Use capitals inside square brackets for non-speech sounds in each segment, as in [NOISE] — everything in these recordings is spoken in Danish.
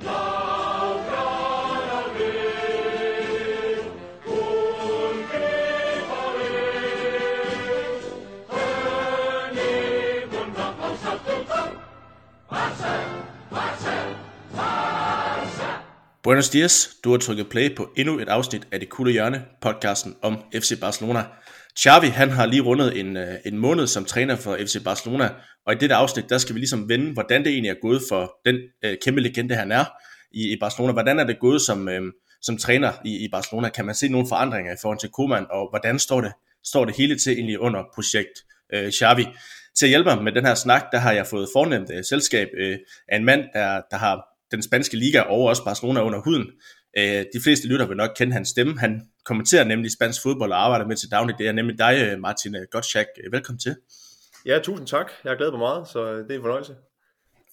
Glória! Buenos dias, du har trykket play på endnu et afsnit af Det Kulde Hjørne, podcasten om FC Barcelona. Xavi, han har lige rundet en, øh, en måned som træner for FC Barcelona, og i dette afsnit, der skal vi ligesom vende, hvordan det egentlig er gået for den øh, kæmpe legende, han er i, i Barcelona. Hvordan er det gået som, øh, som træner i, i Barcelona? Kan man se nogle forandringer i forhold til Koeman, og hvordan står det, står det hele til egentlig under projekt øh, Xavi? Til at hjælpe mig med den her snak, der har jeg fået fornemt øh, selskab øh, af en mand, der, der har den spanske liga og også Barcelona under huden. Øh, de fleste lytter vil nok kende hans stemme. Han kommenterer nemlig spansk fodbold og arbejder med til daglig. Det er nemlig dig, øh, Martin Gottschalk. Velkommen til. Ja, tusind tak. Jeg har glædet mig meget, så det er en fornøjelse.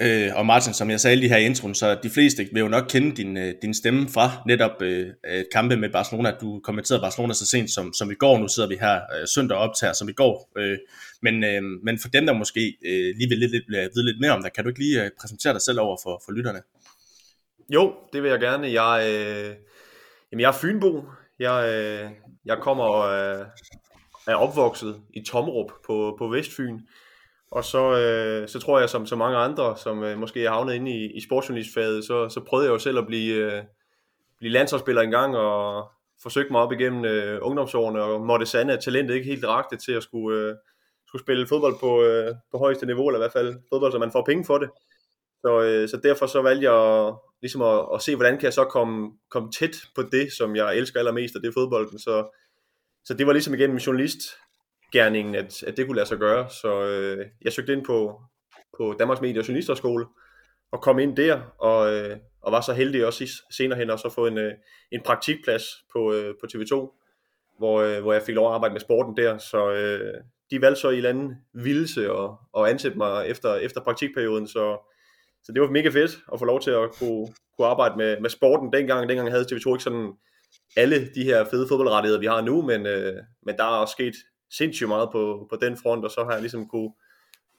Øh, og Martin, som jeg sagde lige her i introen, så de fleste vil jo nok kende din, øh, din stemme fra netop øh, kampe med Barcelona. Du kommenterede Barcelona så sent som, som i går. Nu sidder vi her øh, søndag optager som i går. Øh, men, øh, men for dem, der måske øh, lige vil lidt, lidt, vide lidt mere om dig, kan du ikke lige øh, præsentere dig selv over for, for lytterne? Jo, det vil jeg gerne. Jeg, øh, jamen jeg er Fynbo. Jeg, øh, jeg kommer og øh, er opvokset i Tomrup på, på Vestfyn. Og så, øh, så tror jeg, som så mange andre, som øh, måske er havnet inde i, i sportsjournalistfaget, så, så prøvede jeg jo selv at blive, øh, blive landsholdsspiller en gang, og forsøgte mig op igennem øh, ungdomsårene, og måtte sande, at talentet ikke helt rakte til at skulle, øh, skulle spille fodbold på, øh, på højeste niveau, eller i hvert fald fodbold, så man får penge for det. Så, øh, så derfor så valgte jeg ligesom at, at se, hvordan kan jeg så komme, komme tæt på det, som jeg elsker allermest, og det er fodbolden. Så, så det var ligesom igennem journalistgærningen, at, at det kunne lade sig gøre. Så øh, jeg søgte ind på, på Danmarks Medie- og Journalisterskole, og kom ind der, og, øh, og var så heldig også senere hen at så få en, øh, en praktikplads på, øh, på TV2, hvor, øh, hvor jeg fik lov at arbejde med sporten der. Så øh, de valgte så i en eller anden vildelse og, og ansætte mig efter, efter praktikperioden, så så det var mega fedt at få lov til at kunne, kunne arbejde med, med sporten dengang. Dengang havde TV2 ikke sådan alle de her fede fodboldrettigheder, vi har nu, men, øh, men der er også sket sindssygt meget på, på den front, og så har jeg ligesom kunne,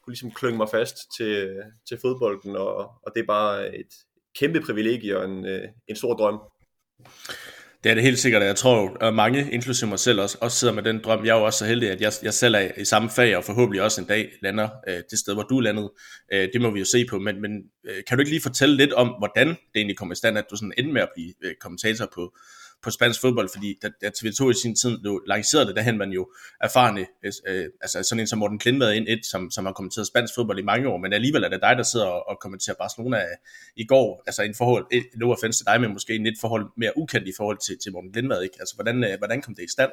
kunne ligesom klynge mig fast til, til fodbolden, og, og det er bare et kæmpe privilegie og en, øh, en stor drøm. Det er det helt sikkert, jeg tror, at mange, inklusive mig selv, også, også sidder med den drøm. Jeg er jo også så heldig, at jeg, jeg selv er i samme fag, og forhåbentlig også en dag lander øh, det sted, hvor du landede. Øh, det må vi jo se på, men, men øh, kan du ikke lige fortælle lidt om, hvordan det egentlig kom i stand, at du sådan endte med at blive øh, kommentator på, på spansk fodbold, fordi da, da TV2 i sin tid blev lanceret det, der hen man jo erfarne, øh, øh, altså sådan en som Morten Klindvad ind et, som, som har kommenteret spansk fodbold i mange år, men alligevel er det dig, der sidder og, og kommenterer Barcelona øh, i går, altså en forhold, et, no offense til dig, men måske en et forhold mere ukendt i forhold til, til Morten Klindvad, ikke? Altså hvordan, øh, hvordan kom det i stand?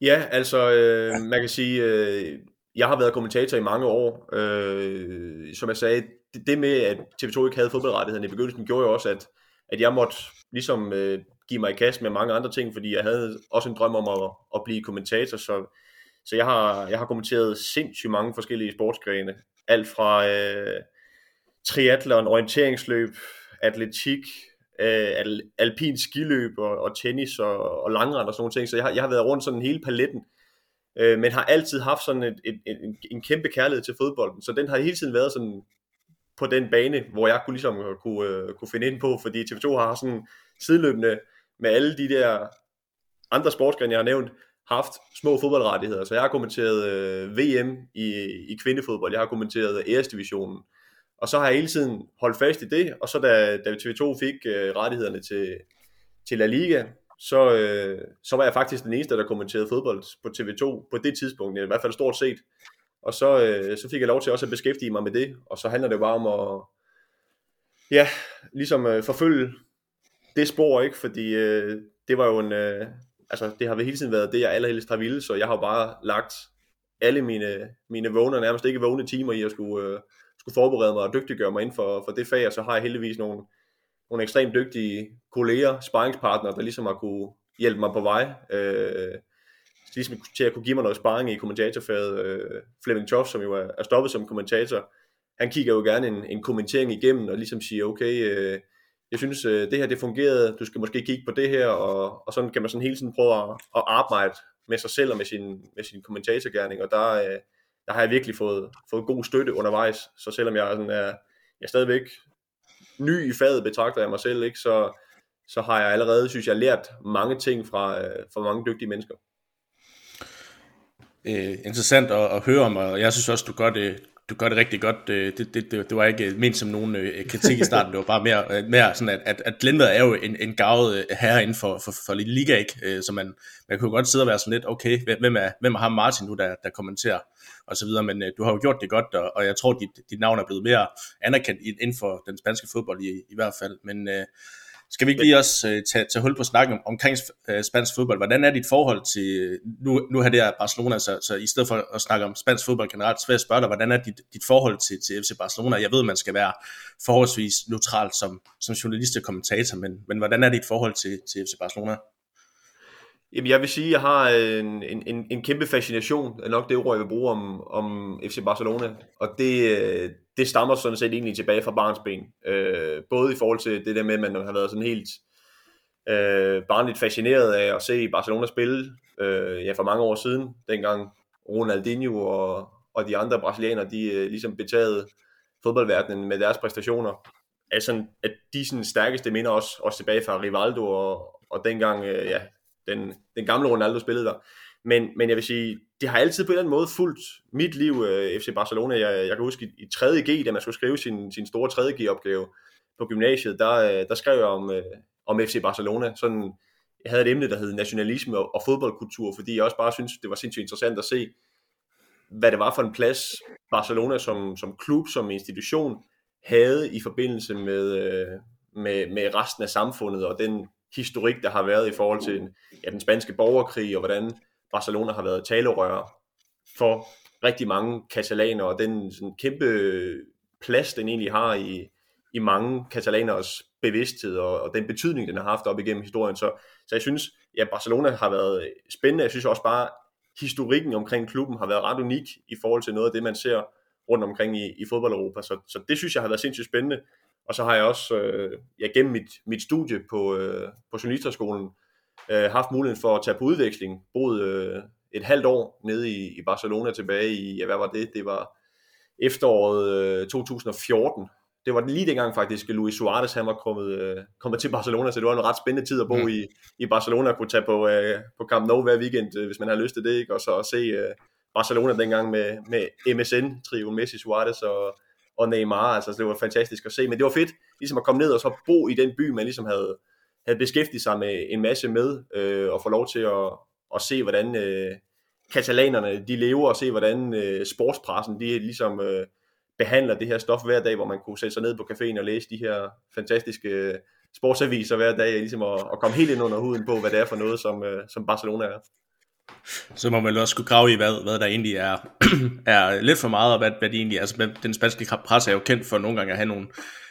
Ja, altså øh, man kan sige, øh, jeg har været kommentator i mange år, øh, som jeg sagde, det, det med, at TV2 ikke havde fodboldrettighederne i begyndelsen, gjorde jo også, at, at jeg måtte ligesom øh, give mig i kast med mange andre ting, fordi jeg havde også en drøm om at, at blive kommentator, så, så jeg, har, jeg har kommenteret sindssygt mange forskellige sportsgrene. Alt fra øh, triathlon, orienteringsløb, atletik, øh, al, alpin skiløb og, og tennis og, og langrend og sådan nogle ting, så jeg har, jeg har været rundt sådan hele paletten, øh, men har altid haft sådan et, et, et, en, en kæmpe kærlighed til fodbolden, så den har hele tiden været sådan på den bane, hvor jeg kunne ligesom øh, kunne, øh, kunne finde ind på, fordi TV2 har sådan sideløbende med alle de der andre sportsgrene, jeg har nævnt, haft små fodboldrettigheder. Så jeg har kommenteret øh, VM i, i kvindefodbold, jeg har kommenteret æresdivisionen, og så har jeg hele tiden holdt fast i det, og så da, da TV2 fik øh, rettighederne til, til La Liga, så, øh, så var jeg faktisk den eneste, der kommenterede fodbold på TV2 på det tidspunkt, i hvert fald stort set. Og så, øh, så fik jeg lov til også at beskæftige mig med det, og så handler det bare om at, ja, ligesom øh, forfølge det spor ikke, fordi øh, det var jo en, øh, altså det har hele tiden været det, jeg allerhelst har ville, så jeg har bare lagt alle mine, mine vågne, nærmest ikke vågne timer i at skulle, øh, skulle forberede mig og dygtiggøre mig inden for, for det fag, og så har jeg heldigvis nogle, nogle ekstremt dygtige kolleger, sparringspartnere, der ligesom har kunne hjælpe mig på vej, øh, ligesom til at kunne give mig noget sparring i kommentatorfaget. Øh, Flemming Toff, som jo er, er stoppet som kommentator, han kigger jo gerne en, en kommentering igennem, og ligesom siger, okay, øh, jeg synes, øh, det her det fungerede, du skal måske kigge på det her, og, og sådan kan man sådan hele tiden prøve at, at arbejde med sig selv og med sin, med sin kommentatorgærning, og der, øh, der har jeg virkelig fået, fået god støtte undervejs, så selvom jeg sådan er, jeg stadigvæk ny i faget, betragter jeg mig selv, ikke? Så, så har jeg allerede, synes jeg, lært mange ting fra, øh, fra mange dygtige mennesker. Øh, interessant at, at høre om, og jeg synes også, du gør det, du gør det rigtig godt. Øh, det, det, det, det var ikke ment som nogen øh, kritik i starten, det var bare mere, øh, mere sådan, at, at, at Glendvad er jo en, en gavet øh, herre inden for, for, for Liga, ikke? Så man, man kunne godt sidde og være sådan lidt, okay, hvem er, hvem er ham Martin nu, der, der kommenterer, og så videre, men du har jo gjort det godt, og, og jeg tror, dit, dit navn er blevet mere anerkendt inden for den spanske fodbold i, i hvert fald, men skal vi ikke lige også øh, tage, tage hul på snakken om, omkring uh, spansk fodbold? Hvordan er dit forhold til, øh, nu, nu har det er Barcelona, så, så i stedet for at snakke om spansk fodbold generelt, så vil jeg spørge dig, hvordan er dit, dit forhold til, til FC Barcelona? Jeg ved, man skal være forholdsvis neutral som, som journalist og kommentator, men, men hvordan er dit forhold til, til FC Barcelona? Jamen, jeg vil sige, at jeg har øh, en, en, en kæmpe fascination, nok det ord, jeg vil bruge om, om FC Barcelona. Og det, øh, det stammer sådan set egentlig tilbage fra barnsben. Øh, både i forhold til det der med, at man har været sådan helt øh, barnligt fascineret af at se Barcelona spille øh, ja, for mange år siden, dengang Ronaldinho og, og de andre brasilianere, de øh, ligesom betagede fodboldverdenen med deres præstationer. Altså, at de sådan, stærkeste minder også, også tilbage fra Rivaldo og, og dengang, øh, ja, den, den gamle Ronaldo spillede der. Men, men jeg vil sige, det har altid på en eller anden måde fulgt mit liv, øh, FC Barcelona. Jeg, jeg kan huske i, i 3.G, da man skulle skrive sin, sin store 3.G-opgave på gymnasiet, der, øh, der skrev jeg om, øh, om FC Barcelona. Sådan, jeg havde et emne, der hed nationalisme og, og fodboldkultur, fordi jeg også bare synes, det var sindssygt interessant at se, hvad det var for en plads Barcelona som, som klub, som institution, havde i forbindelse med, øh, med, med resten af samfundet, og den historik, der har været i forhold til ja, den spanske borgerkrig, og hvordan Barcelona har været talerør for rigtig mange katalaner, og den sådan, kæmpe plads, den egentlig har i, i mange katalaners bevidsthed, og, og den betydning, den har haft op igennem historien. Så, så jeg synes, ja, Barcelona har været spændende. Jeg synes også bare, historikken omkring klubben har været ret unik i forhold til noget af det, man ser rundt omkring i, i fodbold-Europa. Så, så det synes jeg har været sindssygt spændende. Og så har jeg også øh, ja, gennem mit, mit studie på, øh, på journalisterskolen øh, haft muligheden for at tage på udveksling. Boet øh, et halvt år nede i, i Barcelona tilbage i, ja hvad var det? Det var efteråret øh, 2014. Det var lige dengang faktisk, Luis Suarez han var kommet, øh, kommet til Barcelona, så det var en ret spændende tid at bo mm. i, i Barcelona og kunne tage på, øh, på Camp Nou hver weekend, øh, hvis man har lyst til det, ikke? og så at se øh, Barcelona dengang med, med MSN-trio, Messi, Suarez og, og Neymar, altså det var fantastisk at se, men det var fedt ligesom at komme ned og så bo i den by, man ligesom havde, havde beskæftiget sig med en masse med, øh, og få lov til at, at se, hvordan øh, katalanerne de lever, og se, hvordan øh, sportspressen de ligesom øh, behandler det her stof hver dag, hvor man kunne sætte sig ned på caféen og læse de her fantastiske øh, sportsaviser hver dag, ligesom at, at komme helt ind under huden på, hvad det er for noget, som, øh, som Barcelona er. Så må man også kunne grave i, hvad, hvad der egentlig er, [CLEARS THROAT] er lidt for meget, og hvad, hvad det egentlig er. Altså, den spanske presse er jo kendt for nogle gange at have nogle,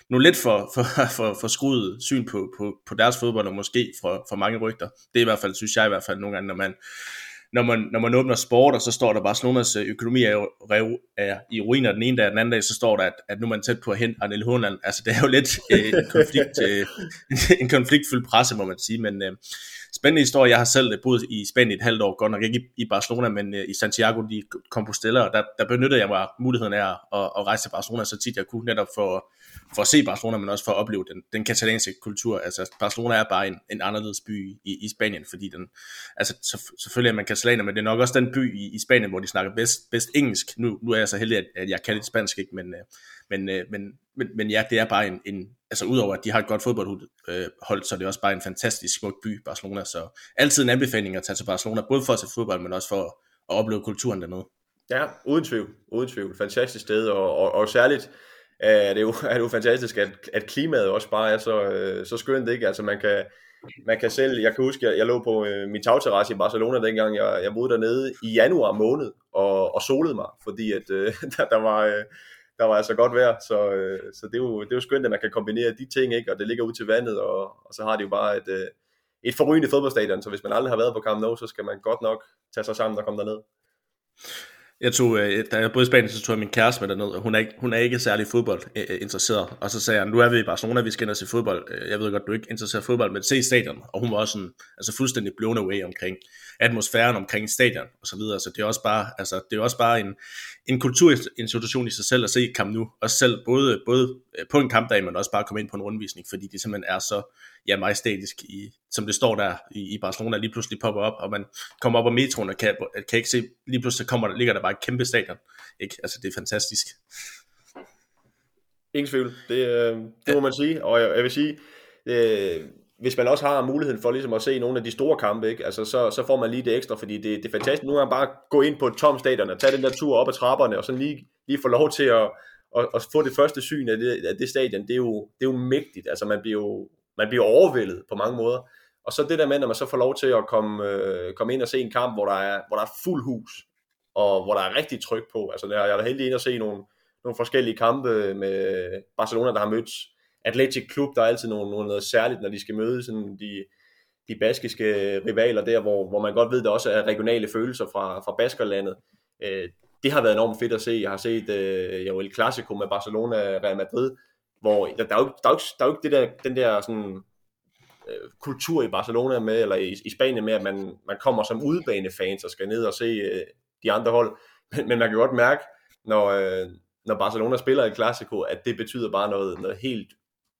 nogle lidt for, for, [LAUGHS] for, for skruet syn på, på, på deres fodbold, og måske for, for mange rygter. Det er i hvert fald, synes jeg i hvert fald nogle gange, når man, når man, når man åbner sport, og så står der Barcelonas øh, økonomi er, er i ruiner den ene dag, og den anden dag, så står der, at, at nu er man tæt på at hente Arnel Håland. Altså, det er jo lidt øh, en, [LAUGHS] konflikt, øh, en konfliktfyldt presse, må man sige, men øh, spændende historie. Jeg har selv boet i Spanien et halvt år, godt nok ikke i, i Barcelona, men øh, i Santiago de Compostela, og der, der benyttede jeg mig muligheden af at, at rejse til Barcelona så tit jeg kunne, netop for, for at se Barcelona, men også for at opleve den, den katalanske kultur. Altså, Barcelona er bare en, en anderledes by i, i Spanien, fordi den, altså så, selvfølgelig er man katalaner, men det er nok også den by i, i Spanien, hvor de snakker bedst, bedst engelsk. Nu, nu er jeg så heldig, at, at jeg kan lidt spansk, ikke? Men, øh, men, øh, men, men, men ja, det er bare en, en altså udover at de har et godt fodboldhold, øh, så er det også bare en fantastisk smuk by, Barcelona. Så altid en anbefaling at tage til Barcelona, både for at se fodbold, men også for at opleve kulturen dernede. Ja, uden tvivl. Uden tvivl. Fantastisk sted, og, og, og særligt er det jo, [LAUGHS] er det jo fantastisk, at, at klimaet også bare er så, øh, så skønt, ikke? Altså man kan, man kan selv, jeg kan huske, jeg, jeg lå på øh, min tagterrasse i Barcelona dengang, jeg, jeg boede dernede i januar måned, og, og solede mig, fordi at øh, [LAUGHS] der, der var... Øh, der var altså godt vejr, så, øh, så det, er jo, det er jo skønt, at man kan kombinere de ting, ikke? og det ligger ud til vandet, og, og så har det jo bare et, øh, et forrygende fodboldstadion, så hvis man aldrig har været på Camp Nou, så skal man godt nok tage sig sammen og komme derned. Jeg tog, øh, da jeg boede i Spanien, så tog jeg min kæreste med derned, og hun er ikke, hun er ikke særlig fodboldinteresseret. Øh, øh, og så sagde jeg, nu er vi i Barcelona, vi skal ind og se fodbold. Jeg ved godt, du ikke interesseret i fodbold, men se stadion. Og hun var også sådan, altså fuldstændig blown away omkring atmosfæren omkring stadion og så videre. Så det er også bare, altså, det er også bare en, en kulturinstitution i sig selv at se kamp nu. Og selv både, både øh, på en kampdag, men også bare komme ind på en rundvisning, fordi det simpelthen er så ja, majestætisk, i, som det står der i, i Barcelona, lige pludselig popper op, og man kommer op af metroen og kan, kan ikke se, lige pludselig kommer der, ligger der bare et kæmpe stadion. Ikke? Altså, det er fantastisk. Ingen tvivl, det, øh, det må man sige, og jeg, jeg vil sige, øh, hvis man også har muligheden for ligesom at se nogle af de store kampe, ikke? Altså, så, så får man lige det ekstra, fordi det, det er fantastisk. Nu er man bare gå ind på et tom stadion og tage den der tur op ad trapperne, og så lige, lige få lov til at, at, at få det første syn af det, af det stadion. Det er, jo, det er jo mægtigt. Altså, man bliver jo man bliver overvældet på mange måder. Og så det der med, når man så får lov til at komme, øh, komme ind og se en kamp, hvor der, er, hvor der er fuld hus, og hvor der er rigtig tryk på. Altså, jeg er heldig ind at se nogle, nogle forskellige kampe med Barcelona, der har mødt Atletic Klub, der er altid nogle, nogle noget særligt, når de skal møde sådan de, de baskiske rivaler der, hvor, hvor man godt ved, der også er regionale følelser fra, fra Baskerlandet. Øh, det har været enormt fedt at se. Jeg har set øh, jo El Clasico med Barcelona og Real Madrid, hvor der, der, er jo, der, er jo, der er jo ikke det der, den der sådan, øh, kultur i Barcelona med, eller i, i Spanien med, at man, man kommer som udebanefans og skal ned og se øh, de andre hold. Men, men man kan godt mærke, når, øh, når Barcelona spiller et Clasico, at det betyder bare noget, noget helt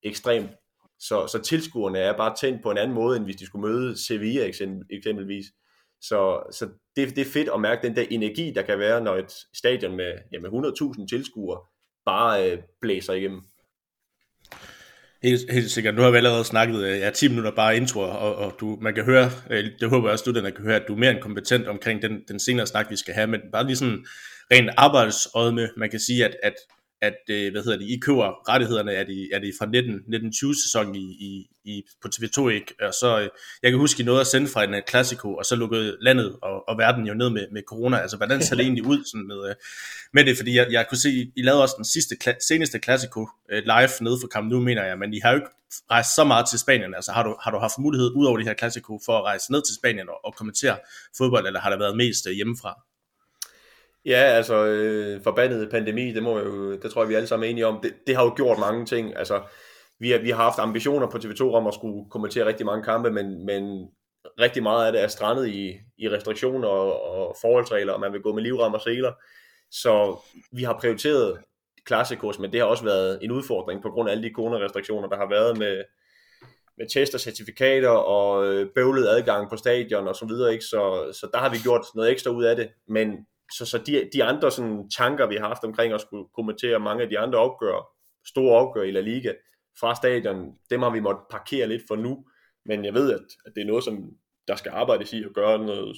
ekstremt. Så, så tilskuerne er bare tændt på en anden måde, end hvis de skulle møde Sevilla eksempelvis. Så, så det, det er fedt at mærke den der energi, der kan være, når et stadion med, ja, med 100.000 tilskuere bare øh, blæser igennem. Helt, helt sikkert. Nu har vi allerede snakket øh, ja, 10 minutter bare intro, og, og du, man kan høre, øh, det håber jeg også, studerende kan høre, at du er mere end kompetent omkring den, den senere snak, vi skal have, men bare lige sådan rent arbejdsøjme, man kan sige, at, at at øh, hvad hedder det, I køber rettighederne, er det, er det fra 19, 1920 sæson i, i, i, på TV2, ikke? Og så, øh, jeg kan huske, I nåede at sende fra en øh, klassiko, og så lukkede landet og, og verden jo ned med, med corona. Altså, hvordan ser det egentlig ud sådan med, øh, med det? Fordi jeg, jeg kunne se, I lavede også den sidste, seneste klassiko øh, live nede for kamp nu, mener jeg, men I har jo ikke rejst så meget til Spanien. Altså, har du, har du haft mulighed, ud over det her klassiko, for at rejse ned til Spanien og, og kommentere fodbold, eller har det været mest hjemmefra? Ja, altså øh, forbandet pandemi, det, må jo, det tror jeg, vi alle sammen er enige om. Det, det har jo gjort mange ting. Altså, vi har, vi har haft ambitioner på TV2 om at skulle kommentere rigtig mange kampe, men, men rigtig meget af det er strandet i, i restriktioner og, og forholdsregler, og man vil gå med livrammer og seler. Så vi har prioriteret klassikurs, men det har også været en udfordring på grund af alle de coronarestriktioner, der har været med, med test og certifikater og øh, bøvlet adgang på stadion og så videre. Ikke? Så, så der har vi gjort noget ekstra ud af det, men så, så de, de andre sådan, tanker, vi har haft omkring at skulle kommentere mange af de andre opgør, store opgør i La Liga fra stadion, dem har vi måttet parkere lidt for nu. Men jeg ved, at, at det er noget, som der skal arbejdes i og gøre noget,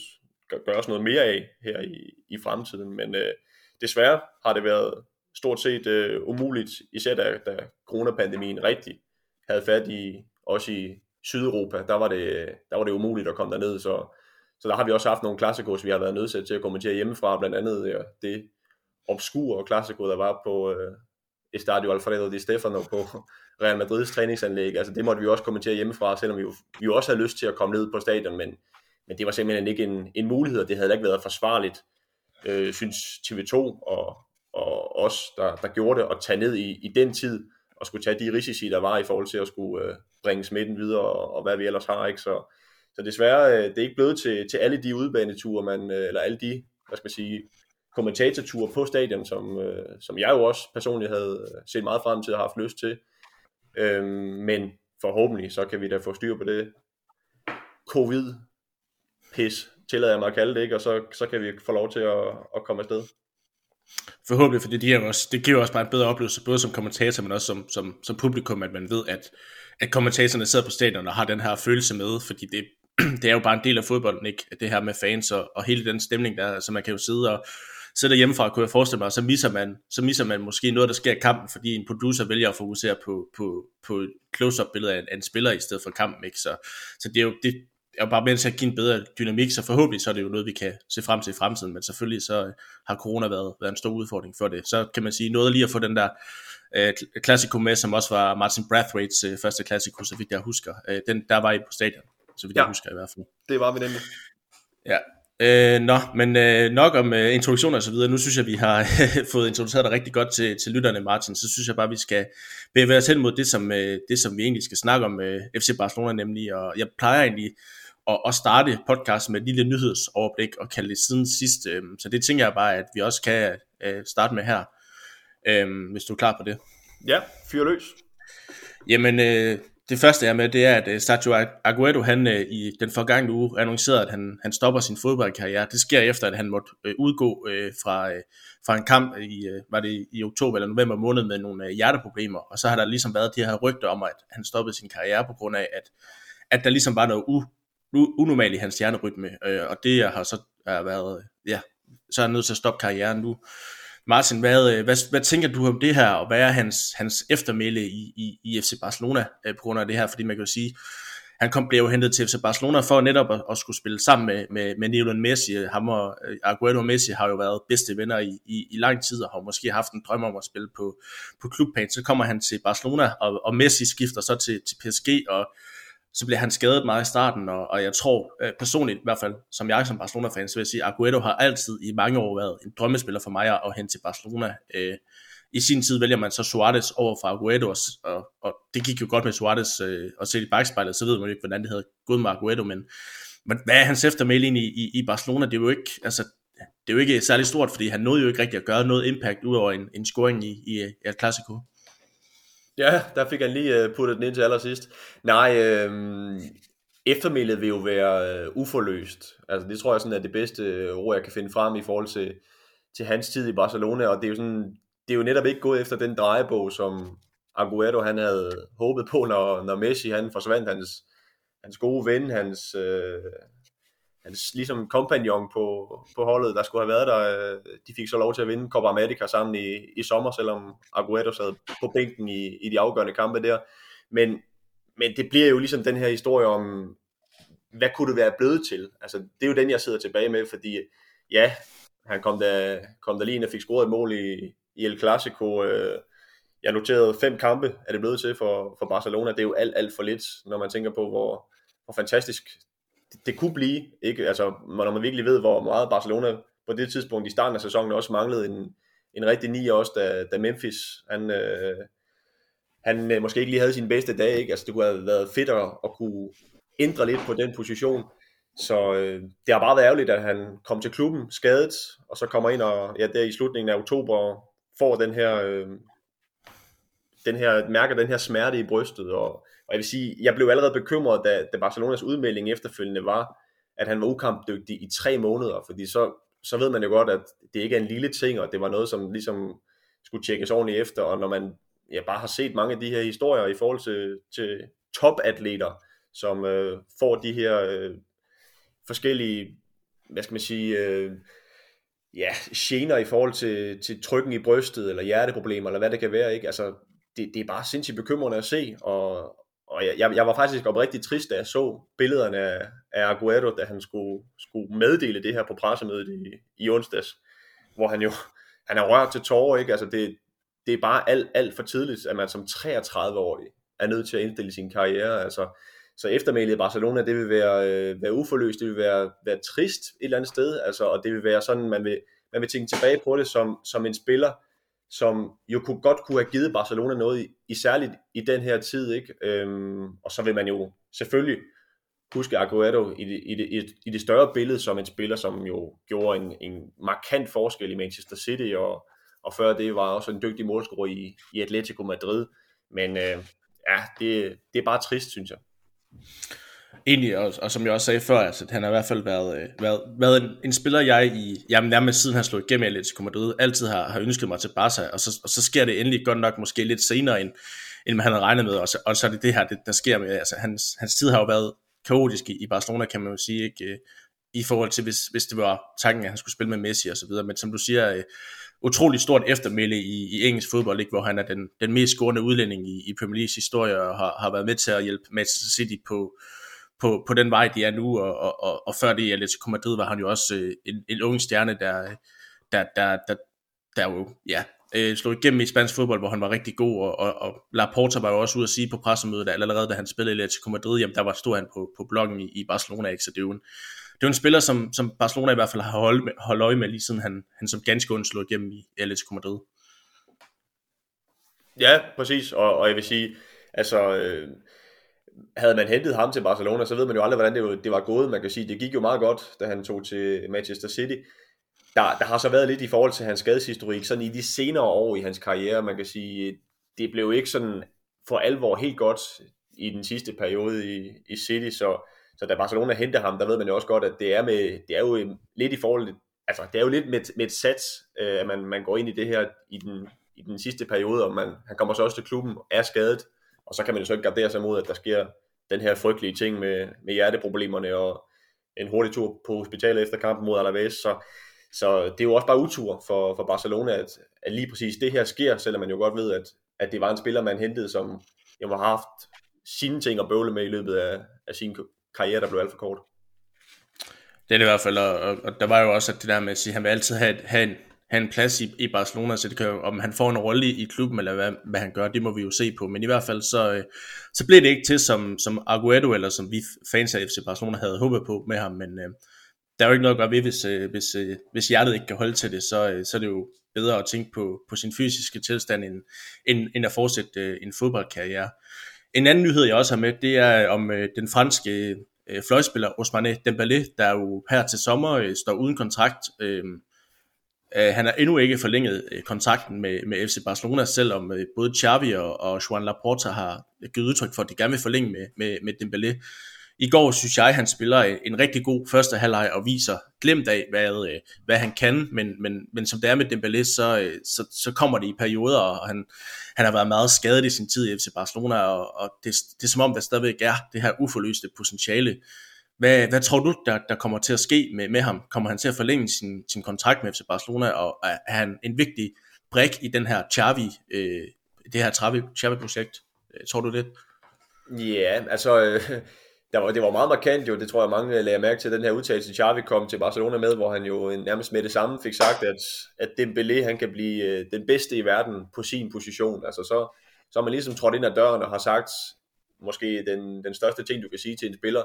gøres noget mere af her i, i fremtiden. Men øh, desværre har det været stort set øh, umuligt, især da, da coronapandemien rigtig havde fat i, også i Sydeuropa, der var det, der var det umuligt at komme derned, så så der har vi også haft nogle klassikos, vi har været nødsat til at kommentere hjemmefra, blandt andet ja, det obskure klassiko, der var på øh, Estadio Alfredo Di Stefano på [LAUGHS] Real Madrids træningsanlæg. Altså det måtte vi også kommentere hjemmefra, selvom vi jo, vi jo også havde lyst til at komme ned på stadion, men, men det var simpelthen ikke en, en mulighed, og det havde ikke været forsvarligt, øh, synes TV2 og, og os, der, der gjorde det, at tage ned i, i den tid, og skulle tage de risici, der var i forhold til at skulle øh, bringe smitten videre, og, og hvad vi ellers har. Ikke? Så, så desværre, øh, det er ikke blevet til, til alle de udbaneture, man, øh, eller alle de, hvad skal man sige, kommentatorture på stadion, som, øh, som jeg jo også personligt havde øh, set meget frem til og haft lyst til. Øhm, men forhåbentlig, så kan vi da få styr på det covid-pis, tillader jeg mig at kalde det, ikke? og så, så kan vi få lov til at, at komme afsted. Forhåbentlig, fordi det, her også, det giver også bare en bedre oplevelse, både som kommentator, men også som, som, som publikum, at man ved, at, at kommentatorerne sidder på stadion og har den her følelse med, fordi det, [CLEARS THROAT] det er jo bare en del af fodbolden, ikke? Det her med fans og, og hele den stemning der, så man kan jo sidde og sidde hjemmefra, kunne jeg forestille mig, og så misser man, så misser man måske noget, der sker i kampen, fordi en producer vælger at fokusere på, på, på et close-up billede af en, af en spiller i stedet for kampen, ikke? Så, så det er jo, det er jo bare med til at give en bedre dynamik, så forhåbentlig så er det jo noget, vi kan se frem til i fremtiden, men selvfølgelig så har corona været, været en stor udfordring for det. Så kan man sige noget lige at få den der øh, klassiko med, som også var Martin Brathwaite's øh, første klassiko, så vidt jeg husker. Øh, den, der var I på stadion så vidt ja. jeg husker i hvert fald. det var vi nemlig. Ja, Øh, nå, men øh, nok om øh, introduktioner og så videre. Nu synes jeg, vi har [LAUGHS] fået introduceret dig rigtig godt til, til lytterne, Martin. Så synes jeg bare, vi skal bevæge os hen mod det som, øh, det, som vi egentlig skal snakke om øh, FC Barcelona nemlig. Og jeg plejer egentlig at, at starte podcast med et lille nyhedsoverblik og kalde det siden sidst. Øh, så det tænker jeg bare, at vi også kan øh, starte med her, øh, hvis du er klar på det. Ja, fyr løs. Jamen, øh, det første er med, det er, at øh, Sergio Aguero, han øh, i den forgangne uge annoncerede, at han, han stopper sin fodboldkarriere. Det sker efter, at han måtte øh, udgå fra, fra en kamp i, var det i oktober eller november måned med nogle hjerteproblemer. Og så har der ligesom været de her rygter om, at han stoppede sin karriere på grund af, at, at der ligesom var noget u, u, unormalt i hans hjernerytme. Og det har så har været, ja, så er han nødt til at stoppe karrieren nu. Martin, hvad, øh, hvad, hvad tænker du om det her, og hvad er hans, hans eftermæle i, i, i FC Barcelona øh, på grund af det her? Fordi man kan jo sige, han kom, blev jo hentet til FC Barcelona for netop at, at skulle spille sammen med, med, med Lionel Messi. Ham og øh, Aguero og Messi har jo været bedste venner i, i, i lang tid, og har måske haft en drøm om at spille på, på klubplan. Så kommer han til Barcelona, og, og Messi skifter så til, til PSG, og så bliver han skadet meget i starten, og, og jeg tror øh, personligt, i hvert fald som jeg som Barcelona-fan, så vil jeg sige, at Aguero har altid i mange år været en drømmespiller for mig at hente til Barcelona. Øh, I sin tid vælger man så Suarez over for Aguero, og, og, og det gik jo godt med Suarez, øh, og set i bagspejlet, så ved man jo ikke, hvordan det havde gået med Aguero, men, men hvad er hans eftermæl i, i, i Barcelona? Det er jo ikke, altså, det er jo ikke særlig stort, fordi han nåede jo ikke rigtig at gøre noget impact ud over en, en scoring i, i, i El Clasico. Ja, der fik han lige øh, puttet den ind til allersidst. Nej, øh, eftermælet vil jo være øh, uforløst. Altså det tror jeg sådan er det bedste øh, ord, jeg kan finde frem i forhold til, til hans tid i Barcelona, og det er jo sådan, det er jo netop ikke gået efter den drejebog, som Aguero han havde håbet på, når, når Messi han forsvandt, hans, hans gode ven, hans, øh, hans ligesom kompagnon på, på holdet, der skulle have været der, øh, de fik så lov til at vinde Copa America sammen i, i sommer, selvom Aguero sad på bænken i, i de afgørende kampe der. Men, men det bliver jo ligesom den her historie om, hvad kunne det være blevet til? Altså, det er jo den, jeg sidder tilbage med, fordi ja, han kom der, kom der lige ind og fik scoret et mål i, i El Clasico. Øh, jeg noterede fem kampe, er det blevet til for, for Barcelona. Det er jo alt, alt for lidt, når man tænker på, hvor, hvor fantastisk det kunne blive, ikke? Altså, når man virkelig ved, hvor meget Barcelona på det tidspunkt i starten af sæsonen også manglede en, en rigtig ni også, da, da Memphis, han, øh, han øh, måske ikke lige havde sin bedste dag, ikke? Altså, det kunne have været fedt at, at kunne ændre lidt på den position. Så øh, det har bare været ærgerligt, at han kom til klubben skadet, og så kommer ind og ja, der i slutningen af oktober får den her, øh, den her, mærker den her smerte i brystet, og og jeg vil sige, jeg blev allerede bekymret, da, da Barcelonas udmelding efterfølgende var, at han var ukampdygtig i tre måneder, fordi så, så ved man jo godt, at det ikke er en lille ting, og det var noget, som ligesom skulle tjekkes ordentligt efter, og når man ja, bare har set mange af de her historier i forhold til, til topatleter, som øh, får de her øh, forskellige, hvad skal man sige, øh, ja, gener i forhold til, til trykken i brystet, eller hjerteproblemer, eller hvad det kan være, ikke? Altså, det, det er bare sindssygt bekymrende at se, og, og jeg, jeg, var faktisk oprigtigt trist, da jeg så billederne af, af Aguero, da han skulle, skulle meddele det her på pressemødet i, i onsdags, hvor han jo [LAUGHS] han er rørt til tårer, ikke? Altså det, det er bare alt, alt for tidligt, at man som 33-årig er nødt til at indstille sin karriere. Altså, så eftermælet i Barcelona, det vil være, øh, være uforløst, det vil være, være trist et eller andet sted, altså, og det vil være sådan, man vil, man vil tænke tilbage på det som, som en spiller, som jo kunne, godt kunne have givet Barcelona noget, i, i særligt i den her tid, ikke? Øhm, og så vil man jo selvfølgelig huske Aguero i det, i, det, i, det, i det større billede som en spiller, som jo gjorde en, en markant forskel i Manchester City, og, og før det var også en dygtig målscorer i, i Atletico Madrid. Men øh, ja, det, det er bare trist, synes jeg egentlig, og, og som jeg også sagde før, altså, han har i hvert fald været, øh, været, været en, en spiller, jeg i, jamen nærmest siden han slog igennem i Atletico Madrid, altid har, har ønsket mig til Barca, og så, og så sker det endelig godt nok måske lidt senere, end, end man havde regnet med, og så, og så er det det her, det, der sker med, altså hans, hans tid har jo været kaotisk i, i Barcelona, kan man jo sige, ikke? Øh, I forhold til, hvis, hvis det var tanken, at han skulle spille med Messi og så videre, men som du siger, øh, utrolig stort eftermæle i, i engelsk fodbold, ikke? hvor han er den, den mest scorende udlænding i, i Premier Leagues historie, og har, har været med til at hjælpe Manchester City på, på, på den vej, de er nu, og, og, og, og før det i Atletico Madrid var han jo også øh, en, en ung stjerne, der, der, der, der, der jo, ja, øh, slog igennem i spansk fodbold, hvor han var rigtig god, og, og, og Laporta var jo også ude at sige på pressemødet, at allerede da han spillede i Atletico Madrid, jamen der var stor han på, på bloggen i, i Barcelona, ikke? så det er jo en, det er en spiller, som, som Barcelona i hvert fald har holdt, med, holdt øje med, lige siden han, han som ganske ung slog igennem i Atletico Madrid. Ja, præcis, og, og jeg vil sige, altså, øh, havde man hentet ham til Barcelona, så ved man jo aldrig, hvordan det, det var gået. Man kan sige, det gik jo meget godt, da han tog til Manchester City. Der, der har så været lidt i forhold til hans skadeshistorik, sådan i de senere år i hans karriere, man kan sige, det blev ikke sådan for alvor helt godt i den sidste periode i, i City, så, så da Barcelona henter ham, der ved man jo også godt, at det er, med, det er jo lidt i forhold altså det er jo lidt med, med et sats, øh, at man, man går ind i det her i den, i den sidste periode, og man, han kommer så også til klubben, er skadet, og så kan man jo så ikke gardere sig mod, at der sker den her frygtelige ting med, med hjerteproblemerne og en hurtig tur på hospitalet efter kampen mod Alaves. Så, så det er jo også bare utur for, for Barcelona, at, at lige præcis det her sker, selvom man jo godt ved, at, at det var en spiller, man hentede, som jo har haft sine ting at bøvle med i løbet af, af sin karriere, der blev alt for kort. Det er det i hvert fald, og, og der var jo også at det der med at sige, at han vil altid have, have en have en plads i, i Barcelona, så det kan, om han får en rolle i, i klubben, eller hvad, hvad han gør, det må vi jo se på. Men i hvert fald, så, øh, så blev det ikke til, som, som Aguero, eller som vi fans af FC Barcelona havde håbet på med ham, men øh, der er jo ikke noget at gøre ved, hvis, øh, hvis, øh, hvis hjertet ikke kan holde til det, så, øh, så er det jo bedre at tænke på, på sin fysiske tilstand, end, end, end at fortsætte øh, en fodboldkarriere. En anden nyhed, jeg også har med, det er om øh, den franske øh, fløjspiller Ousmane Dembélé, der jo her til sommer øh, står uden kontrakt, øh, Øh, han har endnu ikke forlænget øh, kontrakten med, med FC Barcelona, selvom øh, både Xavi og, og Juan Laporta har øh, givet udtryk for, at de gerne vil forlænge med, med, med Dembélé. I går synes jeg, han spiller øh, en rigtig god første halvleg og viser glemt af, hvad, øh, hvad han kan, men, men, men som det er med Dembélé, så, så, så kommer det i perioder, og han, han har været meget skadet i sin tid i FC Barcelona, og, og det, det er som om, der stadigvæk er det her uforløste potentiale hvad, hvad tror du, der, der kommer til at ske med, med ham? Kommer han til at forlænge sin, sin kontrakt med FC Barcelona, og er, er han en vigtig brik i den her Xavi, øh, det her Xavi-projekt? Øh, tror du det? Ja, altså, øh, der var, det var meget markant jo, det tror jeg mange øh, lagde mærke til, den her udtalelse, Xavi kom til Barcelona med, hvor han jo øh, nærmest med det samme fik sagt, at, at Dembélé, han kan blive øh, den bedste i verden på sin position. Altså så, så har man ligesom trådt ind ad døren og har sagt, måske den, den største ting, du kan sige til en spiller,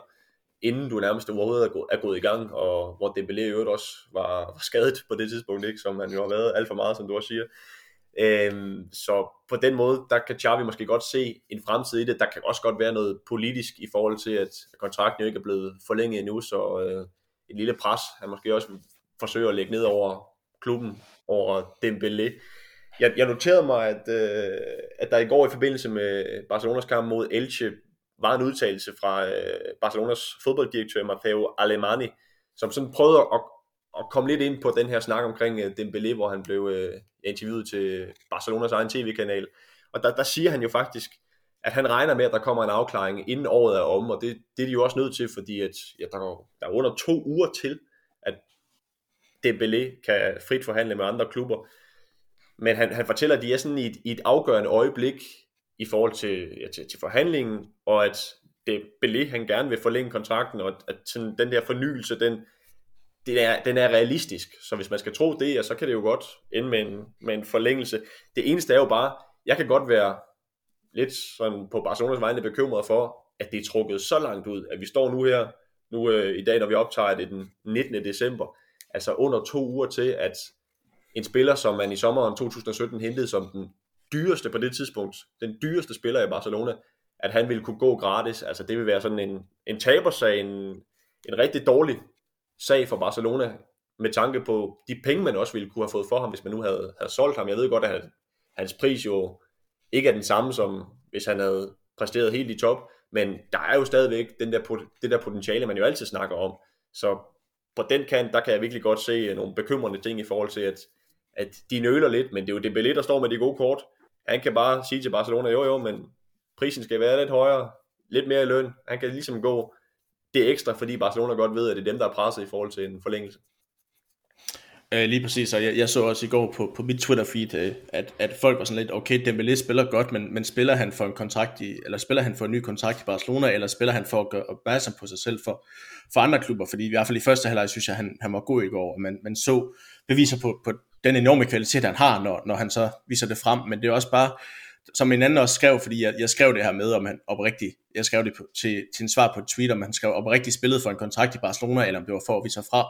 inden du nærmest overhovedet er gået, er gået i gang, og hvor Dembélé i øvrigt også var, var skadet på det tidspunkt, ikke? som han jo har været alt for meget, som du også siger. Øhm, så på den måde, der kan Xavi måske godt se en fremtid i det. Der kan også godt være noget politisk i forhold til, at kontrakten jo ikke er blevet forlænget endnu, så øh, et lille pres, han måske også forsøger at lægge ned over klubben, over Dembélé. Jeg, jeg noterede mig, at, øh, at der i går i forbindelse med Barcelonas kamp mod Elche, var en udtalelse fra øh, Barcelonas fodbolddirektør Matteo Alemani, som sådan prøvede at, at komme lidt ind på den her snak omkring øh, Dembélé, hvor han blev øh, interviewet til Barcelonas egen tv-kanal. Og der, der siger han jo faktisk, at han regner med, at der kommer en afklaring inden året er om, og det, det er de jo også nødt til, fordi at, ja, der, der er under to uger til, at Dembélé kan frit forhandle med andre klubber. Men han, han fortæller, at de er sådan i et, i et afgørende øjeblik i forhold til, ja, til, til forhandlingen, og at det Belé, han gerne vil forlænge kontrakten, og at sådan, den der fornyelse, den, den, er, den er realistisk. Så hvis man skal tro det, ja, så kan det jo godt ende med en, med en forlængelse. Det eneste er jo bare, jeg kan godt være lidt sådan på Barcelonas vegne bekymret for, at det er trukket så langt ud, at vi står nu her, nu øh, i dag, når vi optager det den 19. december, altså under to uger til, at en spiller, som man i sommeren 2017 hentede som den dyreste på det tidspunkt, den dyreste spiller i Barcelona, at han ville kunne gå gratis. Altså det vil være sådan en, en tabersag, en, en rigtig dårlig sag for Barcelona, med tanke på de penge, man også ville kunne have fået for ham, hvis man nu havde, havde solgt ham. Jeg ved godt, at hans pris jo ikke er den samme, som hvis han havde præsteret helt i top, men der er jo stadigvæk den der, det der potentiale, man jo altid snakker om. Så på den kant, der kan jeg virkelig godt se nogle bekymrende ting i forhold til, at, at de nøler lidt, men det er jo det billet, der står med de gode kort han kan bare sige til Barcelona, jo jo, men prisen skal være lidt højere, lidt mere i løn. Han kan ligesom gå det ekstra, fordi Barcelona godt ved, at det er dem, der er presset i forhold til en forlængelse. Øh, lige præcis, og jeg, jeg så også i går på, på mit Twitter-feed, øh, at, at folk var sådan lidt, okay, Dembélé spiller godt, men, men spiller han for en kontrakt i, eller spiller han for en ny kontrakt i Barcelona, eller spiller han for at gøre opmærksom på sig selv for, for andre klubber, fordi i hvert fald i første halvleg synes jeg, han, han var god i går, og man, man så beviser på, på den enorme kvalitet, han har, når, når han så viser det frem, men det er også bare, som en anden også skrev, fordi jeg, jeg skrev det her med, om han oprigtigt, jeg skrev det på, til, til en svar på et tweet, om han skrev oprigtigt spillet for en kontrakt i Barcelona, eller om det var for at vise sig fra,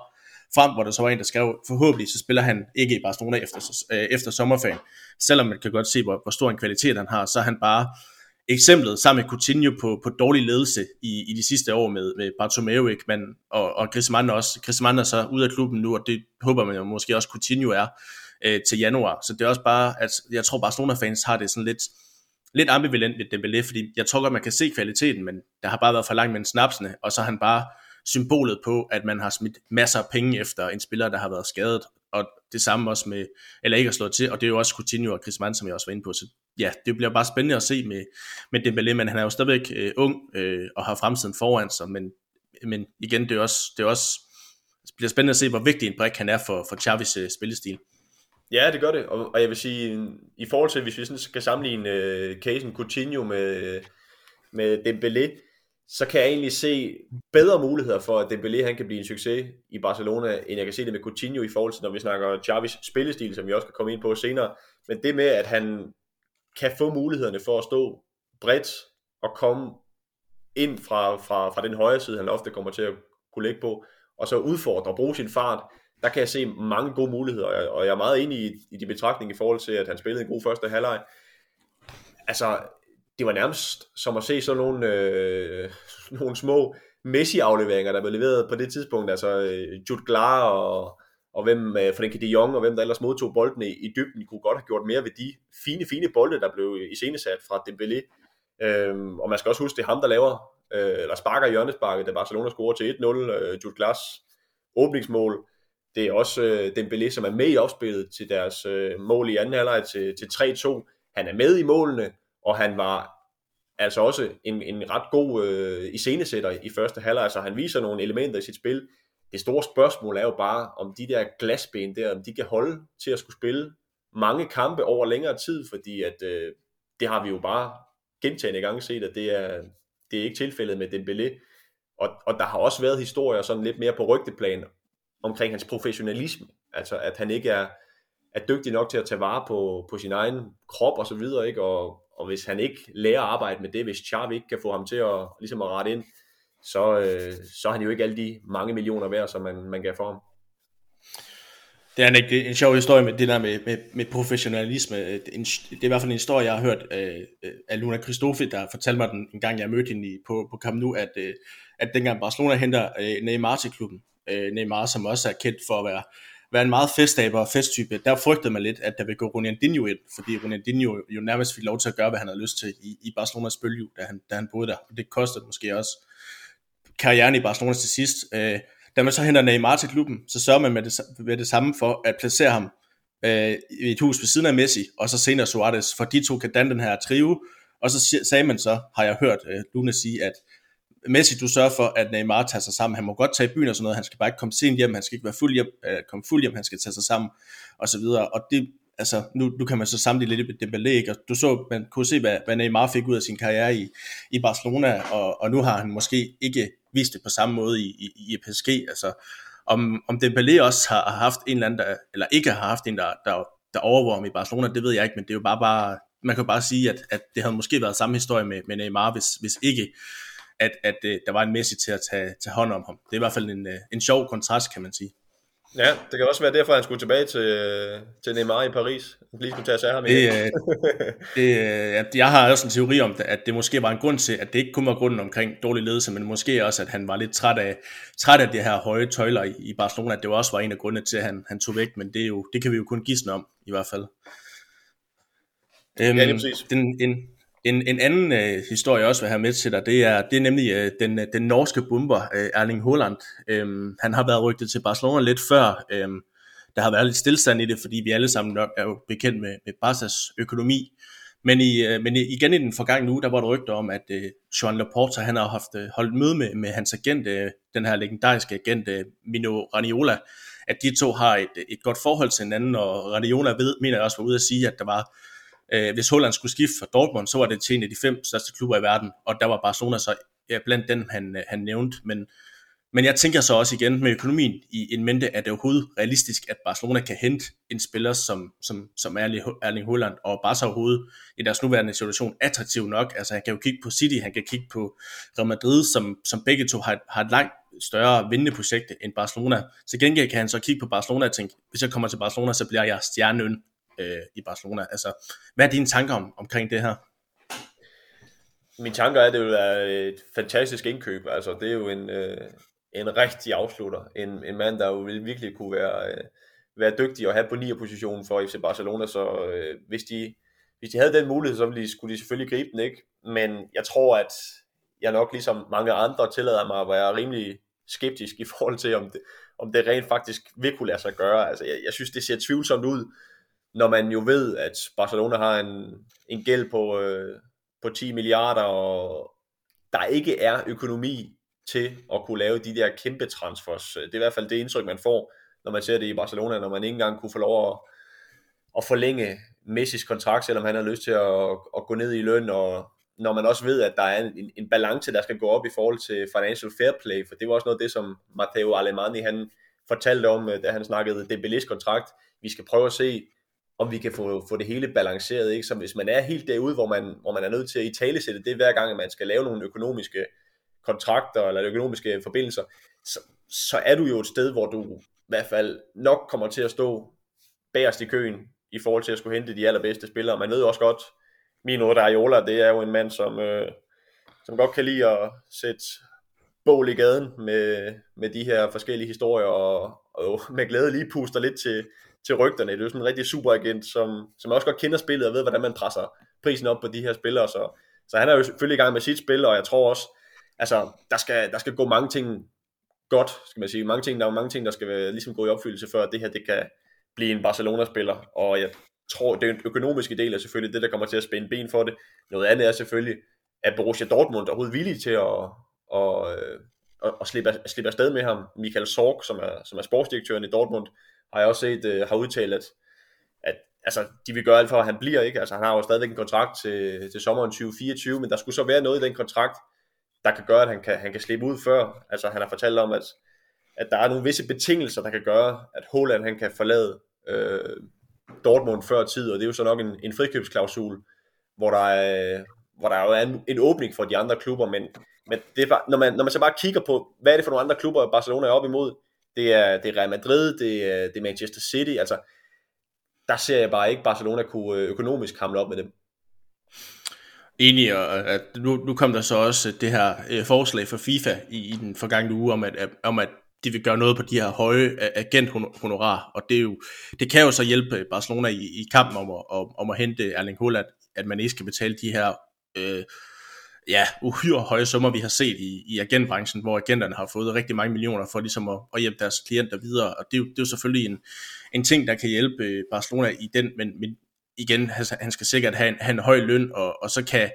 frem, hvor der så var en, der skrev, forhåbentlig så spiller han ikke i Barcelona efter, øh, efter sommerferien. Selvom man kan godt se, hvor, hvor stor en kvalitet han har, så er han bare eksemplet sammen med Coutinho på, på dårlig ledelse i, i de sidste år med, med Bartomeu men, og, og Griezmann også. Griezmann er så ude af klubben nu, og det håber man jo måske også Coutinho er øh, til januar. Så det er også bare, at jeg tror Barcelona-fans har det sådan lidt, lidt ambivalent ved Dembélé, fordi jeg tror godt, man kan se kvaliteten, men der har bare været for langt med snapsene, og så har han bare symbolet på, at man har smidt masser af penge efter en spiller, der har været skadet, og det samme også med, eller ikke har slået til, og det er jo også Coutinho og Griezmann, som jeg også var inde på, så ja, det bliver bare spændende at se med, med Dembélé, men han er jo stadigvæk øh, ung øh, og har fremtiden foran sig, men, men igen, det er også, det er også det bliver spændende at se, hvor vigtig en brik han er for, for Xavis øh, spillestil. Ja, det gør det, og, og jeg vil sige, i forhold til, hvis vi sådan skal sammenligne øh, casen Coutinho med, med Dembélé, så kan jeg egentlig se bedre muligheder for, at Dembélé han kan blive en succes i Barcelona, end jeg kan se det med Coutinho i forhold til, når vi snakker Xavis spillestil, som vi også kan komme ind på senere. Men det med, at han kan få mulighederne for at stå bredt og komme ind fra, fra, fra den højre side, han ofte kommer til at kunne lægge på, og så udfordre og bruge sin fart, der kan jeg se mange gode muligheder, og jeg er meget enig i, i de betragtninger i forhold til, at han spillede en god første halvleg. Altså, det var nærmest som at se sådan nogle, øh, [LAUGHS] nogle små Messi-afleveringer, der blev leveret på det tidspunkt, altså øh, Jude Glar og, og hvem, øh, Frenkie de Jong og hvem der ellers modtog boldene i, i dybden, kunne godt have gjort mere ved de fine, fine bolde, der blev iscenesat fra Dembélé. Øhm, og man skal også huske, det er ham, der laver, øh, eller sparker hjørnesparket, da Barcelona scorer til 1-0, øh, Jude Glass åbningsmål. Det er også øh, Dembélé, som er med i opspillet til deres øh, mål i anden halvleg til, til 3-2. Han er med i målene, og han var altså også en, en ret god øh, iscenesætter i første halvleg, altså han viser nogle elementer i sit spil. Det store spørgsmål er jo bare, om de der glasben der, om de kan holde til at skulle spille mange kampe over længere tid, fordi at øh, det har vi jo bare gentagende gange set, at det er, det er ikke tilfældet med Dembélé. Og, og der har også været historier sådan lidt mere på rygteplan omkring hans professionalisme, altså at han ikke er, er dygtig nok til at tage vare på, på sin egen krop og så videre, ikke? Og, og hvis han ikke lærer at arbejde med det, hvis Xavi ikke kan få ham til at, ligesom at rette ind, så, øh, så er han jo ikke alle de mange millioner værd, som man, man gav for ham. Det er en, det er en sjov historie med det der med, med, med professionalisme. En, det er i hvert fald en historie, jeg har hørt øh, af Luna Christofi, der fortalte mig den en gang, jeg mødte hende i, på, på Camp Nou, at, øh, at dengang Barcelona henter øh, Neymar til klubben, øh, Neymar, som også er kendt for at være være en meget festaber og festtype, der frygtede man lidt, at der ville gå Ronaldinho ind, fordi Ronaldinho jo nærmest fik lov til at gøre, hvad han havde lyst til i, i Barcelonas bølge, da han, da han boede der. Og det kostede måske også karrieren i Barcelona til sidst. Øh, da man så henter Neymar til klubben, så sørger man med det, med det samme for at placere ham øh, i et hus ved siden af Messi, og så senere Suarez, for de to kan danne den her trio, og så sagde man så, har jeg hørt øh, Luna sige, at Messi, du sørger for, at Neymar tager sig sammen. Han må godt tage i byen og sådan noget. Han skal bare ikke komme sent hjem. Han skal ikke være fuld hjem, øh, komme fuld hjem. Han skal tage sig sammen og så videre. Og det, altså, nu, nu kan man så sammenligne lidt med Dembélé, ikke? Og du så, man kunne se, hvad, hvad Neymar fik ud af sin karriere i, i Barcelona, og, og nu har han måske ikke vist det på samme måde i, i, i PSG. Altså, om, om Dembélé også har, har haft en eller anden, der, eller ikke har haft en, der, der, der overvåger ham i Barcelona, det ved jeg ikke, men det er jo bare, bare man kan bare sige, at, at det havde måske været samme historie med, med Neymar, hvis, hvis ikke at, at at der var en Messi til at tage, tage hånd om ham. Det er i hvert fald en, øh, en sjov kontrast, kan man sige. Ja, det kan også være derfor, at han skulle tilbage til, til Neymar i Paris. Lige skulle tage sig af ham det, uh, det, uh, Jeg har også en teori om, at det måske var en grund til, at det ikke kun var grunden omkring dårlig ledelse, men måske også, at han var lidt træt af, træt af det her høje tøjler i, i Barcelona, at det også var en af grundene til, at han, han tog væk, men det, er jo, det kan vi jo kun gisne om, i hvert fald. Um, ja, det er øhm, præcis. Den, en, en, en anden øh, historie, jeg også vil have med til dig, det er, det er nemlig øh, den, øh, den norske bomber, øh, Erling Haaland. Øhm, han har været rygtet til Barcelona lidt før. Øhm, der har været lidt stillstand i det, fordi vi alle sammen nok er jo bekendt med, med Barca's økonomi. Men, i, øh, men igen i den forgangne uge, der var der rygter om, at øh, Joan Laporta, han har haft øh, holdt møde med, med hans agent, øh, den her legendariske agent, øh, Mino Raniola, at de to har et, et godt forhold til hinanden, og Raniola ved, mener jeg også var ude at sige, at der var Øh, hvis Holland skulle skifte fra Dortmund, så var det til en af de fem største klubber i verden, og der var Barcelona så ja, blandt den, han, øh, han nævnte. Men Men jeg tænker så også igen med økonomien i en mente, at det overhovedet realistisk, at Barcelona kan hente en spiller som, som, som Erling Haaland, og bare så overhovedet i deres nuværende situation attraktiv nok. Altså han kan jo kigge på City, han kan kigge på Real Madrid, som, som begge to har, har et langt større vindende projekt end Barcelona. Til gengæld kan han så kigge på Barcelona og tænke, hvis jeg kommer til Barcelona, så bliver jeg stjernen øh, i Barcelona. Altså, hvad er dine tanker om, omkring det her? Min tanker er, at det vil være et fantastisk indkøb. Altså, det er jo en, øh, en rigtig afslutter. En, en mand, der jo virkelig kunne være, øh, være dygtig og have på 9. position for FC Barcelona. Så øh, hvis, de, hvis de havde den mulighed, så ville de, skulle de selvfølgelig gribe den, ikke? Men jeg tror, at jeg nok ligesom mange andre tillader mig at være rimelig skeptisk i forhold til, om det, om det rent faktisk vil kunne lade sig gøre. Altså, jeg, jeg synes, det ser tvivlsomt ud, når man jo ved, at Barcelona har en, en gæld på, øh, på 10 milliarder, og der ikke er økonomi til at kunne lave de der kæmpe transfers. Øh, det er i hvert fald det indtryk, man får, når man ser det i Barcelona, når man ikke engang kunne få lov at, at forlænge Messis kontrakt, selvom han har lyst til at, at gå ned i løn, og når man også ved, at der er en, en balance, der skal gå op i forhold til financial fair play, for det var også noget af det, som Matteo Alemani han fortalte om, øh, da han snakkede Dembélés kontrakt. Vi skal prøve at se, om vi kan få, få det hele balanceret. Ikke? Så hvis man er helt derude, hvor man, hvor man er nødt til at i tale sætte det hver gang, at man skal lave nogle økonomiske kontrakter eller økonomiske forbindelser, så, så er du jo et sted, hvor du i hvert fald nok kommer til at stå bagerst i køen i forhold til at skulle hente de allerbedste spillere. Man ved jo også godt, Mino Raiola, det er jo en mand, som, øh, som godt kan lide at sætte bål i gaden med, med de her forskellige historier, og, og med glæde lige puster lidt til, til rygterne. Det er jo sådan en rigtig superagent, som, som også godt kender spillet og ved, hvordan man presser prisen op på de her spillere. Så, så han er jo selvfølgelig i gang med sit spil, og jeg tror også, altså, der skal, der skal gå mange ting godt, skal man sige. Mange ting, der er mange ting, der skal ligesom gå i opfyldelse, før det her det kan blive en Barcelona-spiller. Og jeg tror, det økonomiske del er selvfølgelig det, der kommer til at spænde ben for det. Noget andet er selvfølgelig, at Borussia Dortmund er overhovedet villig til at, at, øh, at, at, slippe, at slippe afsted med ham. Michael Sorg, som er, som er sportsdirektøren i Dortmund, har jeg også set, øh, har udtalt, at, at altså, de vil gøre alt for, at han bliver. Ikke? Altså, han har jo stadigvæk en kontrakt til, til sommeren 2024, men der skulle så være noget i den kontrakt, der kan gøre, at han kan, han kan slippe ud før. Altså, han har fortalt om, at, at der er nogle visse betingelser, der kan gøre, at Holland han kan forlade øh, Dortmund før tid, og det er jo så nok en, en frikøbsklausul, hvor der er, hvor der jo er en, en åbning for de andre klubber, men, men det er bare, når, man, når man så bare kigger på, hvad er det for nogle andre klubber, Barcelona er op imod, det er, det er Real Madrid, det er, det er Manchester City, altså der ser jeg bare ikke Barcelona kunne øh, økonomisk hamle op med dem. Enig, og at nu, nu kom der så også det her øh, forslag fra FIFA i, i den forgangne uge om, at, om at de vil gøre noget på de her høje øh, agenthonorar, og det, er jo, det kan jo så hjælpe Barcelona i, i kampen om at, om, om at hente Erling Haaland, at man ikke skal betale de her øh, ja, uhyre høje summer, vi har set i, i agentbranchen, hvor agenterne har fået rigtig mange millioner for ligesom at, at hjælpe deres klienter videre, og det er jo, det er jo selvfølgelig en, en ting, der kan hjælpe øh, Barcelona i den, men, men igen, han, han skal sikkert have en, have en høj løn, og, og så kan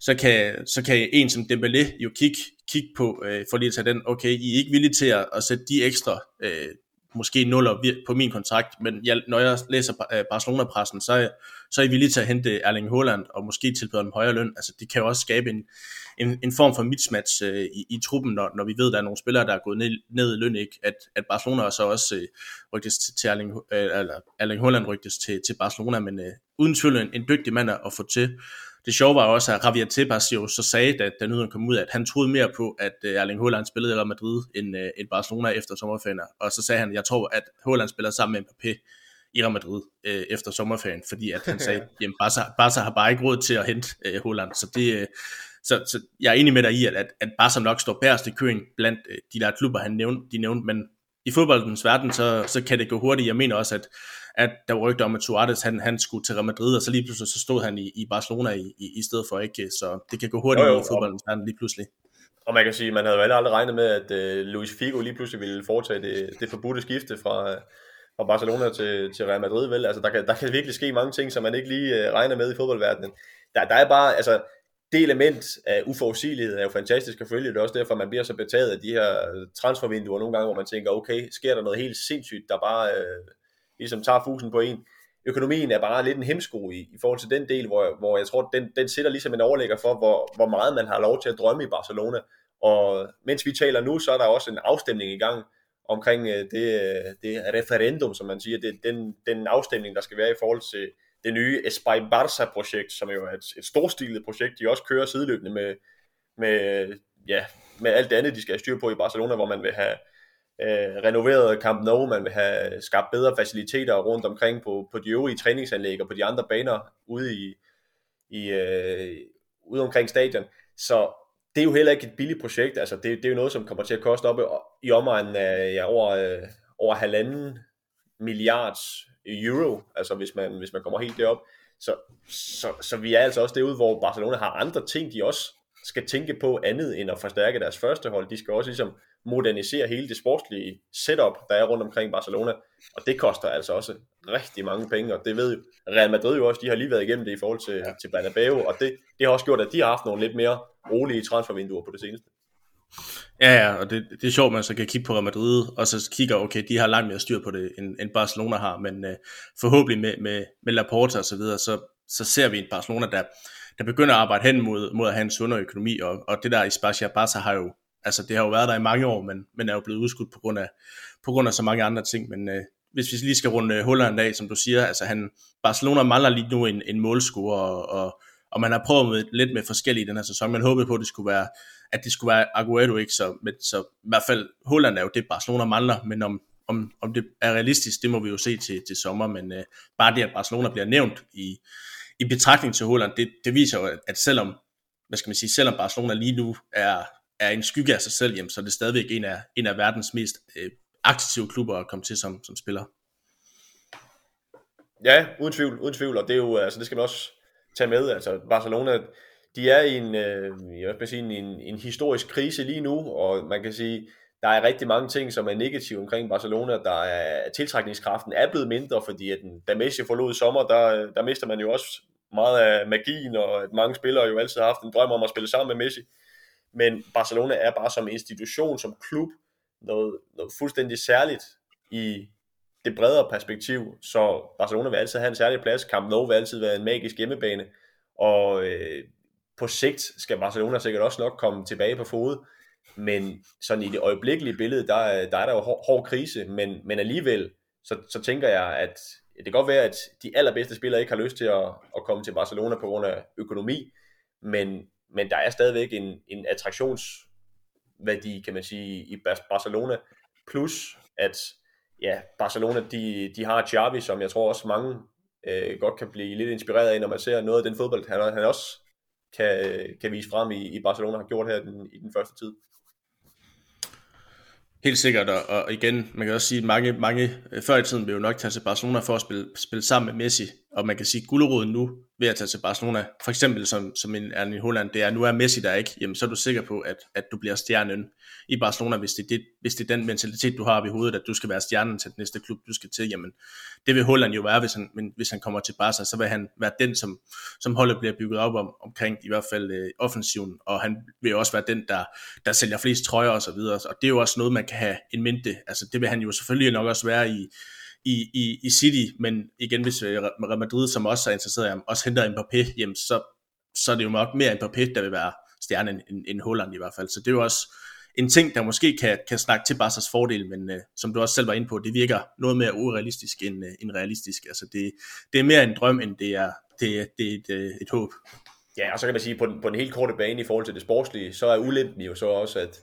så kan, så kan en som Dembélé jo kigge, kigge på, øh, for lige at tage den, okay, I er ikke villige til at, at sætte de ekstra, øh, måske nuller på min kontrakt, men jeg, når jeg læser øh, Barcelona-pressen, så er, så er I villige til at hente Erling Haaland, og måske tilbyde en højere løn. Altså, det kan jo også skabe en, en, en form for mismatch øh, i, i truppen, når, når vi ved, at der er nogle spillere, der er gået ned, ned i løn, ikke? At, at Barcelona så også øh, rygtes til, til Erling, øh, eller Erling Haaland rygtes til, til Barcelona, men øh, uden tvivl en, en dygtig mand at få til det sjove var også, at Javier Tebas jo så sagde, da, da nyheden kom ud, at han troede mere på, at øh, Erling Haaland spillede i Real Madrid end, øh, end Barcelona efter sommerferien. Og så sagde han, jeg tror, at Haaland spiller sammen med Mbappé i Real Madrid uh, efter sommerferien, fordi at han sagde, [LAUGHS] jamen Barca, Barca har bare ikke råd til at hente uh, Haaland. Så, det, uh, så, så jeg er enig med dig i, at, at, at Barca nok står bærest i køen blandt uh, de der klubber, han nævnte, de nævnte, men i fodboldens verden, så, så kan det gå hurtigt. Jeg mener også, at at der var rygter om, at Suarez han, han skulle til Real Madrid, og så lige pludselig så stod han i, i Barcelona i, i, i stedet for ikke, så det kan gå hurtigt jo, jo, i fodboldens verden lige pludselig. Og man kan sige, man havde jo aldrig regnet med, at uh, Luis Figo lige pludselig ville foretage det, det forbudte skifte fra, fra Barcelona til, til Real Madrid, vel? Altså, der kan, der kan virkelig ske mange ting, som man ikke lige øh, regner med i fodboldverdenen. Der, der er bare, altså, det element af uforudsigelighed er jo fantastisk at følge. Det er også derfor, man bliver så betaget af de her transfervinduer nogle gange, hvor man tænker, okay, sker der noget helt sindssygt, der bare øh, ligesom tager fusen på en. Økonomien er bare lidt en hemsko i, i forhold til den del, hvor, hvor jeg tror, den, den sætter ligesom en overlægger for, hvor, hvor meget man har lov til at drømme i Barcelona. Og mens vi taler nu, så er der også en afstemning i gang omkring øh, det, øh, det referendum, som man siger, det, den, den afstemning, der skal være i forhold til det nye Espai Barça-projekt, som jo er et, et storstilet projekt, de også kører sideløbende med, med, ja, med alt det andet, de skal have styr på i Barcelona, hvor man vil have øh, renoveret Camp Nou, man vil have skabt bedre faciliteter rundt omkring på, på de øvrige træningsanlæg og på de andre baner ude i, i øh, ude omkring stadion. Så det er jo heller ikke et billigt projekt. Altså, det, det er jo noget, som kommer til at koste op i omegnen af ja, over, øh, over halvanden milliards euro, altså hvis man, hvis man kommer helt derop. Så, så, så vi er altså også derude, hvor Barcelona har andre ting, de også skal tænke på andet end at forstærke deres første hold. De skal også ligesom modernisere hele det sportslige setup, der er rundt omkring Barcelona, og det koster altså også rigtig mange penge, og det ved Real Madrid jo også, de har lige været igennem det i forhold til, ja. til Bernabeu, og det, det har også gjort, at de har haft nogle lidt mere rolige transfervinduer på det seneste. Ja, ja, og det, det er sjovt, man så kan kigge på Real Madrid, og så kigger, okay, de har langt mere styr på det, end, end Barcelona har, men øh, forhåbentlig med, med, med Laporta og så videre, så, så ser vi en Barcelona, der, der begynder at arbejde hen mod, mod at have en sundere økonomi, og, og det der i Spacia Barca har jo, altså det har jo været der i mange år, men, men er jo blevet udskudt på grund af, på grund af så mange andre ting, men øh, hvis vi lige skal runde øh, huller en dag, som du siger, altså han, Barcelona mangler lige nu en, en målscorer, og, og, og man har prøvet med, lidt med forskellige i den her sæson, man håbede på, at det skulle være, at det skulle være Aguero, ikke? Så, men, så i hvert fald, Holland er jo det, Barcelona mangler, men om, om, om det er realistisk, det må vi jo se til, til sommer, men øh, bare det, at Barcelona bliver nævnt i, i betragtning til Holland, det, det viser jo, at selvom, hvad skal man sige, selvom Barcelona lige nu er, er en skygge af sig selv, jamen, så er det stadigvæk en af, en af verdens mest øh, aktive klubber at komme til som, som spiller. Ja, uden tvivl, uden tvivl, og det er jo, altså det skal man også tage med, altså Barcelona, de er i en, øh, jeg vil sige, en, en historisk krise lige nu, og man kan sige, der er rigtig mange ting, som er negative omkring Barcelona. Der er tiltrækningskraften er blevet mindre, fordi at den, da Messi forlod sommer, der, der mister man jo også meget af magien, og at mange spillere jo altid har haft en drøm om at spille sammen med Messi. Men Barcelona er bare som institution, som klub, noget, noget fuldstændig særligt i det bredere perspektiv, så Barcelona vil altid have en særlig plads. Camp Nou vil altid være en magisk hjemmebane, og øh, på sigt skal Barcelona sikkert også nok komme tilbage på fod, men sådan i det øjeblikkelige billede, der, der er der jo hård, hård krise, men, men alligevel, så, så tænker jeg, at det kan godt være, at de allerbedste spillere ikke har lyst til at, at komme til Barcelona på grund af økonomi, men, men der er stadigvæk en, en attraktionsværdi, kan man sige, i Barcelona, plus at ja, Barcelona, de, de har Xavi, som jeg tror også mange øh, godt kan blive lidt inspireret af, når man ser noget af den fodbold, han, han også kan, kan vise frem i, i Barcelona, har gjort her den, i den første tid. Helt sikkert, og, og igen, man kan også sige, at mange, mange øh, før i tiden blev jo nok tage til Barcelona for at spille, spille sammen med Messi, og man kan sige, at gulderoden nu ved at tage til Barcelona, for eksempel som, som en Erling Holland, det er, nu er Messi der ikke, jamen så er du sikker på, at, at du bliver stjernen i Barcelona, hvis det, det, hvis det er den mentalitet, du har i hovedet, at du skal være stjernen til den næste klub, du skal til, jamen det vil Holland jo være, hvis han, men hvis han kommer til Barca, så vil han være den, som, som holdet bliver bygget op om, omkring, i hvert fald øh, offensiven, og han vil også være den, der, der sælger flest trøjer og så videre, og det er jo også noget, man kan have en mente, altså det vil han jo selvfølgelig nok også være i, i, i, i City, men igen, hvis øh, Real Madrid, som også er interesseret i ham, også henter Mbappé, jamen så, så er det jo nok mere Mbappé, der vil være stjernen end, end Holland i hvert fald. Så det er jo også en ting, der måske kan, kan snakke til Barca's fordel, men øh, som du også selv var inde på, det virker noget mere urealistisk end, øh, end realistisk. Altså det, det er mere en drøm, end det er, det, det er et, øh, et håb. Ja, og så kan man sige, på den, på den helt korte bane i forhold til det sportslige, så er ulempen jo så også, at,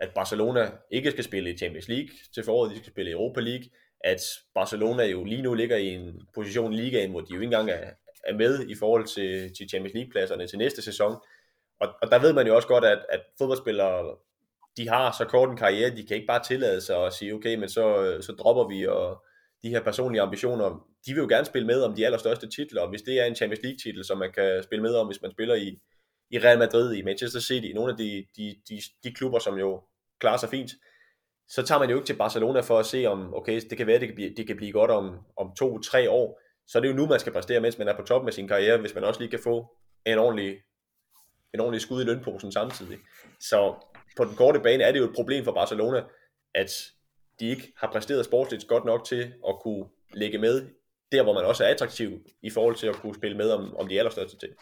at Barcelona ikke skal spille i Champions League til foråret, de skal spille i Europa League, at Barcelona jo lige nu ligger i en position i ligaen, hvor de jo ikke engang er, er med i forhold til, til Champions League-pladserne til næste sæson. Og, og der ved man jo også godt, at, at fodboldspillere, de har så kort en karriere, de kan ikke bare tillade sig at sige, okay, men så, så dropper vi, og de her personlige ambitioner, de vil jo gerne spille med om de allerstørste titler, og hvis det er en Champions League-titel, som man kan spille med om, hvis man spiller i, i Real Madrid, i Manchester City, nogle af de, de, de, de klubber, som jo klarer sig fint, så tager man jo ikke til Barcelona for at se om, okay, det kan være, det kan blive, det kan blive godt om, om to-tre år. Så er det jo nu, man skal præstere, mens man er på toppen af sin karriere, hvis man også lige kan få en ordentlig, en ordentlig skud i lønposen samtidig. Så på den korte bane er det jo et problem for Barcelona, at de ikke har præsteret sportsligt godt nok til at kunne lægge med der, hvor man også er attraktiv i forhold til at kunne spille med om, om de allerstørste ting.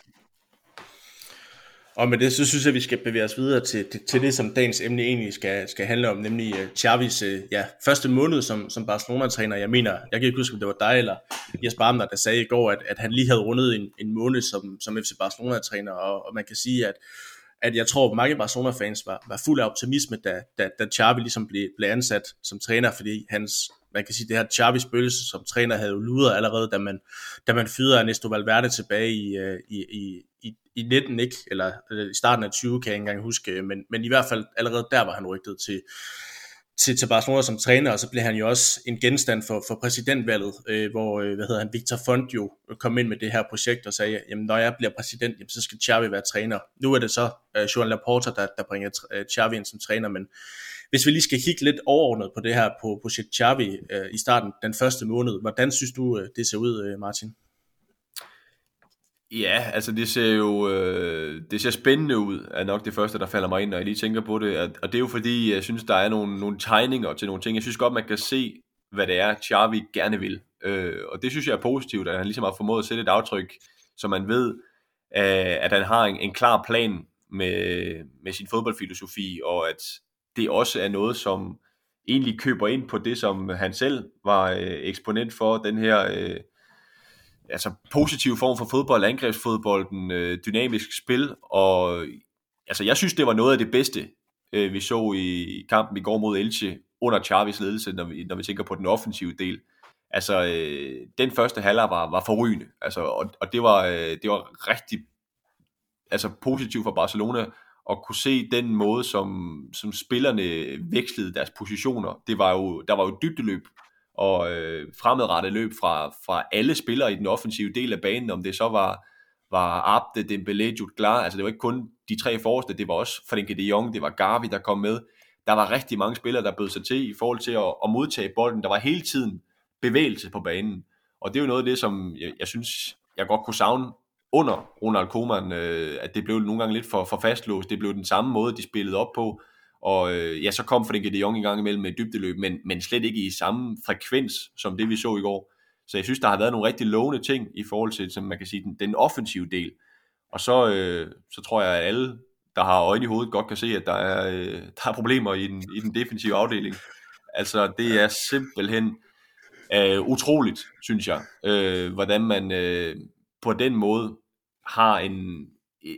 Og med det, så synes jeg, at vi skal bevæge os videre til, til, til det, som dagens emne egentlig skal, skal handle om, nemlig uh, Xavis uh, ja, første måned som, som Barcelona-træner. Jeg mener, jeg kan ikke huske, om det var dig eller Jesper Amner, der sagde i går, at, at han lige havde rundet en, en måned som, som FC Barcelona-træner, og, og man kan sige, at at jeg tror, at mange Barcelona-fans var, var fuld af optimisme, da, da, da Xavi ligesom blev, blev ansat som træner, fordi hans, man kan sige, det her Xavis spøgelse som træner havde jo luder allerede, da man, da man fyrede Ernesto Valverde tilbage i, øh, i, i, i, i 19, ikke? Eller, eller i starten af 20, kan jeg ikke engang huske, øh, men, men i hvert fald allerede der var han rygtet til, til, til Barcelona som træner, og så blev han jo også en genstand for, for præsidentvalget, øh, hvor øh, hvad hedder han, Victor Font jo kom ind med det her projekt og sagde, jamen når jeg bliver præsident, jamen, så skal Xavi være træner. Nu er det så øh, Joan Laporta, der, der bringer øh, Xavi ind som træner, men hvis vi lige skal kigge lidt overordnet på det her på projekt Xavi øh, i starten, den første måned, hvordan synes du, øh, det ser ud, øh, Martin? Ja, altså det ser jo øh, det ser spændende ud, er nok det første, der falder mig ind, når jeg lige tænker på det. Og det er jo fordi, jeg synes, der er nogle, nogle tegninger til nogle ting. Jeg synes godt, man kan se, hvad det er, Xavi gerne vil. Øh, og det synes jeg er positivt, at han ligesom har formået at sætte et aftryk, så man ved, øh, at han har en, en klar plan med, med sin fodboldfilosofi, og at det også er noget, som egentlig køber ind på det, som han selv var øh, eksponent for, den her... Øh, altså positiv form for fodbold, angrebsfodbolden, øh, dynamisk spil, og altså jeg synes, det var noget af det bedste, øh, vi så i kampen i går mod Elche, under Chavis ledelse, når vi, når vi tænker på den offensive del. Altså, øh, den første halvleg var, var forrygende, altså, og, og det, var, øh, det var rigtig altså, positivt for Barcelona at kunne se den måde, som, som spillerne vekslede deres positioner. Det var jo, der var jo dybdeløb og øh, fremadrettet løb fra, fra alle spillere i den offensive del af banen, om det så var, var Abde, Dembélé, Jude Klar, altså det var ikke kun de tre forreste, det var også Frenkie de Jong, det var Gavi, der kom med. Der var rigtig mange spillere, der bød sig til i forhold til at, at modtage bolden. Der var hele tiden bevægelse på banen. Og det er jo noget af det, som jeg, jeg synes, jeg godt kunne savne under Ronald Koeman, øh, at det blev nogle gange lidt for, for fastlåst. Det blev den samme måde, de spillede op på. Og øh, ja, så kom Frenkie de Jong i gang imellem med et dybdeløb, men, men slet ikke i samme frekvens, som det vi så i går. Så jeg synes, der har været nogle rigtig lovende ting i forhold til, som man kan sige, den, den offensive del. Og så, øh, så tror jeg, at alle, der har øjne i hovedet, godt kan se, at der er, øh, der er problemer i den, i den defensive afdeling. Altså, det er simpelthen øh, utroligt, synes jeg, øh, hvordan man øh, på den måde har en,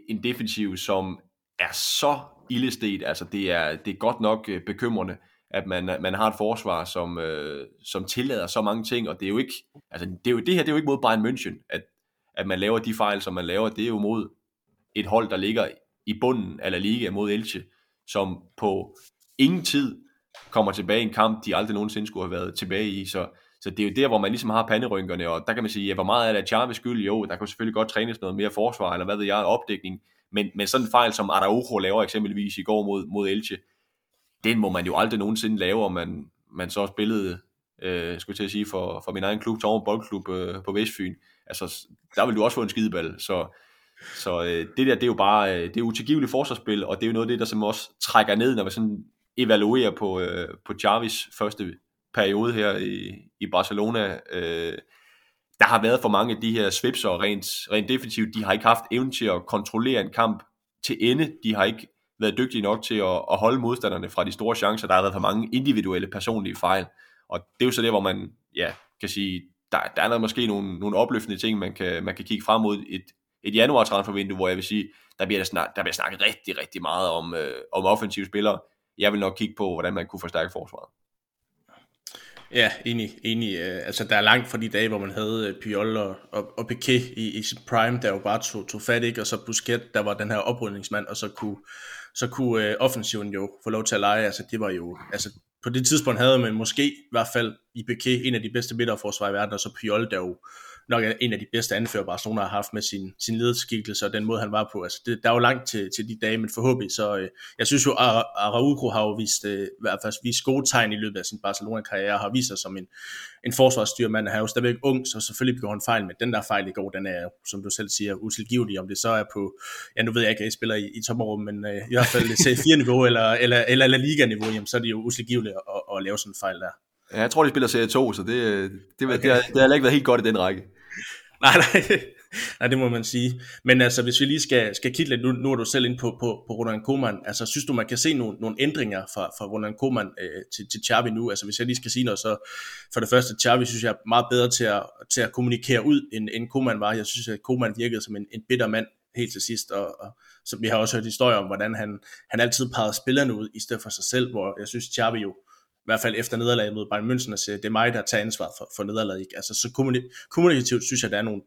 en defensiv, som er så ildestet. Altså, det er, det er godt nok øh, bekymrende, at man, man har et forsvar, som, øh, som tillader så mange ting, og det er jo ikke, altså, det, er jo, det her det er jo ikke mod Bayern München, at, at man laver de fejl, som man laver, det er jo mod et hold, der ligger i bunden af La Liga mod Elche, som på ingen tid kommer tilbage i en kamp, de aldrig nogensinde skulle have været tilbage i, så, så det er jo der, hvor man ligesom har panderynkerne, og der kan man sige, ja, hvor meget er det Charmes skyld? Jo, der kan selvfølgelig godt trænes noget mere forsvar, eller hvad ved jeg, opdækning, men, men sådan en fejl, som Araujo laver eksempelvis i går mod, mod Elche, den må man jo aldrig nogensinde lave, om man, man så spillede, øh, skulle jeg til at sige, for, for min egen klub, Torben Boldklub øh, på Vestfyn. Altså, der vil du også få en skideball. Så, så øh, det der, det er jo bare, øh, det er utilgiveligt forsvarsspil, og det er jo noget af det, der som også trækker ned, når vi sådan evaluerer på, øh, på Jarvis første periode her i, i Barcelona. Øh, der har været for mange af de her svipser rent, rent defensivt. De har ikke haft evnen til at kontrollere en kamp til ende. De har ikke været dygtige nok til at, at holde modstanderne fra de store chancer. Der har været for mange individuelle personlige fejl. Og det er jo så det, hvor man ja, kan sige, der, der er der måske nogle, nogle opløftende ting, man kan, man kan kigge frem mod et, et januar transfervindue, hvor jeg vil sige, der bliver der, snak, der bliver snakket rigtig, rigtig meget om, øh, om offensive spillere. Jeg vil nok kigge på, hvordan man kunne forstærke forsvaret. Ja, enig. enig. Øh, altså, der er langt fra de dage, hvor man havde øh, Piol og, og, og Piquet i, i sit prime, der jo bare tog, tog fat, ikke? og så Busquets, der var den her oprydningsmand, og så kunne, så kunne øh, offensiven jo få lov til at lege. Altså, det var jo, altså, på det tidspunkt havde man måske i hvert fald i Piquet en af de bedste midterforsvar i verden, og så Piol, der jo nok er en af de bedste anfører, Barcelona har haft med sin, sin lederskikkelse og den måde, han var på. Altså, det, der er jo langt til, til de dage, men forhåbentlig så... Øh, jeg synes jo, Araujo har jo vist, øh, i hvert fald vist gode tegn i løbet af sin Barcelona-karriere, har vist sig som en, en forsvarsstyrmand. Han er jo stadigvæk ung, så selvfølgelig begår han fejl, men den der fejl i går, den er, som du selv siger, utilgivelig. Om det så er på... Ja, nu ved jeg ikke, at I spiller i, i tommerum, men øh, i hvert fald C4-niveau [LAUGHS] eller, eller, eller La Liga-niveau, jamen, så er det jo utilgiveligt at, at, at lave sådan en fejl der. Ja, jeg tror, de spiller Serie 2, så det, øh, det, det, okay. det, har, det har ikke været helt godt i den række. [LAUGHS] Nej, nej. Nej, det må man sige. Men altså, hvis vi lige skal, skal kigge lidt, nu, nu er du selv ind på, på, på Ronald Koeman, altså synes du, man kan se nogle, nogle ændringer fra, fra Ronald Koeman øh, til, til Xavi nu? Altså hvis jeg lige skal sige noget, så for det første, Xavi synes jeg er meget bedre til at, til at kommunikere ud, end, end Koeman var. Jeg synes, at Koeman virkede som en, en bitter mand helt til sidst, og, og så vi har også hørt historier om, hvordan han, han altid pegede spillerne ud, i stedet for sig selv, hvor jeg synes, Xavi jo i hvert fald efter nederlaget mod Bayern München, at det er mig, der tager ansvar for, for nederlaget. Ikke? Altså, så kommunikativt synes jeg, der er nogle,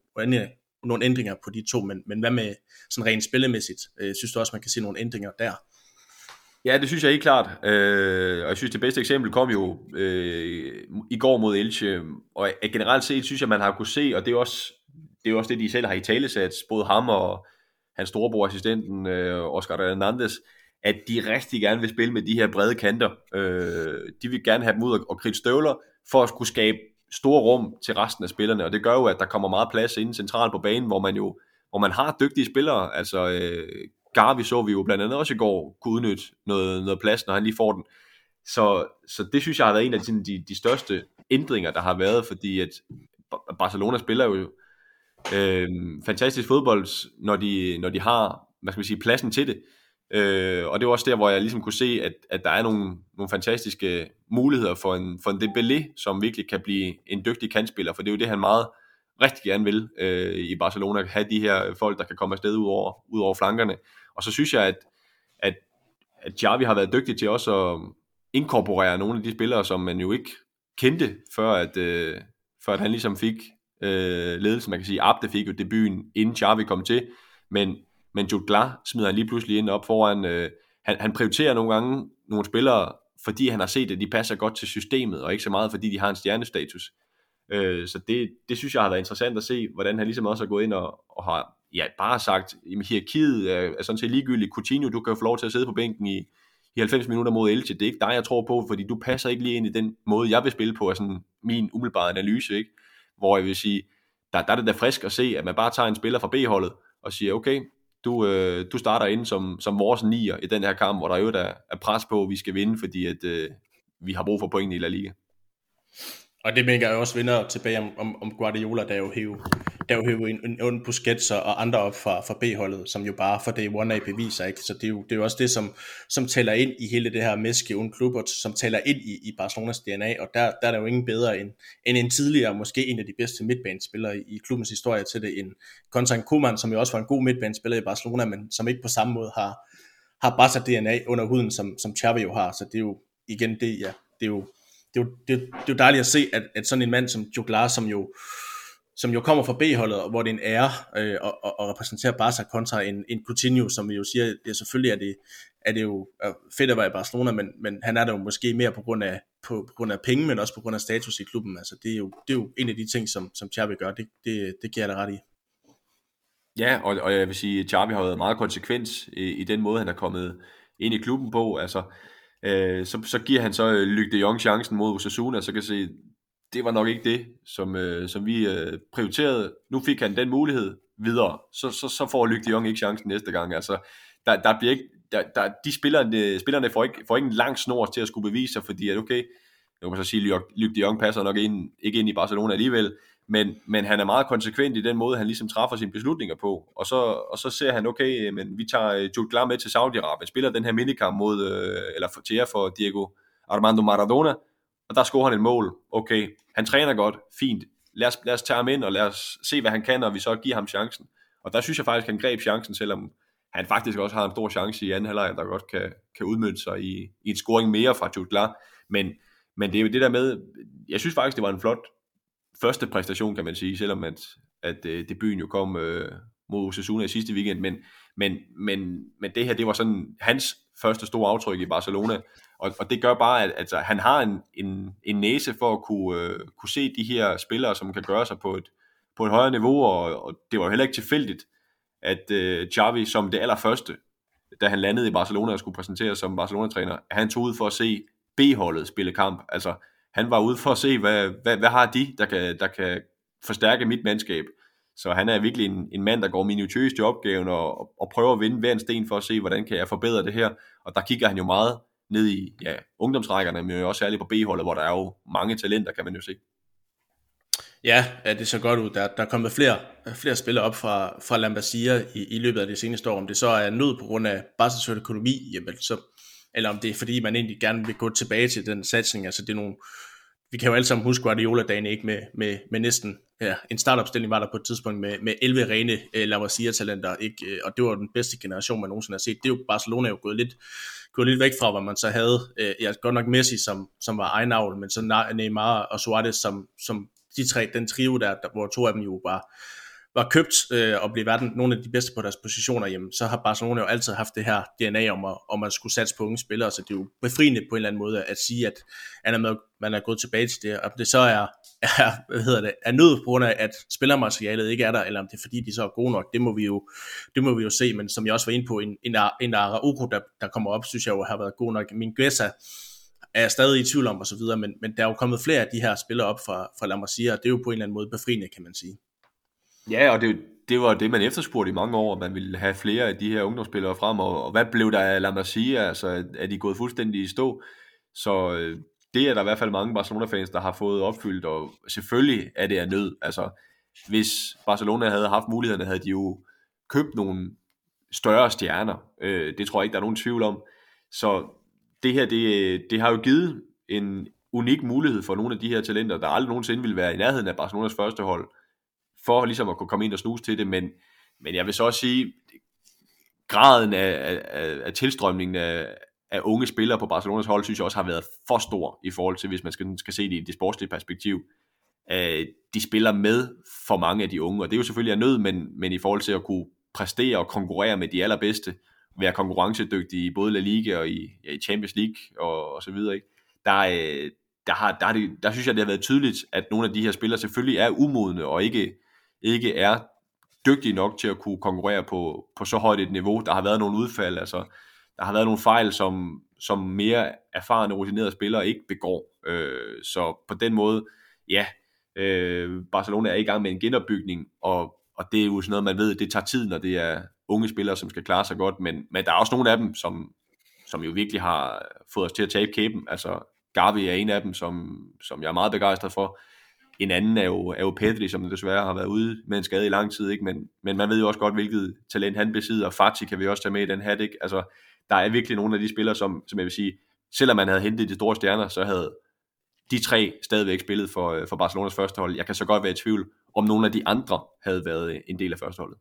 nogle ændringer på de to, men, men hvad med sådan rent spillemæssigt? Øh, synes du også, man kan se nogle ændringer der? Ja, det synes jeg helt klart. Øh, og jeg synes, det bedste eksempel kom jo øh, i går mod Elche. Og øh, generelt set synes jeg, man har kunne se, og det er også det, er også det de selv har i talesat, både ham og hans storebror, assistenten øh, Oscar Hernandez, at de rigtig gerne vil spille med de her brede kanter. Øh, de vil gerne have dem ud og, og kridte støvler, for at kunne skabe store rum til resten af spillerne, og det gør jo, at der kommer meget plads inde centralt på banen, hvor man jo hvor man har dygtige spillere, altså øh, Garvi så vi jo blandt andet også i går kunne udnytte noget, noget plads, når han lige får den. Så, så det synes jeg har været en af de, de, de største ændringer, der har været, fordi at Barcelona spiller jo øh, fantastisk fodbold, når de, når de har hvad skal man sige, pladsen til det. Øh, og det var også der, hvor jeg ligesom kunne se, at, at der er nogle, nogle fantastiske muligheder for en, for en Dembélé, som virkelig kan blive en dygtig kantspiller, for det er jo det, han meget rigtig gerne vil øh, i Barcelona, at have de her folk, der kan komme afsted ud over, ud over flankerne. Og så synes jeg, at, at, at Xavi har været dygtig til også at inkorporere nogle af de spillere, som man jo ikke kendte, før at, øh, før at han ligesom fik øh, ledelse. Man kan sige, Abde fik jo debuten, inden Xavi kom til, men men Jude Glas smider han lige pludselig ind op foran. Øh, han, han prioriterer nogle gange nogle spillere, fordi han har set, at de passer godt til systemet, og ikke så meget, fordi de har en stjernestatus. Øh, så det, det synes jeg har været interessant at se, hvordan han ligesom også har gået ind og, og har ja, bare sagt, at hierarkiet er, er sådan set ligegyldigt. Coutinho, du kan jo få lov til at sidde på bænken i, i 90 minutter mod Elche. Det er ikke dig, jeg tror på, fordi du passer ikke lige ind i den måde, jeg vil spille på, er sådan min umiddelbare analyse, ikke? hvor jeg vil sige, der, der er det da frisk at se, at man bare tager en spiller fra B-holdet og siger, okay, du, øh, du starter ind som, som vores nier i den her kamp, hvor der jo der er pres på, at vi skal vinde, fordi at, øh, vi har brug for point i La Liga. Og det mener jeg også vinder tilbage om, om, om Guardiola, der jo hæver, der jo hæver en, en, en Busquets og andre op fra, fra B-holdet, som jo bare for det one af beviser, ikke? Så det er, jo, det er jo også det, som, som tæller ind i hele det her meske un klubber, som tæller ind i, i Barcelonas DNA, og der, der er der jo ingen bedre end, end en tidligere, måske en af de bedste midtbanespillere i, i klubbens historie til det, end Konstantin Koeman, som jo også var en god midtbanespiller i Barcelona, men som ikke på samme måde har, har Barca DNA under huden, som, som Xavi jo har, så det er jo igen det, ja, det er jo det er jo, det, det er jo dejligt at se, at, at sådan en mand som Joglar, som jo, som jo kommer fra B-holdet, hvor det er en ære øh, at, at, repræsentere Barca kontra en, en Coutinho, som vi jo siger, det er selvfølgelig er det, er det jo fedt at være i Barcelona, men, men han er der jo måske mere på grund af, på, på grund af penge, men også på grund af status i klubben. Altså, det, er jo, det er jo en af de ting, som, som Xavi gør. Det, det, det giver jeg da ret i. Ja, og, og jeg vil sige, at Xavi har været meget konsekvent i, i den måde, han er kommet ind i klubben på. Altså, øh, så, så giver han så øh, Luc de Jong chancen mod Osasuna, så kan se, det var nok ikke det, som, øh, som vi øh, prioriterede. Nu fik han den mulighed videre, så, så, så får Luc de Jong ikke chancen næste gang. Altså, der, der bliver ikke, der, der, de spillerne, øh, spillerne får ikke, får ikke en lang snor til at skulle bevise sig, fordi at okay, jeg kan så sige, at Luc de Jong passer nok ind, ikke ind i Barcelona alligevel, men, men han er meget konsekvent i den måde, han ligesom træffer sine beslutninger på. Og så, og så ser han, okay, men vi tager øh, Jude Glam med til Saudi-Arabien, spiller den her minikamp mod, øh, eller for, til jer for Diego Armando Maradona, og der scorer han et mål. Okay, han træner godt, fint. Lad os, lad os tage ham ind, og lad os se, hvad han kan, og vi så giver ham chancen. Og der synes jeg faktisk, at han greb chancen, selvom han faktisk også har en stor chance i anden halvleg, der godt kan, kan udmønte sig i, i en scoring mere fra Jude Glam. Men, men det er jo det der med, jeg synes faktisk, det var en flot første præstation, kan man sige, selvom at, at øh, debuten jo kom øh, mod Osasuna i sidste weekend, men, men, men, men det her, det var sådan hans første store aftryk i Barcelona, og, og det gør bare, at altså, han har en, en, en næse for at kunne, øh, kunne se de her spillere, som kan gøre sig på et, på et højere niveau, og, og det var jo heller ikke tilfældigt, at øh, Xavi som det allerførste, da han landede i Barcelona og skulle præsentere som Barcelona-træner, han tog ud for at se B-holdet spille kamp. Altså, han var ude for at se, hvad, hvad, hvad har de, der kan, der kan forstærke mit mandskab. Så han er virkelig en, en mand, der går minutiøst i opgaven og, og prøver at vinde hver en sten for at se, hvordan kan jeg forbedre det her. Og der kigger han jo meget ned i ja, ungdomsrækkerne, men jo også særligt på B-holdet, hvor der er jo mange talenter, kan man jo se. Ja, ja, det ser godt ud. Der, der er kommet flere, flere spillere op fra, fra Lambasia i, i løbet af det seneste år. Om det så er nød på grund af barselsøkonomi, økonomi, jamen, så, eller om det er fordi, man egentlig gerne vil gå tilbage til den satsning. Altså det er nogle, vi kan jo alle sammen huske Guardiola-dagen ikke med, med, med næsten ja, en startopstilling var der på et tidspunkt med, med 11 rene øh, eh, La Masia-talenter, ikke? Øh, og det var den bedste generation, man nogensinde har set. Det er jo Barcelona er jo gået lidt, gået lidt væk fra, hvad man så havde. Eh, ja, godt nok Messi, som, som var egen men så Neymar og Suarez, som, som de tre, den trio der, der hvor to af dem jo var, var købt øh, og blev verden nogle af de bedste på deres positioner, jamen, så har Barcelona jo altid haft det her DNA om at, om at skulle satse på unge spillere, så det er jo befriende på en eller anden måde at sige, at man er, man er gået tilbage til det, og det så er, er, hvad hedder det, er nød på grund af, at spillermaterialet ikke er der, eller om det er fordi, de så er gode nok, det må vi jo, det må vi jo se, men som jeg også var inde på, en, en, en Araujo, der, der kommer op, synes jeg jo har været god nok. Min Gessa er jeg stadig i tvivl om, og så videre, men, men der er jo kommet flere af de her spillere op fra, fra La Masia, og det er jo på en eller anden måde befriende, kan man sige. Ja, og det, det var det, man efterspurgte i mange år, at man ville have flere af de her ungdomsspillere frem, og, og hvad blev der af La Masia? Altså, er de gået fuldstændig i stå? Så øh, det er der i hvert fald mange Barcelona-fans, der har fået opfyldt, og selvfølgelig er det af nød. Altså, hvis Barcelona havde haft mulighederne, havde de jo købt nogle større stjerner. Øh, det tror jeg ikke, der er nogen tvivl om. Så det her, det, det har jo givet en unik mulighed for nogle af de her talenter, der aldrig nogensinde ville være i nærheden af Barcelonas første hold, for ligesom at kunne komme ind og snuse til det, men, men jeg vil så også sige, graden af, af, af tilstrømningen af, af unge spillere på Barcelonas hold, synes jeg også har været for stor i forhold til, hvis man skal, skal se det i det sportslige perspektiv. Uh, de spiller med for mange af de unge, og det er jo selvfølgelig af nød, men, men i forhold til at kunne præstere og konkurrere med de allerbedste, være konkurrencedygtig i både La Liga og i, ja, i Champions League og, og så videre, ikke? Der, øh, der, har, der, det, der synes jeg, det har været tydeligt, at nogle af de her spillere selvfølgelig er umodne og ikke ikke er dygtige nok til at kunne konkurrere på, på så højt et niveau. Der har været nogle udfald, altså der har været nogle fejl, som, som mere erfarne, rutinerede spillere ikke begår. Øh, så på den måde, ja, øh, Barcelona er i gang med en genopbygning, og, og det er jo sådan noget, man ved, det tager tid, når det er unge spillere, som skal klare sig godt, men, men der er også nogle af dem, som, som jo virkelig har fået os til at tabe kæben. Altså, Gavi er en af dem, som, som jeg er meget begejstret for. En anden er jo, er jo Pedri, som desværre har været ude med en skade i lang tid, ikke? Men, men man ved jo også godt, hvilket talent han besidder, og Fati kan vi også tage med i den hat, ikke? Altså, der er virkelig nogle af de spillere, som, som jeg vil sige, selvom man havde hentet de store stjerner, så havde de tre stadigvæk spillet for, øh, for Barcelonas førstehold. Jeg kan så godt være i tvivl, om nogle af de andre havde været øh, en del af førsteholdet.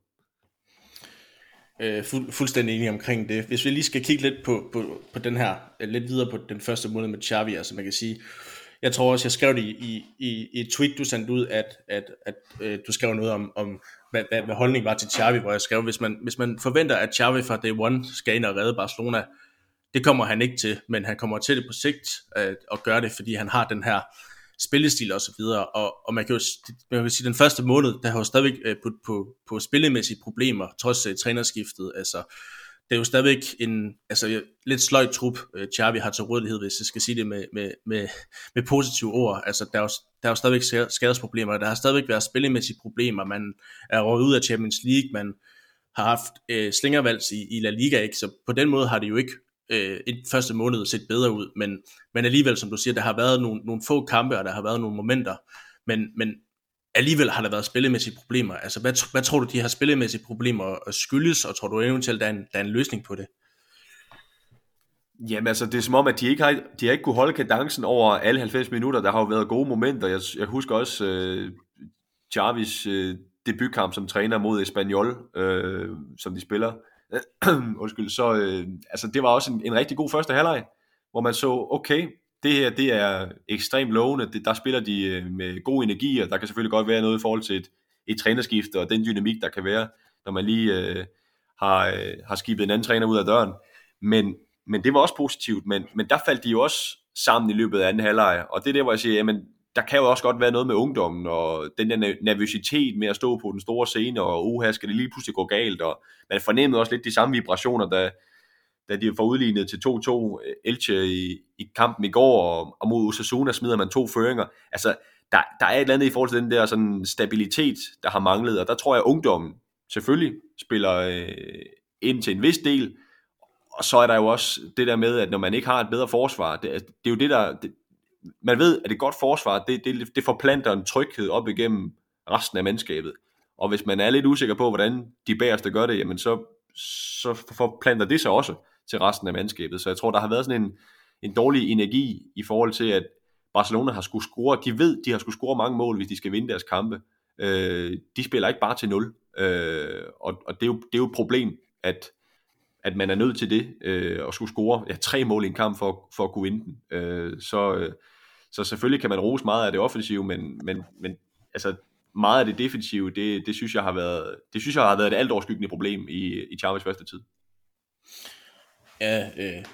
Øh, fuld, fuldstændig enig omkring det. Hvis vi lige skal kigge lidt på, på, på den her, øh, lidt videre på den første måned med Xavi, altså man kan sige, jeg tror også, jeg skrev det i, i, i, i et tweet, du sendte ud, at, at, at øh, du skrev noget om, om hvad, hvad, hvad holdningen var til Xavi, hvor jeg skrev, hvis man, hvis man forventer, at Xavi fra day one skal ind og redde Barcelona, det kommer han ikke til, men han kommer til det på sigt at, at gøre det, fordi han har den her spillestil og så videre, og, og man kan jo man kan sige, den første måned, der har jo stadigvæk øh, på, på, på spillemæssige problemer, trods øh, trænerskiftet, altså det er jo stadigvæk en altså, lidt sløjt trup, uh, Xavi har til rådighed, hvis jeg skal sige det med, med, med, med positive ord. Altså, der er, jo, der er jo stadigvæk skadesproblemer, der har stadigvæk været spillemæssige problemer, man er røget ud af Champions League, man har haft øh, slingervalgs i, i La Liga, ikke? så på den måde har det jo ikke øh, et første måned set bedre ud, men, men alligevel, som du siger, der har været nogle, nogle få kampe, og der har været nogle momenter, men, men alligevel har der været spillemæssige problemer. Altså, hvad, hvad tror du, de her spillemæssige problemer skyldes, og tror du eventuelt, der er en, der er en løsning på det? Jamen altså, det er som om, at de ikke har, de har ikke kunne holde kadencen over alle 90 minutter. Der har jo været gode momenter. Jeg, jeg husker også øh, Jarvis øh, debutkamp som træner mod Espanyol, øh, som de spiller. [CLEARS THROAT] Undskyld, så øh, altså, det var også en, en rigtig god første halvleg, hvor man så, okay, det her, det er ekstremt lovende. Det, der spiller de øh, med god energi, og der kan selvfølgelig godt være noget i forhold til et, et trænerskifte, og den dynamik, der kan være, når man lige øh, har, øh, har skibet en anden træner ud af døren. Men, men det var også positivt, men, men der faldt de jo også sammen i løbet af anden halvleg, og det er der, hvor jeg siger, jamen, der kan jo også godt være noget med ungdommen, og den der nervøsitet med at stå på den store scene, og uha, skal det lige pludselig gå galt, og man fornemmede også lidt de samme vibrationer, da, da de får udlignet til 2-2 øh, Elche i, i kampen i går, og, og mod Osasuna smider man to føringer. Altså, der, der er et eller andet i forhold til den der sådan stabilitet, der har manglet, og der tror jeg, at ungdommen selvfølgelig spiller øh, ind til en vis del, og så er der jo også det der med, at når man ikke har et bedre forsvar, det, det er jo det, der... Det, man ved, at et godt forsvar, det, det, det forplanter en tryghed op igennem resten af mandskabet. Og hvis man er lidt usikker på, hvordan de bagerste gør det, jamen så, så forplanter det sig også til resten af mandskabet. Så jeg tror, der har været sådan en, en dårlig energi i forhold til, at Barcelona har skulle score. De ved, de har skulle score mange mål, hvis de skal vinde deres kampe. Øh, de spiller ikke bare til 0. Øh, og og det, er jo, det er jo et problem, at, at man er nødt til det, øh, at skulle score ja, tre mål i en kamp for, for at kunne vinde den. Øh, så, øh, så selvfølgelig kan man rose meget af det offensive, men, men, men altså, meget af det defensive, det, det, synes jeg har været, det synes jeg har været et altoverskyggende problem i, i Chavez første tid. Ja, øh,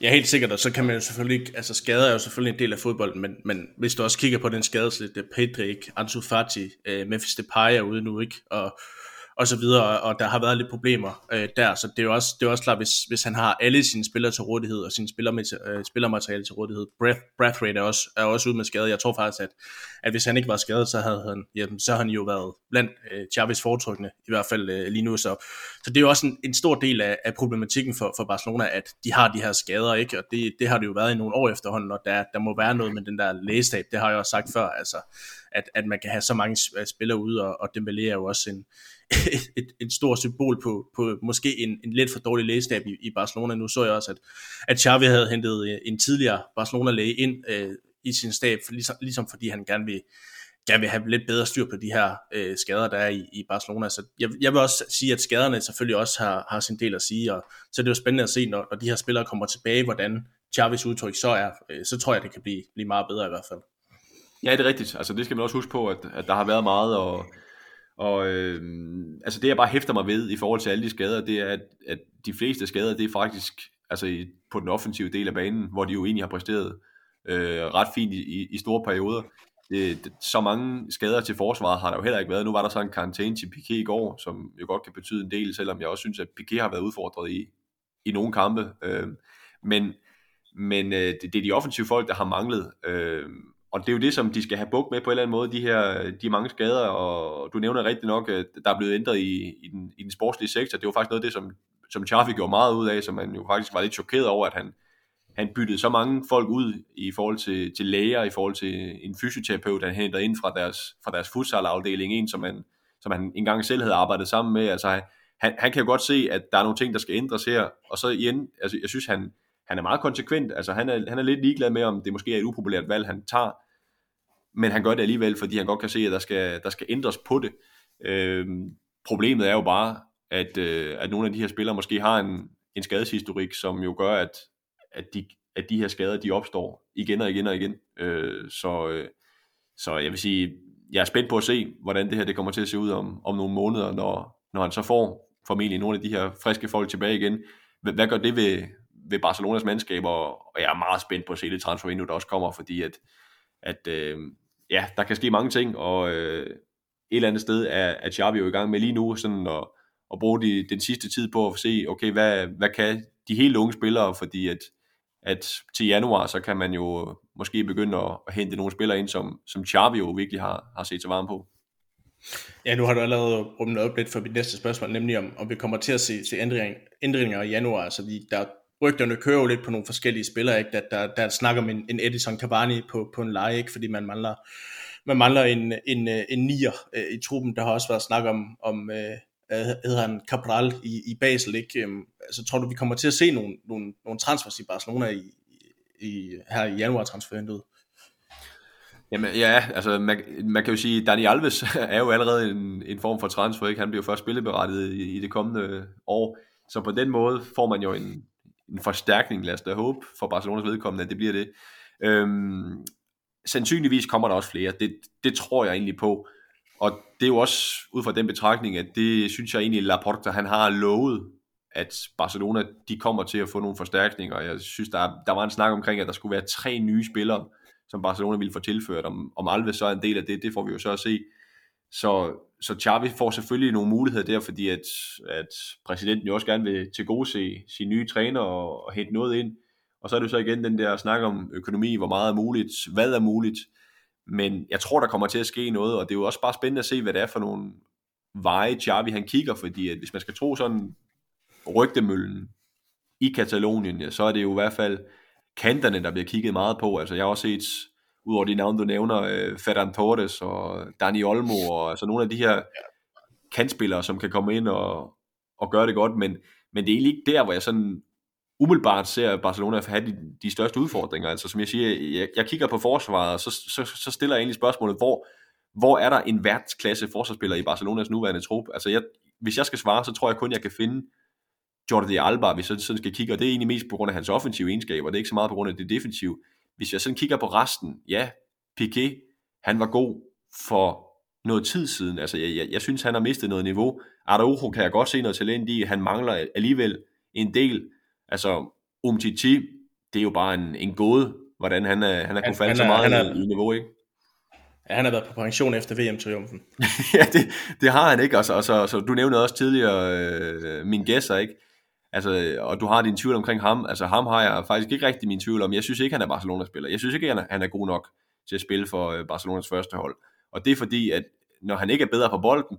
Ja, helt sikkert, og så kan man jo selvfølgelig ikke, altså skader er jo selvfølgelig en del af fodbolden, men, men hvis du også kigger på den skadeslidte, Pedri, Ansu Fati, øh, Memphis Depay er ude nu, ikke? Og og så videre, og der har været lidt problemer øh, der, så det er jo også, det er også klart, hvis, hvis han har alle sine spillere til rådighed, og sine spiller, øh, spillermateriale til rådighed, Breath, Brathwaite er også, er også ude med skade, jeg tror faktisk, at, at hvis han ikke var skadet, så havde han, jamen, så havde han jo været blandt øh, Chavis foretrykkende, i hvert fald øh, lige nu, så, så det er jo også en, en stor del af, af problematikken for, for Barcelona, at de har de her skader, ikke, og det, det har det jo været i nogle år efterhånden, og der, der må være noget med den der lægestab, det har jeg også sagt før, altså, at, at man kan have så mange spillere ude, og, og Dembélé er jo også en, et, et, stort symbol på, på måske en, en lidt for dårlig lægestab i, i Barcelona. Nu så jeg også, at, at Xavi havde hentet øh, en tidligere Barcelona-læge ind øh, i sin stab, ligesom, ligesom fordi han gerne vil, gerne vil have lidt bedre styr på de her øh, skader, der er i, i Barcelona. Så jeg, jeg vil også sige, at skaderne selvfølgelig også har, har sin del at sige, og så er det jo spændende at se, når, når de her spillere kommer tilbage, hvordan Xavis udtryk så er. Øh, så tror jeg, det kan blive, blive meget bedre i hvert fald. Ja, det er rigtigt. Altså, det skal man også huske på, at, at der har været meget, og og øh, altså det jeg bare hæfter mig ved i forhold til alle de skader, det er, at, at de fleste skader, det er faktisk altså i, på den offensive del af banen, hvor de jo egentlig har præsteret øh, ret fint i, i store perioder. Det, det, så mange skader til forsvaret har der jo heller ikke været. Nu var der så en karantæne til Piqué i går, som jo godt kan betyde en del, selvom jeg også synes, at Piqué har været udfordret i, i nogle kampe. Øh, men men øh, det, det er de offensive folk, der har manglet. Øh, og det er jo det, som de skal have bukt med på en eller anden måde, de her de mange skader, og du nævner rigtig nok, at der er blevet ændret i, i, den, i den sportslige sektor. Det var faktisk noget af det, som, som Chaffee gjorde meget ud af, som man jo faktisk var lidt chokeret over, at han, han byttede så mange folk ud i forhold til, til læger, i forhold til en fysioterapeut, han hentede ind fra deres, fra deres futsalafdeling, en som han, som han engang selv havde arbejdet sammen med. Altså, han, han kan jo godt se, at der er nogle ting, der skal ændres her, og så igen, altså, jeg synes, han, han er meget konsekvent. Altså, han er, han er lidt ligeglad med, om det måske er et upopulært valg, han tager, men han gør det alligevel, fordi han godt kan se, at der skal, der skal ændres på det. Øh, problemet er jo bare, at, øh, at nogle af de her spillere måske har en, en skadeshistorik, som jo gør, at, at, de, at de her skader, de opstår igen og igen og igen. Øh, så, øh, så jeg vil sige, jeg er spændt på at se, hvordan det her det kommer til at se ud om, om nogle måneder, når, når han så får formentlig nogle af de her friske folk tilbage igen. Hvad, hvad gør det ved, ved Barcelonas mandskab, og, og jeg er meget spændt på at se det transfervindue, der også kommer, fordi at, at øh, ja, der kan ske mange ting, og øh, et eller andet sted er, er Xavi jo i gang med lige nu sådan at, at bruge de, den sidste tid på at se, okay, hvad, hvad kan de helt unge spillere, fordi at, at til januar, så kan man jo måske begynde at, at hente nogle spillere ind, som, som Xavi jo virkelig har, har set sig varm på. Ja, nu har du allerede rummet op lidt for mit næste spørgsmål, nemlig om, om vi kommer til at se, se ændringer, ændringer i januar. Altså, vi, der, rygterne kører jo lidt på nogle forskellige spillere, ikke? Der, der, der snakker om en, en Edison Cavani på, på en leje, ikke? fordi man mangler, man mangler en, en, øh, en nier øh, i truppen. Der har også været snak om, om øh, hedder han Cabral i, i Basel. Ikke? Øhm, altså, tror du, vi kommer til at se nogle, nogle, nogle transfers i Barcelona i, i, her i januar transfervinduet? Jamen ja, altså man, man kan jo sige, Dani Alves [LAUGHS] er jo allerede en, en form for transfer, ikke? han bliver jo først spilleberettiget i, i det kommende år, så på den måde får man jo en, en forstærkning, lad os da håbe, for Barcelonas vedkommende, at det bliver det. Øhm, sandsynligvis kommer der også flere, det, det tror jeg egentlig på, og det er jo også ud fra den betragtning, at det synes jeg egentlig, Laporta han har lovet, at Barcelona de kommer til at få nogle forstærkninger. Jeg synes, der, der var en snak omkring, at der skulle være tre nye spillere, som Barcelona ville få tilført. Om, om Alves så er en del af det, det får vi jo så at se. Så, så Xavi får selvfølgelig nogle muligheder der, fordi at, at præsidenten jo også gerne vil til gode se sin nye træner og, og hente noget ind. Og så er det jo så igen den der snak om økonomi, hvor meget er muligt, hvad er muligt. Men jeg tror, der kommer til at ske noget, og det er jo også bare spændende at se, hvad det er for nogle veje Xavi han kigger, fordi at hvis man skal tro sådan rygtemøllen i Katalonien, ja, så er det jo i hvert fald kanterne, der bliver kigget meget på. Altså jeg har også set udover de navne, du nævner, øh, Ferran Torres og Dani Olmo, og altså nogle af de her kantspillere, som kan komme ind og, og gøre det godt, men, men det er egentlig ikke der, hvor jeg sådan umiddelbart ser Barcelona have de, de største udfordringer. Altså som jeg siger, jeg, jeg kigger på forsvaret, og så, så, så stiller jeg egentlig spørgsmålet, hvor, hvor er der en verdensklasse forsvarsspiller i Barcelonas nuværende trup? Altså jeg, hvis jeg skal svare, så tror jeg kun, jeg kan finde Jordi Alba, hvis jeg sådan skal kigge, og det er egentlig mest på grund af hans offensive egenskaber, det er ikke så meget på grund af det defensive. Hvis jeg sådan kigger på resten, ja, Piqué, han var god for noget tid siden. Altså, jeg, jeg, jeg synes, han har mistet noget niveau. Araujo kan jeg godt se noget talent i. Han mangler alligevel en del. Altså, Umtiti, det er jo bare en, en gåde, hvordan han, er, han har kunnet falde så meget han er, i, niveau, ikke? Ja, han har været på pension efter VM-triumfen. [LAUGHS] ja, det, det har han ikke, og så, og så, så du nævnte også tidligere øh, min gæster, ikke? Altså, og du har din tvivl omkring ham. Altså, ham har jeg faktisk ikke rigtig min tvivl om. Jeg synes ikke, han er Barcelona-spiller. Jeg synes ikke, han er, han er god nok til at spille for øh, Barcelonas første hold. Og det er fordi, at når han ikke er bedre på bolden,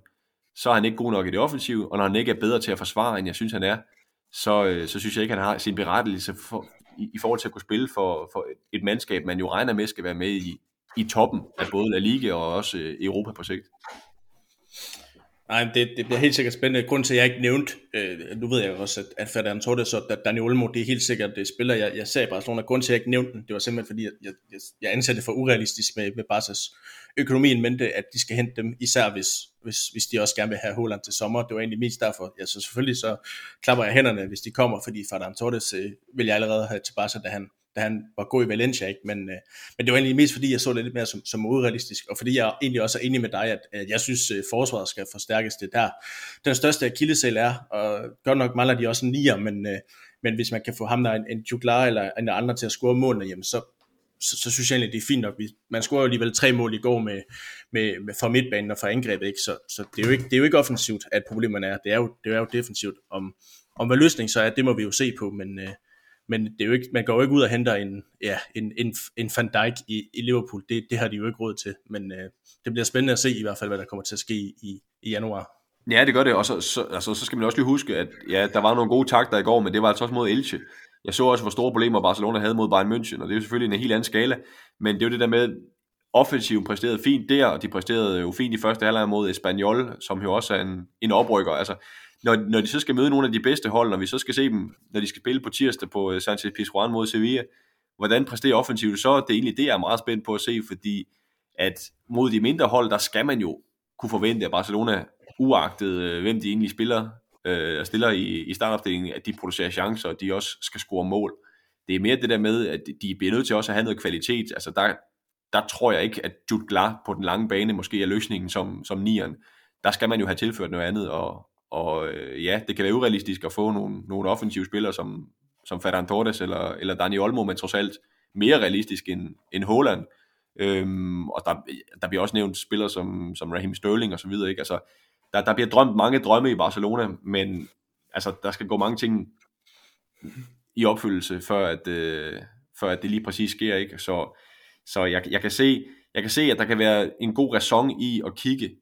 så er han ikke god nok i det offensive, og når han ikke er bedre til at forsvare, end jeg synes, han er, så, øh, så synes jeg ikke, han har sin berettigelse for, i, i forhold til at kunne spille for, for et mandskab, man jo regner med skal være med i, i toppen af både La Liga og også øh, Europa på sigt. Nej, det, det bliver helt sikkert spændende. Grunden til, at jeg ikke nævnt, øh, nu ved jeg også, at, at Ferdinand Torres og Daniel Olmo, det er helt sikkert det spiller, jeg, jeg sagde i Barcelona. Grunden til, at jeg ikke nævnte den, det var simpelthen fordi, jeg, jeg, jeg anser det for urealistisk med, med Barca's økonomien men det, at de skal hente dem, især hvis, hvis, hvis de også gerne vil have Holland til sommer. Det var egentlig mest derfor. Ja, så selvfølgelig så klapper jeg hænderne, hvis de kommer, fordi Ferdinand Torres øh, vil jeg allerede have til Barca, da han, da han var god i Valencia, ikke? Men, øh, men det var egentlig mest fordi, jeg så det lidt mere som, som urealistisk, og fordi jeg egentlig også er enig med dig, at, at jeg synes, øh, forsvaret skal forstærkes det der. Den største akillesæl er, og godt nok mangler de også en nier, men, øh, men hvis man kan få ham der en, en juglar eller en andre til at score målene, jamen så, så, så synes jeg egentlig, det er fint nok. Man scorer jo alligevel tre mål i går med, med, med fra midtbanen og fra angrebet, ikke? Så, så det, er jo ikke, det er jo ikke offensivt, at problemerne er. Det er jo, det er jo defensivt. Om, om hvad løsning så er, det må vi jo se på, men, øh, men det er jo ikke, man går jo ikke ud og henter en, ja, en, en, en Van Dijk i, i Liverpool. Det, det har de jo ikke råd til. Men øh, det bliver spændende at se i hvert fald, hvad der kommer til at ske i, i januar. Ja, det gør det. Og så, så, altså, så skal man også lige huske, at ja, der var nogle gode takter i går, men det var altså også mod Elche. Jeg så også, hvor store problemer Barcelona havde mod Bayern München, og det er jo selvfølgelig en helt anden skala. Men det er jo det der med, offensiven præsterede fint der, og de præsterede jo fint i første halvleg mod Espanyol, som jo også er en, en oprykker. Altså, når, når de så skal møde nogle af de bedste hold, når vi så skal se dem, når de skal spille på tirsdag på øh, Sanchez Pizjuan mod Sevilla, hvordan præsterer offensivt, så det er egentlig det, jeg er meget spændt på at se, fordi at mod de mindre hold, der skal man jo kunne forvente, at Barcelona, uagtet øh, hvem de egentlig spiller, øh, stiller i, i startopdelingen, at de producerer chancer, og de også skal score mål. Det er mere det der med, at de bliver nødt til også at have noget kvalitet. Altså der, der tror jeg ikke, at Jude Glar på den lange bane måske er løsningen som, som nieren. Der skal man jo have tilført noget andet, og, og øh, ja, det kan være urealistisk at få nogle, nogle offensive spillere som, som Ferran Torres eller, eller Dani Olmo, men trods alt mere realistisk end, end Holland. Øhm, og der, der bliver også nævnt spillere som, som Raheem Sterling og så videre. Ikke? Altså, der, der bliver drømt mange drømme i Barcelona, men altså, der skal gå mange ting i opfyldelse, før at, øh, før at det lige præcis sker. Ikke? Så, så jeg, jeg, kan se, jeg kan se, at der kan være en god ræson i at kigge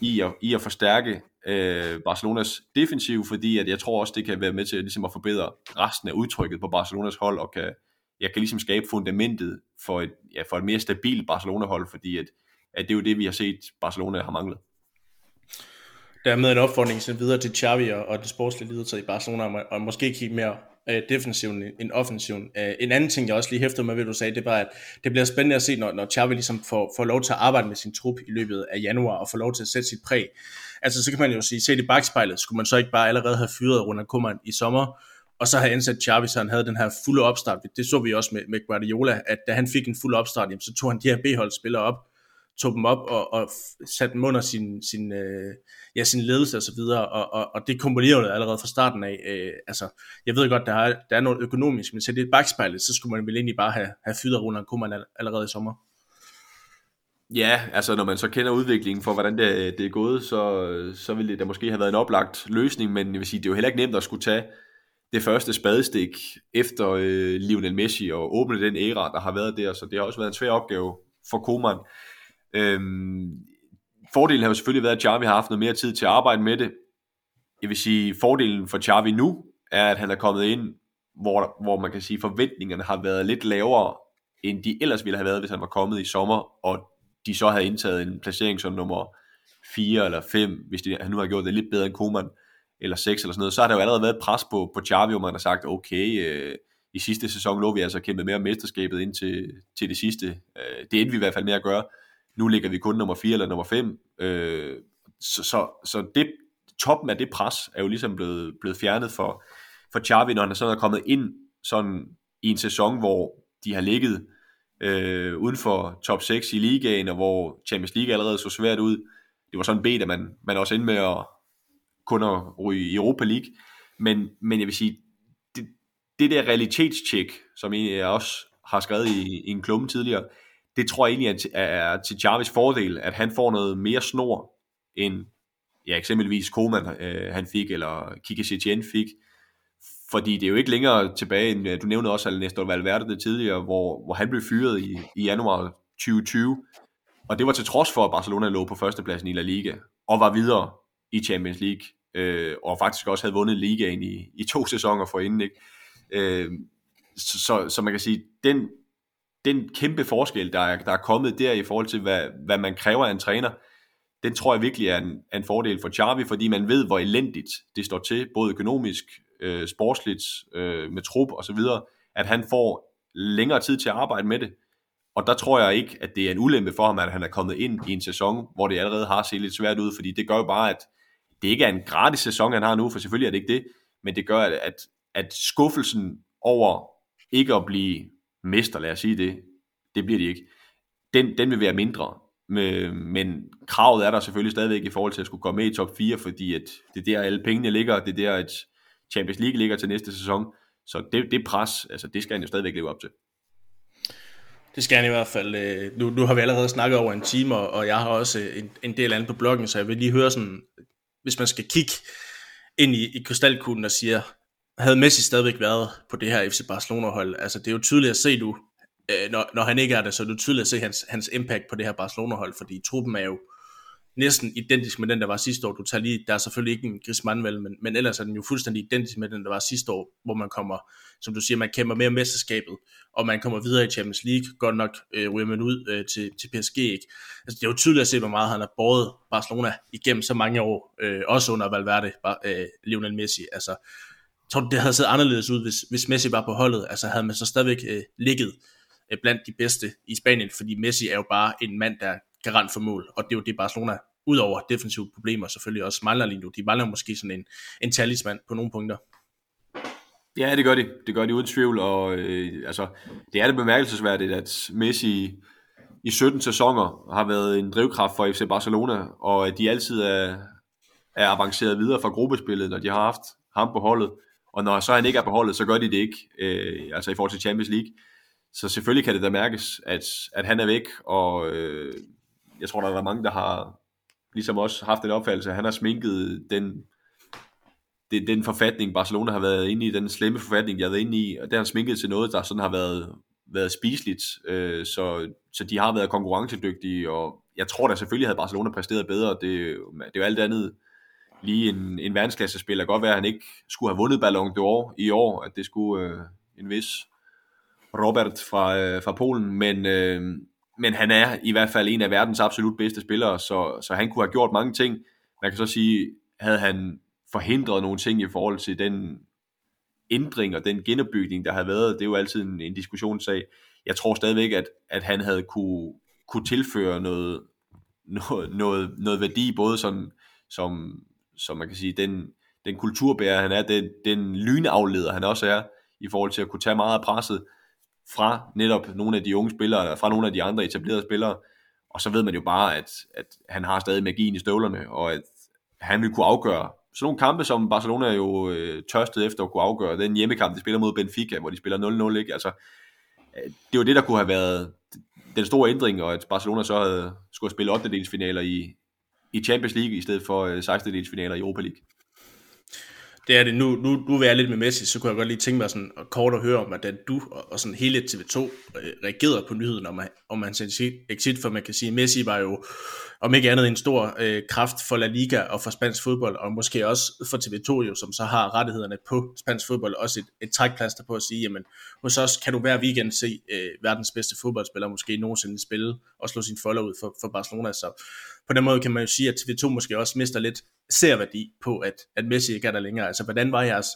i at, i at forstærke øh, Barcelonas defensiv, fordi at jeg tror også, det kan være med til ligesom at forbedre resten af udtrykket på Barcelonas hold, og kan, jeg kan ligesom skabe fundamentet for et, ja, for et mere stabilt Barcelona-hold, fordi at, at det er jo det, vi har set, Barcelona har manglet. Dermed en opfordring sådan videre til Xavi og, og den sportslige ledelse i Barcelona, og måske kigge mere øh, defensiven end offensiven. Øh, en anden ting, jeg også lige hæftede med, hvad du sagde, det var, at det bliver spændende at se, når, når Xavi ligesom får, får lov til at arbejde med sin trup i løbet af januar, og får lov til at sætte sit præg. Altså, så kan man jo sige, se det bagspejlet, skulle man så ikke bare allerede have fyret Ronald Koeman i sommer, og så have ansat Xavi, så han havde den her fulde opstart. Det så vi også med, med Guardiola, at da han fik en fuld opstart, jamen, så tog han de her B-holdsspillere op, tog dem op og, og satte dem under sin, sin, øh, ja, sin ledelse og så videre, og, og, og det komponerede allerede fra starten af. Øh, altså, jeg ved godt, der er, der er noget økonomisk, men set det bagspejlet, så skulle man vel egentlig bare have, have fyret Ronald Koeman allerede i sommer. Ja, altså når man så kender udviklingen for, hvordan det, det er gået, så, så ville det da måske have været en oplagt løsning, men jeg vil sige, det er jo heller ikke nemt at skulle tage det første spadestik efter øh, Lionel Messi og åbne den æra, der har været der, så det har også været en svær opgave for Koeman. Øhm, fordelen har jo selvfølgelig været, at Xavi har haft noget mere tid til at arbejde med det. Jeg vil sige, fordelen for Xavi nu, er, at han er kommet ind, hvor, hvor man kan sige, forventningerne har været lidt lavere, end de ellers ville have været, hvis han var kommet i sommer, og de så havde indtaget en placering som nummer 4 eller 5, hvis de, han nu har gjort det lidt bedre end Koeman, eller 6 eller sådan noget, så har der jo allerede været pres på, på Xavi, hvor man har sagt, okay, øh, i sidste sæson lå vi altså kæmpe mere mesterskabet ind til, til det sidste. Øh, det endte vi i hvert fald med at gøre. Nu ligger vi kun nummer 4 eller nummer 5. Øh, så, så, så det, toppen af det pres er jo ligesom blevet, blevet fjernet for, for Xavi, når han sådan er kommet ind sådan i en sæson, hvor de har ligget øh, uden for top 6 i ligaen, og hvor Champions League allerede så svært ud. Det var sådan en bed, at man, man også endte med at kun at ryge i Europa League. Men, men jeg vil sige, det, det der realitetstjek, som jeg også har skrevet i, i en klumme tidligere, det tror jeg egentlig er, er til Jarvis fordel, at han får noget mere snor, end ja, eksempelvis Koeman øh, han fik, eller Kike Setien fik. Fordi det er jo ikke længere tilbage, end øh, du nævnte også Ernesto Valverde det tidligere, hvor, hvor han blev fyret i, i januar 2020. Og det var til trods for, at Barcelona lå på førstepladsen i La Liga, og var videre i Champions League, øh, og faktisk også havde vundet ligaen i, i to sæsoner forinden. Ikke? Øh, så, så, så man kan sige, den, den kæmpe forskel, der er, der er kommet der i forhold til, hvad, hvad man kræver af en træner, den tror jeg virkelig er en, er en fordel for Xavi, fordi man ved, hvor elendigt det står til, både økonomisk, øh, sportsligt, øh, med trup og så videre, at han får længere tid til at arbejde med det. Og der tror jeg ikke, at det er en ulempe for ham, at han er kommet ind i en sæson, hvor det allerede har set lidt svært ud, fordi det gør jo bare, at det ikke er en gratis sæson, han har nu, for selvfølgelig er det ikke det, men det gør, at, at skuffelsen over ikke at blive mester, lad os sige det, det bliver de ikke, den, den vil være mindre. Men kravet er der selvfølgelig stadigvæk i forhold til at skulle komme med i top 4, fordi at det er der alle pengene ligger, det er der at Champions League ligger til næste sæson. Så det, det pres, altså det skal han jo stadigvæk leve op til. Det skal han i hvert fald. Øh, nu, nu har vi allerede snakket over en time, og jeg har også øh, en, en del andet på bloggen, så jeg vil lige høre sådan, hvis man skal kigge ind i, i krystalkuglen og siger, havde Messi stadigvæk været på det her FC Barcelona-hold? Altså det er jo tydeligt at se nu, øh, når, når han ikke er det, så er det tydeligt at se hans, hans impact på det her Barcelona-hold, fordi truppen er jo næsten identisk med den, der var sidste år. Du tager lige, der er selvfølgelig ikke en Griezmann vel, men, men ellers er den jo fuldstændig identisk med den, der var sidste år, hvor man kommer, som du siger, man kæmper mere mesterskabet, og man kommer videre i Champions League, godt nok øh, ryger man ud øh, til, til PSG, ikke? Altså, det er jo tydeligt at se, hvor meget han har båret Barcelona igennem så mange år, øh, også under Valverde, øh, Lionel Messi, altså, tror du, det havde set anderledes ud, hvis, hvis Messi var på holdet, altså havde man så stadigvæk øh, ligget øh, blandt de bedste i Spanien, fordi Messi er jo bare en mand, der garant for mål, og det er jo det Barcelona, udover defensive problemer selvfølgelig også mangler lige nu. De mangler måske sådan en, en talisman på nogle punkter. Ja, det gør de. Det gør de uden tvivl, og øh, altså, det er det bemærkelsesværdigt, at Messi i 17 sæsoner har været en drivkraft for FC Barcelona, og at de altid er, er avanceret videre fra gruppespillet, når de har haft ham på holdet. Og når så han ikke er på holdet, så gør de det ikke, øh, altså i forhold til Champions League. Så selvfølgelig kan det da mærkes, at, at han er væk, og øh, jeg tror, der er mange, der har ligesom også haft en opfattelse, at han har sminket den, den, den forfatning, Barcelona har været inde i, den slemme forfatning, de har været inde i, og det har han sminket til noget, der sådan har været, været spiseligt, øh, så, så de har været konkurrencedygtige, og jeg tror da selvfølgelig havde Barcelona præsteret bedre, det, det er jo alt andet lige en, en verdensklassespiller. Godt være, at han ikke skulle have vundet Ballon d'Or i år, at det skulle øh, en vis Robert fra, øh, fra Polen, men, øh, men han er i hvert fald en af verdens absolut bedste spillere, så, så han kunne have gjort mange ting. Man kan så sige, havde han forhindret nogle ting i forhold til den ændring og den genopbygning, der har været, det er jo altid en, en diskussionssag. Jeg tror stadigvæk, at, at han havde kunne, kunne tilføre noget, noget, noget, noget værdi, både sådan, som, som man kan sige, den, den kulturbærer han er, den, den lynafleder han også er, i forhold til at kunne tage meget af presset, fra netop nogle af de unge spillere, eller fra nogle af de andre etablerede spillere, og så ved man jo bare, at, at han har stadig magien i støvlerne, og at han vil kunne afgøre sådan nogle kampe, som Barcelona jo øh, tørstede efter at kunne afgøre. Den hjemmekamp, de spiller mod Benfica, hvor de spiller 0-0, ikke? Altså, øh, det var det, der kunne have været den store ændring, og at Barcelona så havde, skulle spille 8. i, i Champions League, i stedet for øh, 16. i Europa League det er det. Nu, nu, nu vil jeg lidt med Messi, så kunne jeg godt lige tænke mig sådan, at kort at høre om, hvordan du og, og sådan hele TV2 øh, reagerede på nyheden om, om hans exit, for man kan sige, at Messi var jo om ikke andet en stor øh, kraft for La Liga og for spansk fodbold, og måske også for TV2 jo, som så har rettighederne på spansk fodbold, også et, et trækplaster på at sige, jamen hos os kan du hver weekend se øh, verdens bedste fodboldspiller måske nogensinde spille og slå sin folder ud for, for Barcelona, så på den måde kan man jo sige, at TV2 måske også mister lidt serværdi på, at, at Messi ikke er der længere. Altså, hvordan var jeres,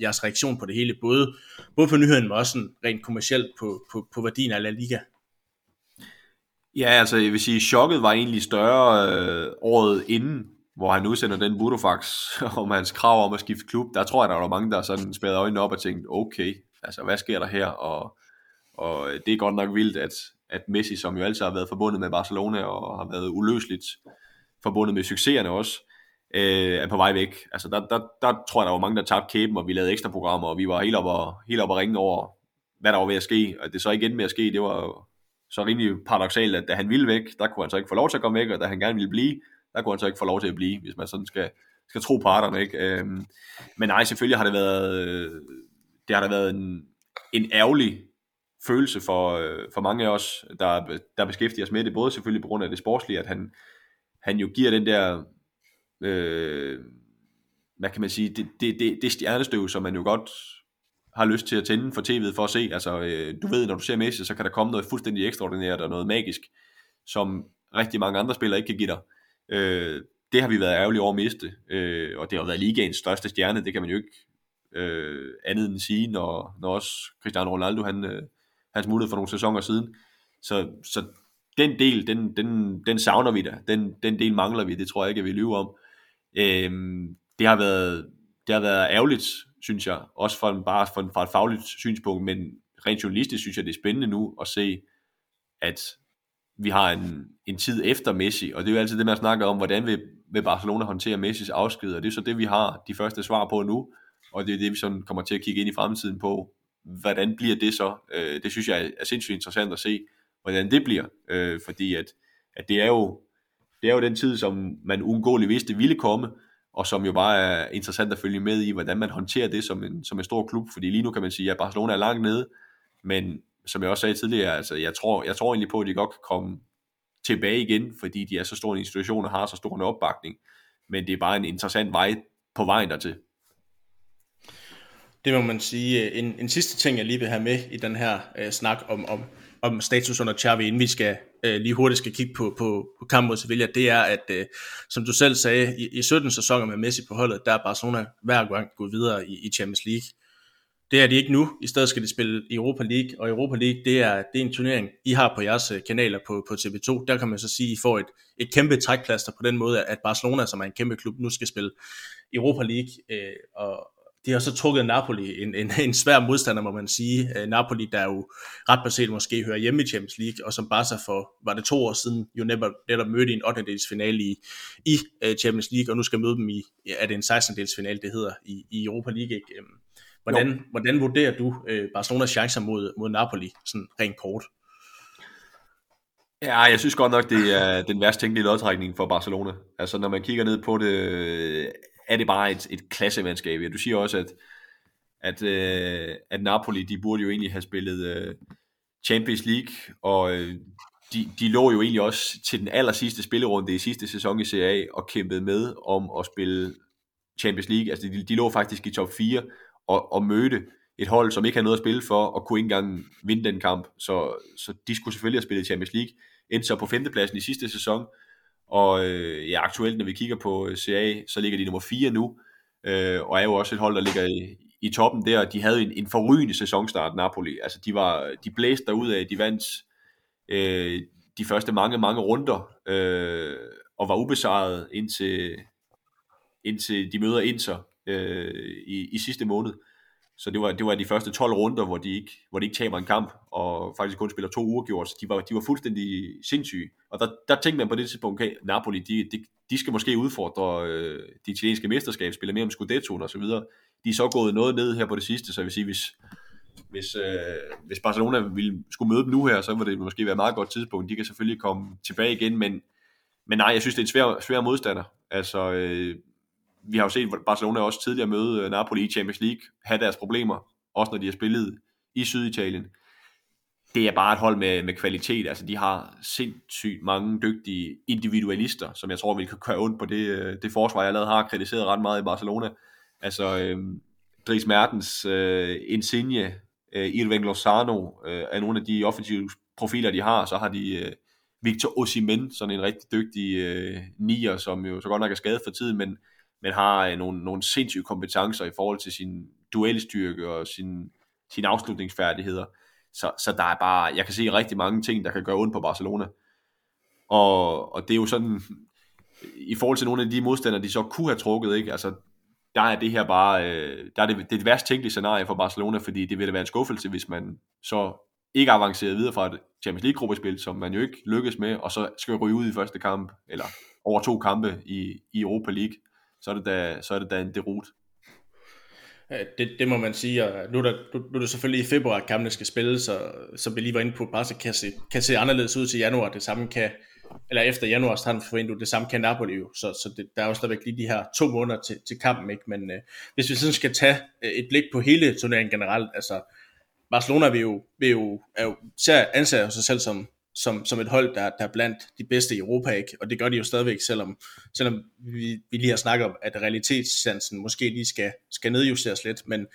jeres reaktion på det hele, både, både på nyheden, men også sådan rent kommercielt på, på, på værdien af La Liga? Ja, altså jeg vil sige, chokket var egentlig større øh, året inden, hvor han udsender den budofax [LAUGHS] om hans krav om at skifte klub. Der tror jeg, der var mange, der sådan spærrede øjnene op og tænkte, okay, altså hvad sker der her? Og, og øh, det er godt nok vildt, at, at Messi, som jo altid har været forbundet med Barcelona og har været uløseligt forbundet med succeserne også, øh, er på vej væk. Altså der, der, der tror jeg, der var mange, der tabte kæben, og vi lavede ekstra programmer, og vi var helt oppe og, helt op og ringe over, hvad der var ved at ske. Og det så igen med at ske, det var så rimelig paradoxalt, at da han ville væk, der kunne han så ikke få lov til at komme væk, og da han gerne ville blive, der kunne han så ikke få lov til at blive, hvis man sådan skal, skal tro parterne. Ikke? Øhm, men nej, selvfølgelig har det været, øh, det har der været en, en ærgerlig følelse for, øh, for mange af os, der, der beskæftiger os med det, både selvfølgelig på grund af det sportslige, at han, han jo giver den der, øh, hvad kan man sige, det, det, det, det stjernestøv, som man jo godt har lyst til at tænde for tv'et for at se. Altså, øh, du ved, når du ser Messi, så kan der komme noget fuldstændig ekstraordinært og noget magisk, som rigtig mange andre spillere ikke kan give dig. Øh, det har vi været ærgerlige over at miste, øh, og det har været ligaens største stjerne, det kan man jo ikke øh, andet end sige, når, når også Cristiano Ronaldo, han, øh, han smuttede for nogle sæsoner siden. Så, så den del, den, den, den savner vi da. Den, den del mangler vi, det tror jeg ikke, at vi lyver om. Øh, det har været, det har været ærgerligt, synes jeg, også for en, bare for, en, fra et fagligt synspunkt, men rent journalistisk synes jeg, det er spændende nu at se, at vi har en, en tid efter Messi, og det er jo altid det, man snakker om, hvordan vil, vil Barcelona håndtere Messis afsked, og det er så det, vi har de første svar på nu, og det er det, vi sådan kommer til at kigge ind i fremtiden på, hvordan bliver det så? Øh, det synes jeg er sindssygt interessant at se, hvordan det bliver, øh, fordi at, at det er jo det er jo den tid, som man uundgåeligt vidste ville komme, og som jo bare er interessant at følge med i, hvordan man håndterer det som en, som en stor klub, fordi lige nu kan man sige, at Barcelona er langt nede, men som jeg også sagde tidligere, altså jeg tror, jeg tror egentlig på, at de godt kan komme tilbage igen, fordi de er så stor en institution og har så stor en opbakning, men det er bare en interessant vej på vejen dertil. Det må man sige. En, en sidste ting, jeg lige vil have med i den her øh, snak om, om, om status under Xavi, inden vi skal øh, lige hurtigt skal kigge på, på, på kampen mod Sevilla, det er, at øh, som du selv sagde, i, i 17 sæsoner med Messi på holdet, der er Barcelona hver gang gået videre i, i Champions League. Det er de ikke nu. I stedet skal de spille Europa League, og Europa League, det er, det er en turnering, I har på jeres øh, kanaler på, på TV2. Der kan man så sige, at I får et, et kæmpe trækplaster på den måde, at Barcelona, som er en kæmpe klub, nu skal spille Europa League, øh, og, de har så trukket Napoli, en, en, en svær modstander, må man sige. Uh, Napoli, der jo ret baseret måske hører hjemme i Champions League, og som bare så for, var det to år siden, jo netop, netop mødte i en 8. finale i, i uh, Champions League, og nu skal møde dem i, er det en 16. finale, det hedder, i, i Europa League. Ikke? Øhm, hvordan, hvordan vurderer du uh, Barcelonas chancer mod, mod Napoli, sådan rent kort? Ja, jeg synes godt nok, det er den værst tænkelige lodtrækning for Barcelona. Altså, når man kigger ned på det, er det bare et, et klassevandskab. Ja, du siger også, at, at, øh, at Napoli, de burde jo egentlig have spillet øh, Champions League, og øh, de, de lå jo egentlig også til den aller sidste spillerunde i sidste sæson i Serie A, og kæmpede med om at spille Champions League. Altså, de, de lå faktisk i top 4, og, og mødte et hold, som ikke havde noget at spille for, og kunne ikke engang vinde den kamp. Så, så de skulle selvfølgelig have spillet Champions League. Endte så på femtepladsen i sidste sæson, og øh, ja, aktuelt, når vi kigger på øh, CA, så ligger de nummer 4 nu, øh, og er jo også et hold, der ligger i, i toppen der. De havde en, en forrygende sæsonstart, Napoli. Altså, de, var, de blæste derud af, de vandt øh, de første mange, mange runder, øh, og var ubesejret indtil, indtil de møder Inter øh, i, i sidste måned. Så det var, det var de første 12 runder, hvor de, ikke, hvor de ikke taber en kamp, og faktisk kun spiller to uger gjort, så de var, de var fuldstændig sindssyge. Og der, der tænkte man på det tidspunkt, okay, Napoli, de, de, de skal måske udfordre øh, de italienske mesterskab, spille mere om Scudetto og så videre. De er så gået noget ned her på det sidste, så jeg vil sige, hvis, hvis, øh, hvis Barcelona ville, skulle møde dem nu her, så ville det måske være et meget godt tidspunkt. De kan selvfølgelig komme tilbage igen, men, men nej, jeg synes, det er en svær, svær modstander. Altså, øh, vi har jo set Barcelona også tidligere møde øh, Napoli i Champions League, have deres problemer, også når de har spillet i Syditalien. Det er bare et hold med, med kvalitet, altså de har sindssygt mange dygtige individualister, som jeg tror vil køre ondt på det, øh, det forsvar, jeg allerede har kritiseret ret meget i Barcelona. Altså øh, Dries Mertens, øh, Insigne, øh, Irving Lozano øh, er nogle af de offensive profiler, de har. Så har de øh, Victor Osimhen, sådan en rigtig dygtig øh, nier, som jo så godt nok er skadet for tiden, men, men har øh, nogle, nogle sindssyge kompetencer i forhold til sin duelstyrke og sin, sin afslutningsfærdigheder. Så, så der er bare, jeg kan se rigtig mange ting, der kan gøre ondt på Barcelona. Og, og det er jo sådan, i forhold til nogle af de modstandere, de så kunne have trukket, ikke? Altså, der er det her bare, øh, der er det, det, er det værst tænkelige scenarie for Barcelona, fordi det ville være en skuffelse, hvis man så ikke avancerede videre fra et Champions League gruppespil, som man jo ikke lykkes med, og så skal ryge ud i første kamp, eller over to kampe i, i Europa League, så er det da, så er det da en derut. Det, det må man sige, og nu er, der, nu, nu er det selvfølgelig i februar, at kampene skal spilles, så, så vi lige var inde på, Barca kan se, kan se anderledes ud til januar, det samme kan, eller efter januar transfervindue, det samme kan Napoli jo, så, så det, der er jo stadigvæk lige de her to måneder til, til kampen, ikke? men øh, hvis vi sådan skal tage øh, et blik på hele turneringen generelt, altså Barcelona vil jo, vil jo, er jo ser, anser sig selv som, som, som et hold, der, der er blandt de bedste i Europa, ikke? og det gør de jo stadigvæk, selvom, selvom vi, vi lige har snakket om, at realitetssansen måske lige skal, skal nedjusteres lidt, men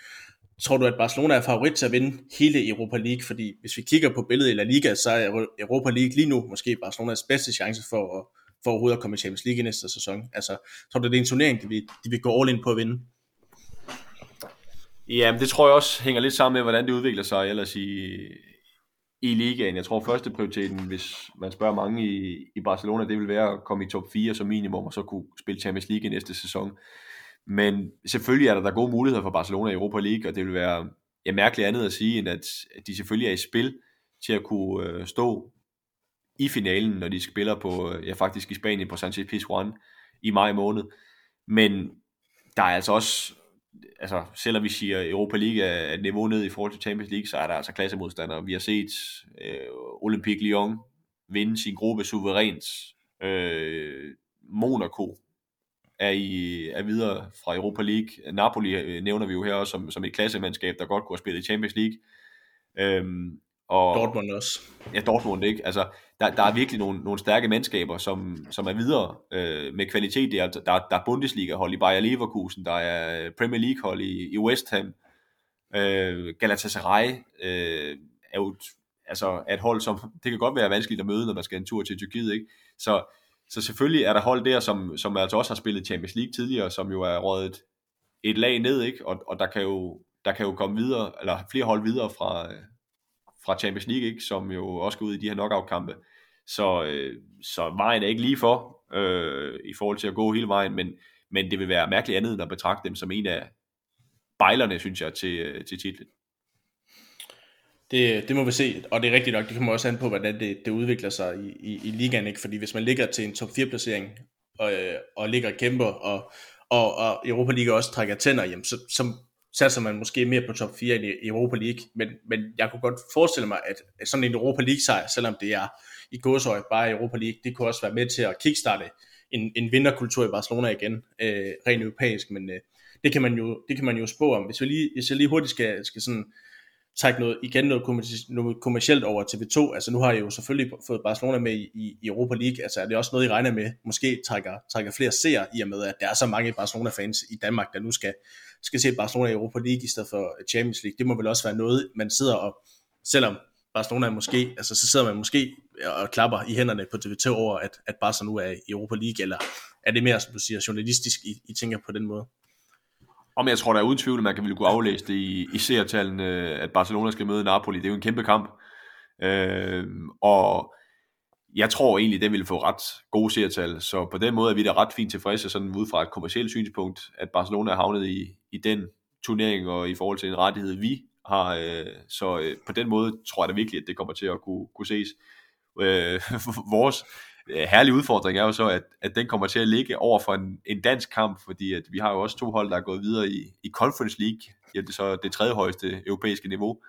tror du, at Barcelona er favorit til at vinde hele Europa League? Fordi hvis vi kigger på billedet i La Liga, så er Europa League lige nu måske Barcelonas bedste chance for, at, for overhovedet at komme i Champions League i næste sæson. Altså, tror du, det er en turnering, de vil, de vil gå all in på at vinde? Ja, men det tror jeg også hænger lidt sammen med, hvordan det udvikler sig ellers i, i ligaen. Jeg tror, første prioriteten, hvis man spørger mange i, i Barcelona, det vil være at komme i top 4 som minimum, og så kunne spille Champions League i næste sæson. Men selvfølgelig er der, der gode muligheder for Barcelona i Europa League, og det vil være ja, mærkeligt andet at sige, end at de selvfølgelig er i spil til at kunne øh, stå i finalen, når de spiller på, øh, ja faktisk i Spanien på Sanchez Pizjuan i maj måned. Men der er altså også, altså selvom vi siger, Europa League er et niveau ned i forhold til Champions League, så er der altså klassemodstandere. Vi har set øh, Olympique Lyon vinde sin gruppe suverænt. Øh, Monaco er, i, er videre fra Europa League. Napoli øh, nævner vi jo her også som, som et klassemandskab, der godt kunne have spillet i Champions League. Øhm, og, Dortmund også. Ja, Dortmund, ikke? Altså, der, der er virkelig nogle, nogle stærke mandskaber, som, som er videre øh, med kvalitet. Der, der, der er Bundesliga-hold i Bayer Leverkusen, der er Premier League-hold i, i West Ham. Øh, Galatasaray øh, er jo altså, et hold, som det kan godt være vanskeligt at møde, når man skal en tur til Tyrkiet. Ikke? Så så selvfølgelig er der hold der, som, som altså også har spillet Champions League tidligere, som jo er rådet et lag ned, ikke? Og, og der, kan jo, der kan jo komme videre, eller flere hold videre fra, fra Champions League, ikke? som jo også går ud i de her knockout-kampe. Så, øh, så vejen er ikke lige for, øh, i forhold til at gå hele vejen, men, men det vil være mærkeligt andet end at betragte dem som en af bejlerne, synes jeg, til, øh, til titlen. Det, det må vi se, og det er rigtigt nok, det kommer også an på, hvordan det, det udvikler sig i, i, i ligaen, ikke? fordi hvis man ligger til en top 4 placering, og, og ligger og kæmper, og, og, og Europa League også trækker tænder, jamen, så, så satser man måske mere på top 4 end i Europa League, men, men jeg kunne godt forestille mig, at sådan en Europa League sejr, selvom det er i godsøj bare Europa League, det kunne også være med til at kickstarte en, en vinderkultur i Barcelona igen, øh, rent europæisk, men øh, det, kan man jo, det kan man jo spå om. Hvis, vi lige, hvis jeg lige hurtigt skal, skal sådan trække noget, igen noget, noget kommercielt over TV2. Altså nu har jeg jo selvfølgelig fået Barcelona med i, i Europa League. Altså er det også noget, I regner med, måske trækker, trækker flere seere i og med, at der er så mange Barcelona-fans i Danmark, der nu skal, skal se Barcelona i Europa League i stedet for øh, Champions League. Det må vel også være noget, man sidder og, selvom Barcelona er måske, altså så sidder man måske øh, og klapper i hænderne på TV2 over, at, at Barca nu er i Europa League, eller er det mere, som du siger, journalistisk, I, I tænker på den måde? Om jeg tror, der er uden tvivl, at man kan ville kunne aflæse det i, i seertallene, at Barcelona skal møde Napoli. Det er jo en kæmpe kamp. Øh, og jeg tror egentlig, det ville få ret gode seertal. Så på den måde er vi da ret fint tilfredse, sådan ud fra et kommersielt synspunkt, at Barcelona er havnet i, i den turnering, og i forhold til en rettighed, vi har. Øh, så øh, på den måde tror jeg da virkelig, at det kommer til at kunne, kunne ses. Øh, [LAUGHS] vores Øh, herlige udfordring er jo så, at, at den kommer til at ligge over for en, en dansk kamp, fordi at vi har jo også to hold, der er gået videre i, i Conference League, ja, det er så det tredje højeste europæiske niveau,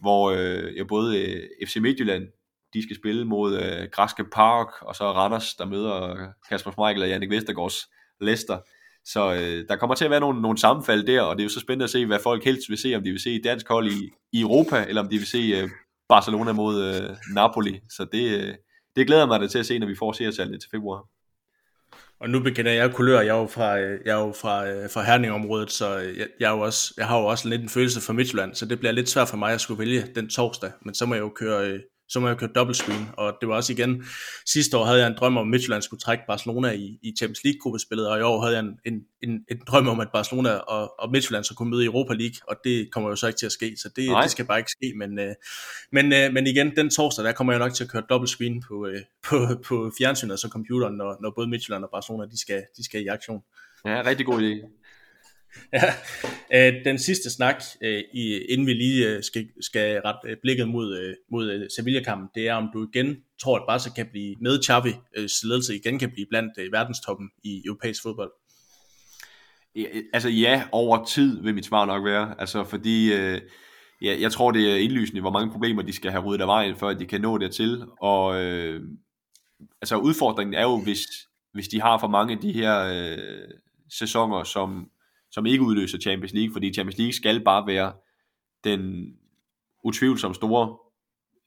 hvor øh, ja, både øh, FC Midtjylland, de skal spille mod øh, Græske Park, og så Randers, der møder øh, Kasper Schmeichel og Jannik Vestergaards Leicester. Så øh, der kommer til at være nogle, nogle sammenfald der, og det er jo så spændende at se, hvad folk helst vil se, om de vil se dansk hold i, i Europa, eller om de vil se øh, Barcelona mod øh, Napoli. Så det, øh, det glæder mig da til at se, når vi får seertallet til februar. Og nu begynder jeg kulør, jeg er jo fra, øh, jeg er jo fra, øh, fra Herning-området, så jeg, jeg, er jo også, jeg har jo også lidt en følelse for Midtjylland, så det bliver lidt svært for mig at skulle vælge den torsdag, men så må jeg jo køre, så må jeg køre dobbelt screen, og det var også igen, sidste år havde jeg en drøm om, at Midtjylland skulle trække Barcelona i, i Champions League-gruppespillet, og i år havde jeg en, en, en, en drøm om, at Barcelona og, og Midtjylland så kunne møde i Europa League, og det kommer jo så ikke til at ske, så det, det skal bare ikke ske, men, øh, men, øh, men igen, den torsdag, der kommer jeg nok til at køre dobbelt screen på, øh, [LAUGHS] på, på fjernsynet og så computeren, når, når både Midtjylland og Barcelona, de skal, de skal i aktion. Ja, rigtig god idé. Ja, øh, den sidste snak, øh, i, inden vi lige øh, skal, skal rette øh, blikket mod, mod Sevilla-kampen, det er, om du igen tror, at Barca kan blive med Xavi, ledelse igen kan blive blandt verdenstoppen i europæisk fodbold. Ja, altså ja, over tid vil mit svar nok være, altså fordi øh, ja, jeg tror det er indlysende, hvor mange problemer de skal have ryddet af vejen, før de kan nå dertil, og øh, altså udfordringen er jo, hvis, hvis de har for mange af de her øh, sæsoner, som som ikke udløser Champions League, fordi Champions League skal bare være den utvivlsomt store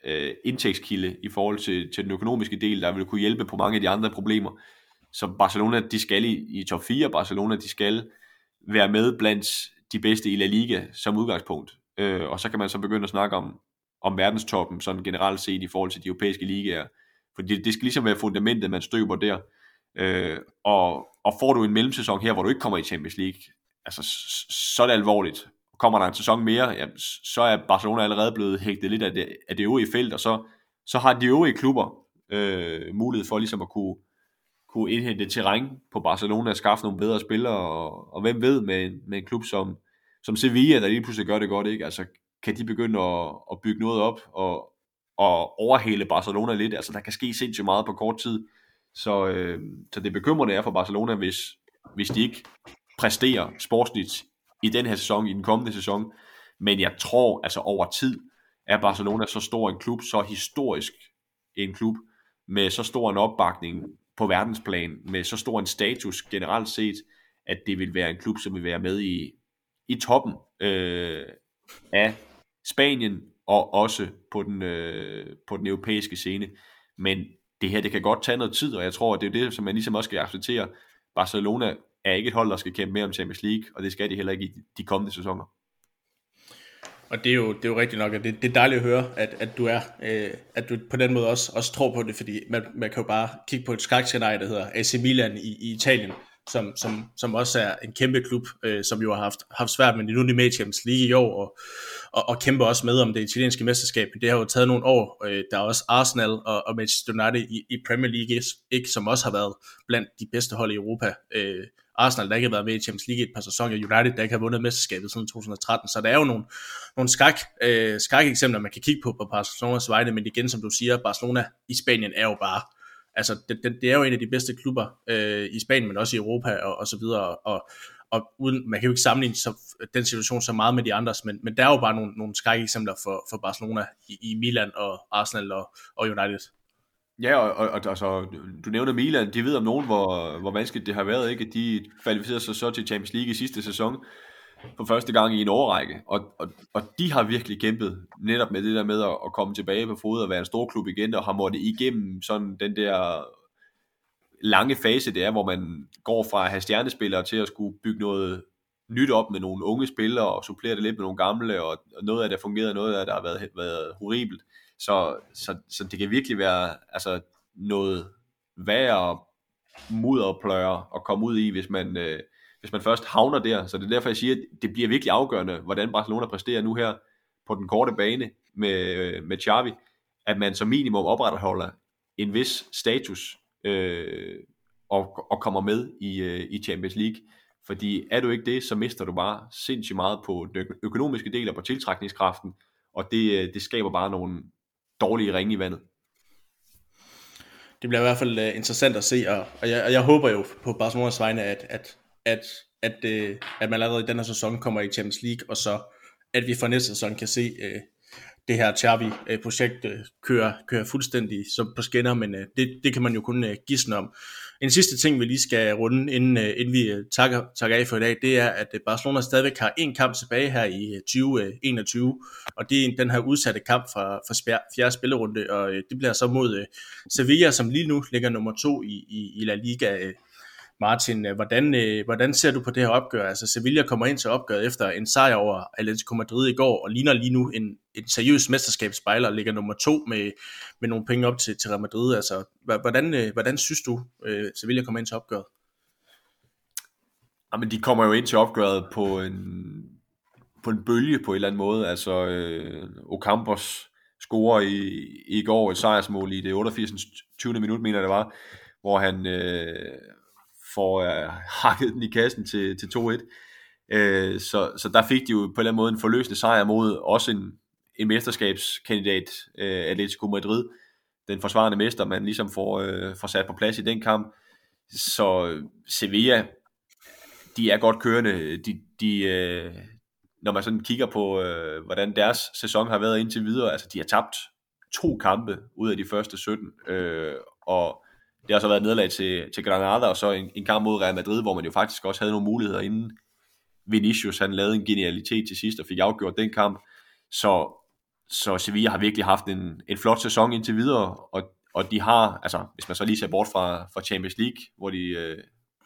øh, indtægtskilde i forhold til, til den økonomiske del, der vil kunne hjælpe på mange af de andre problemer. Så Barcelona, de skal i, i top 4, Barcelona, de skal være med blandt de bedste i La Liga som udgangspunkt. Øh, og så kan man så begynde at snakke om, om verdenstoppen, sådan generelt set i forhold til de europæiske ligaer. For det, det skal ligesom være fundamentet, man støber der. Øh, og, og får du en mellemsæson her, hvor du ikke kommer i Champions League, altså, så er det alvorligt. Kommer der en sæson mere, ja, så er Barcelona allerede blevet hægtet lidt af det, af det øvrige felt, og så, så har de øvrige klubber øh, mulighed for ligesom at kunne, kunne indhente terræn på Barcelona og skaffe nogle bedre spillere, og, og hvem ved med, med en klub som, som Sevilla, der lige pludselig gør det godt, ikke? Altså, kan de begynde at, at bygge noget op og, og overhale Barcelona lidt? Altså, der kan ske sindssygt meget på kort tid. Så, øh, så det bekymrende er for Barcelona, hvis, hvis de ikke præstere sportsligt i den her sæson, i den kommende sæson. Men jeg tror, altså over tid, at Barcelona er så stor en klub, så historisk en klub, med så stor en opbakning på verdensplan, med så stor en status generelt set, at det vil være en klub, som vil være med i, i toppen øh, af Spanien, og også på den, øh, på den europæiske scene. Men det her, det kan godt tage noget tid, og jeg tror, at det er det, som man ligesom også skal acceptere. Barcelona er ikke et hold, der skal kæmpe mere om Champions League, og det skal de heller ikke i de kommende sæsoner. Og det er jo, det er jo rigtigt nok, at det, det er dejligt at høre, at, at du er, øh, at du på den måde også, også tror på det, fordi man, man kan jo bare kigge på et skrækscenarie, der hedder AC Milan i, i Italien, som, som, som også er en kæmpe klub, øh, som jo har haft, haft svært, med, nu er de med i Champions League i år, og, og, og kæmper også med om det italienske mesterskab. Det har jo taget nogle år. Øh, der er også Arsenal og, og Manchester United i, i Premier League, ikke, som også har været blandt de bedste hold i Europa. Øh, Arsenal, der ikke har været med i Champions League et par sæsoner, United, der ikke har vundet mesterskabet siden 2013, så der er jo nogle, nogle skak, øh, skak eksempler, man kan kigge på på Barcelonas vegne, men igen, som du siger, Barcelona i Spanien er jo bare, altså det, det, det er jo en af de bedste klubber øh, i Spanien, men også i Europa og, og så videre, og, og uden, man kan jo ikke sammenligne så, den situation så meget med de andres, men, men der er jo bare nogle, nogle skak eksempler for, for Barcelona i, i Milan og Arsenal og, og United. Ja, og, og, og altså, du nævner Milan, de ved om nogen, hvor, hvor vanskeligt det har været, ikke? De kvalificerede sig så til Champions League i sidste sæson for første gang i en årrække, og, og, og de har virkelig kæmpet netop med det der med at, at komme tilbage på fod og være en stor klub igen, og har måttet igennem sådan den der lange fase, det er, hvor man går fra at have stjernespillere til at skulle bygge noget nyt op med nogle unge spillere, og supplere det lidt med nogle gamle, og noget af det har fungeret, noget af det har været, været horribelt. Så, så, så det kan virkelig være altså, noget værre mudderpløjer at komme ud i, hvis man, øh, hvis man først havner der. Så det er derfor, jeg siger, at det bliver virkelig afgørende, hvordan Barcelona præsterer nu her på den korte bane med, øh, med Xavi, at man som minimum opretholder en vis status øh, og, og kommer med i, øh, i Champions League. Fordi er du ikke det, så mister du bare sindssygt meget på den økonomiske del og på tiltrækningskraften, og det, øh, det skaber bare nogle, dårlige ringe i vandet. Det bliver i hvert fald uh, interessant at se, og, og, jeg, og jeg håber jo på Barcelonas vegne, at, at, at, at, uh, at man allerede i den her sæson kommer i Champions League, og så at vi for næste sæson kan se uh, det her Xavi-projekt øh, kører, kører fuldstændig som på skinner, men øh, det, det kan man jo kun øh, gisne om. En sidste ting, vi lige skal runde, inden, inden vi takker, takker af for i dag, det er, at Barcelona stadigvæk har en kamp tilbage her i 2021, og det er den her udsatte kamp fra, fra fjerde spillerunde, og det bliver så mod Sevilla, som lige nu ligger nummer to i, i, i La Liga. Martin, øh, hvordan, øh, hvordan ser du på det her opgør? Altså Sevilla kommer ind til opgøret efter en sejr over Atletico Madrid i går, og ligner lige nu en, en seriøs mesterskabsspejler, ligger nummer to med, med nogle penge op til, til Real Madrid. Altså, hvordan, øh, hvordan synes du, Sevilla kommer ind til opgøret? Jamen, de kommer jo ind til opgøret på en, på en bølge på en eller anden måde. Altså, øh, Ocampos scorer i, i går et sejrsmål i det 88. 20. minut, mener det var, hvor han øh, får øh, hakket den i kassen til, til 2-1. Øh, så, så der fik de jo på en eller anden måde en forløsende sejr mod også en, en mesterskabskandidat, øh, Atletico Madrid, den forsvarende mester, man ligesom får, øh, får sat på plads i den kamp. Så øh, Sevilla, de er godt kørende. De, de, øh, når man sådan kigger på, øh, hvordan deres sæson har været indtil videre, altså de har tabt to kampe ud af de første 17, øh, og det har så været nederlag til, til Granada, og så en, en kamp mod Real Madrid, hvor man jo faktisk også havde nogle muligheder inden Vinicius, han lavede en genialitet til sidst og fik afgjort den kamp. Så, så Sevilla har virkelig haft en, en flot sæson indtil videre, og, og de har, altså hvis man så lige ser bort fra, fra Champions League, hvor de, øh,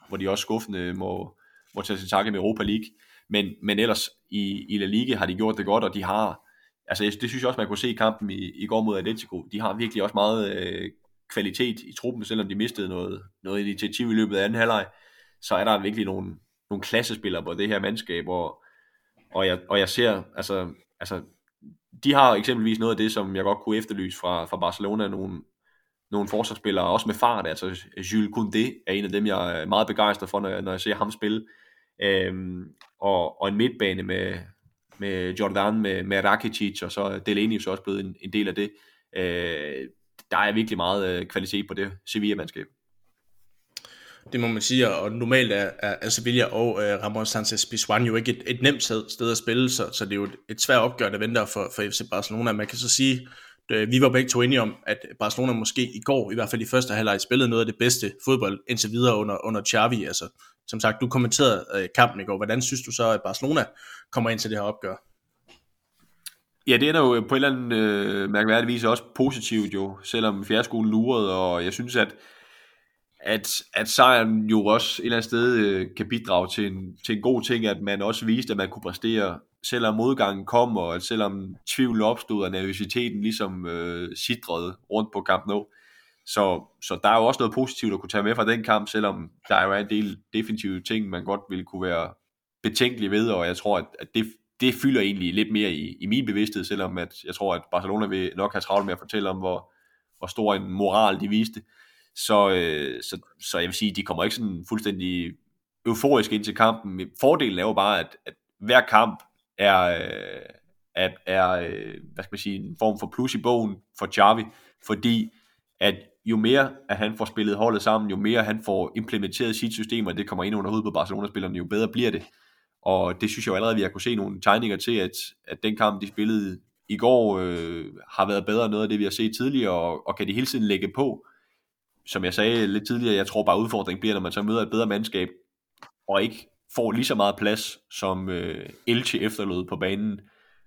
hvor de også skuffende må, må tage sin takke med Europa League, men, men ellers i, i La Liga har de gjort det godt, og de har, altså det synes jeg også, man kunne se i kampen i, i går mod Atletico, de har virkelig også meget øh, kvalitet i truppen, selvom de mistede noget, noget initiativ i løbet af anden halvleg, så er der virkelig nogle, nogle klassespillere på det her mandskab, og, og, jeg, og jeg ser, altså, altså, de har eksempelvis noget af det, som jeg godt kunne efterlyse fra, fra Barcelona, nogle, nogle forsvarsspillere, også med fart, altså Jules Koundé er en af dem, jeg er meget begejstret for, når jeg, når jeg ser ham spille, øhm, og, og en midtbane med, med Jordan, med, med Rakitic, og så Delaney så også blevet en, en del af det. Øh, der er virkelig meget øh, kvalitet på det Sevilla-mandskab. Det må man sige, og normalt er, er Sevilla og øh, Ramon Sanchez Pizjuan jo ikke et, et nemt sted at spille, så, så det er jo et, et svært opgør, der venter for, for FC Barcelona. Man kan så sige, øh, vi var begge to enige om, at Barcelona måske i går, i hvert fald i første halvleg, spillede noget af det bedste fodbold indtil videre under, under Xavi. Altså, som sagt, du kommenterede øh, kampen i går. Hvordan synes du så, at Barcelona kommer ind til det her opgør? Ja, det er jo på en eller anden øh, mærkværdig vis også positivt jo, selvom fjerdeskolen lurede, og jeg synes, at, at, at sejren jo også et eller andet sted øh, kan bidrage til en, til en god ting, at man også viste, at man kunne præstere, selvom modgangen kom, og at selvom tvivl opstod, og nervøsiteten ligesom øh, sidrede rundt på Camp Nou. Så, så der er jo også noget positivt at kunne tage med fra den kamp, selvom der jo er en del definitive ting, man godt ville kunne være betænkelig ved, og jeg tror, at, at det, det fylder egentlig lidt mere i, i min bevidsthed, selvom at jeg tror, at Barcelona vil nok have travlt med at fortælle om, hvor, hvor stor en moral de viste. Så, øh, så, så jeg vil sige, de kommer ikke sådan fuldstændig euforisk ind til kampen. Fordelen er jo bare, at, at hver kamp er, øh, er, er hvad skal man sige, en form for plus i bogen for Xavi, fordi at jo mere at han får spillet holdet sammen, jo mere han får implementeret sit system, og det kommer ind under hovedet på Barcelona-spillerne, jo bedre bliver det. Og det synes jeg jo allerede, vi har kunne se nogle tegninger til, at, at den kamp, de spillede i går, øh, har været bedre end noget af det, vi har set tidligere, og, og kan de hele tiden lægge på. Som jeg sagde lidt tidligere, jeg tror bare udfordringen bliver, når man så møder et bedre mandskab, og ikke får lige så meget plads, som øh, Elche efterlod på banen.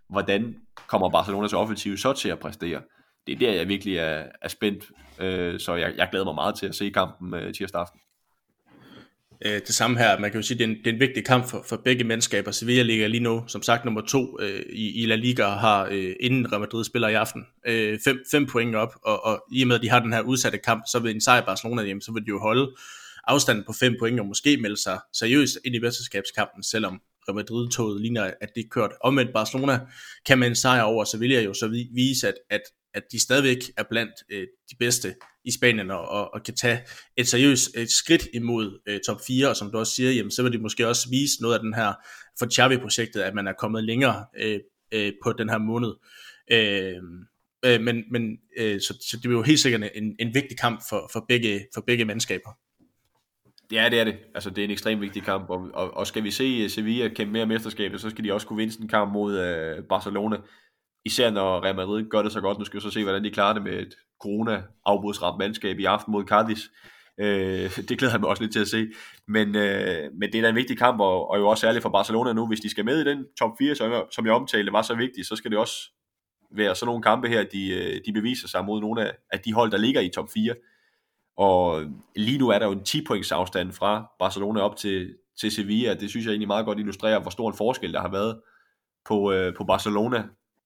Hvordan kommer Barcelonas offensiv så til at præstere? Det er der, jeg virkelig er, er spændt, øh, så jeg, jeg glæder mig meget til at se kampen øh, tirsdag aften øh, det samme her. Man kan jo sige, det er en, det er en vigtig kamp for, for begge mandskaber. Sevilla ligger lige nu, som sagt, nummer to øh, i, i La Liga og har øh, inden Real Madrid spiller i aften øh, fem, fem point op, og, og i og med, at de har den her udsatte kamp, så vil en sejr Barcelona hjem, så vil de jo holde afstanden på fem point og måske melde sig seriøst ind i mesterskabskampen, selvom Real Madrid-toget ligner, at det er kørt. Omvendt Barcelona kan man en sejr over Sevilla jo så vise, at, at at de stadigvæk er blandt øh, de bedste i Spanien og, og, og kan tage et seriøst et skridt imod øh, top 4, og som du også siger, jamen, så vil de måske også vise noget af den her for Xavi-projektet, at man er kommet længere øh, øh, på den her måned. Øh, øh, men men øh, så, så det er jo helt sikkert en, en vigtig kamp for, for, begge, for begge mandskaber. Ja, det er det. Altså, det er en ekstremt vigtig kamp, og, og, og skal vi se øh, Sevilla kæmpe mere mesterskabet, så skal de også kunne vinde en kamp mod øh, Barcelona især når Real Madrid gør det så godt. Nu skal vi så se, hvordan de klarer det med et corona-afbudsramt mandskab i aften mod Cardis. Øh, [LAUGHS] det glæder jeg mig også lidt til at se. Men, øh, men det er da en vigtig kamp, og, og jo også særligt for Barcelona nu. Hvis de skal med i den top 4, som jeg, som jeg omtalte, var så vigtigt, så skal det også være sådan nogle kampe her, de, øh, de beviser sig mod nogle af, af de hold, der ligger i top 4. Og lige nu er der jo en 10 points afstand fra Barcelona op til, til Sevilla. Det synes jeg egentlig meget godt illustrerer, hvor stor en forskel der har været på, øh, på Barcelona,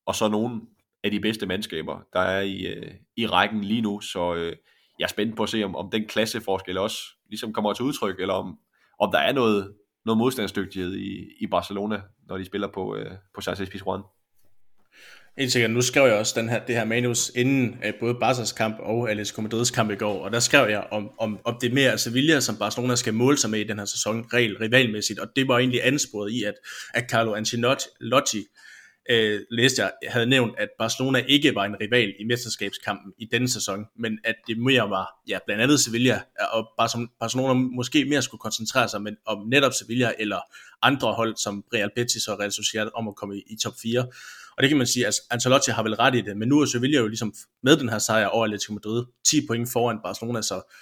og så nogle af de bedste mandskaber, der er i, øh, i rækken lige nu. Så øh, jeg er spændt på at se, om, om den klasseforskel også ligesom kommer til udtryk, eller om, om der er noget, noget modstandsdygtighed i, i Barcelona, når de spiller på, øh, på Sanchez Pizjuan. Helt sikkert. Nu skrev jeg også den her, det her manus inden øh, både Barca's kamp og Atletico Madrid's kamp i går, og der skrev jeg om, om, om det mere Sevilla, altså som Barcelona skal måle sig med i den her sæson, regel, rivalmæssigt, og det var egentlig ansporet i, at, at Carlo Ancelotti øh, læste jeg, havde nævnt, at Barcelona ikke var en rival i mesterskabskampen i denne sæson, men at det mere var, ja, blandt andet Sevilla, og Barcelona måske mere skulle koncentrere sig om netop Sevilla eller andre hold som Real Betis og Real Sociedad om at komme i, i top 4. Og det kan man sige, at Ancelotti har vel ret i det, men nu er Sevilla jo ligesom med den her sejr over Atletico Madrid, 10 point foran Barcelona, så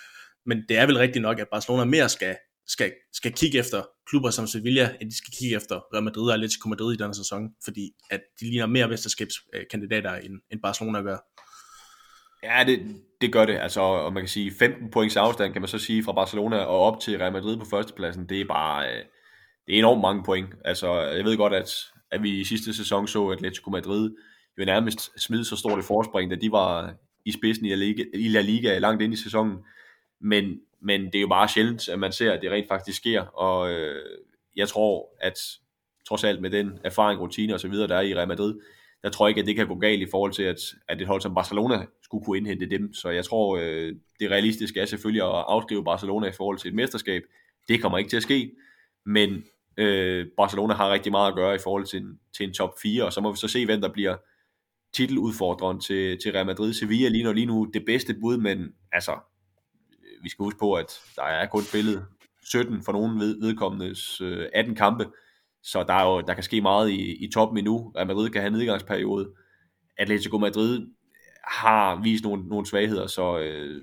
men det er vel rigtigt nok, at Barcelona mere skal, skal, skal kigge efter klubber som Sevilla, at de skal kigge efter Real Madrid og Atletico Madrid i denne sæson, fordi at de ligner mere mesterskabskandidater, end, end Barcelona gør. Ja, det, det gør det. Altså, og man kan sige, 15 points afstand, kan man så sige, fra Barcelona og op til Real Madrid på førstepladsen, det er bare, øh, det er enormt mange point. Altså, jeg ved godt, at at vi i sidste sæson så Atletico Madrid jo nærmest smide så stort et forspring, da de var i spidsen i La Liga, i La Liga langt ind i sæsonen. Men, men det er jo bare sjældent, at man ser, at det rent faktisk sker, og øh, jeg tror, at trods alt med den erfaring, rutine og så videre, der er i Real Madrid, der tror jeg ikke, at det kan gå galt i forhold til, at, at et hold som Barcelona skulle kunne indhente dem. Så jeg tror, øh, det realistiske er selvfølgelig at afskrive Barcelona i forhold til et mesterskab. Det kommer ikke til at ske, men Øh, Barcelona har rigtig meget at gøre i forhold til en, til en top 4, og så må vi så se, hvem der bliver titeludfordreren til, til Real Madrid. Sevilla lige nu, lige nu det bedste bud, men altså, vi skal huske på, at der er kun spillet 17 for nogen ved, vedkommendes øh, 18 kampe, så der, er jo, der kan ske meget i, i toppen endnu. Real Madrid kan have en nedgangsperiode. Atletico Madrid har vist nogle, nogle svagheder, så, øh,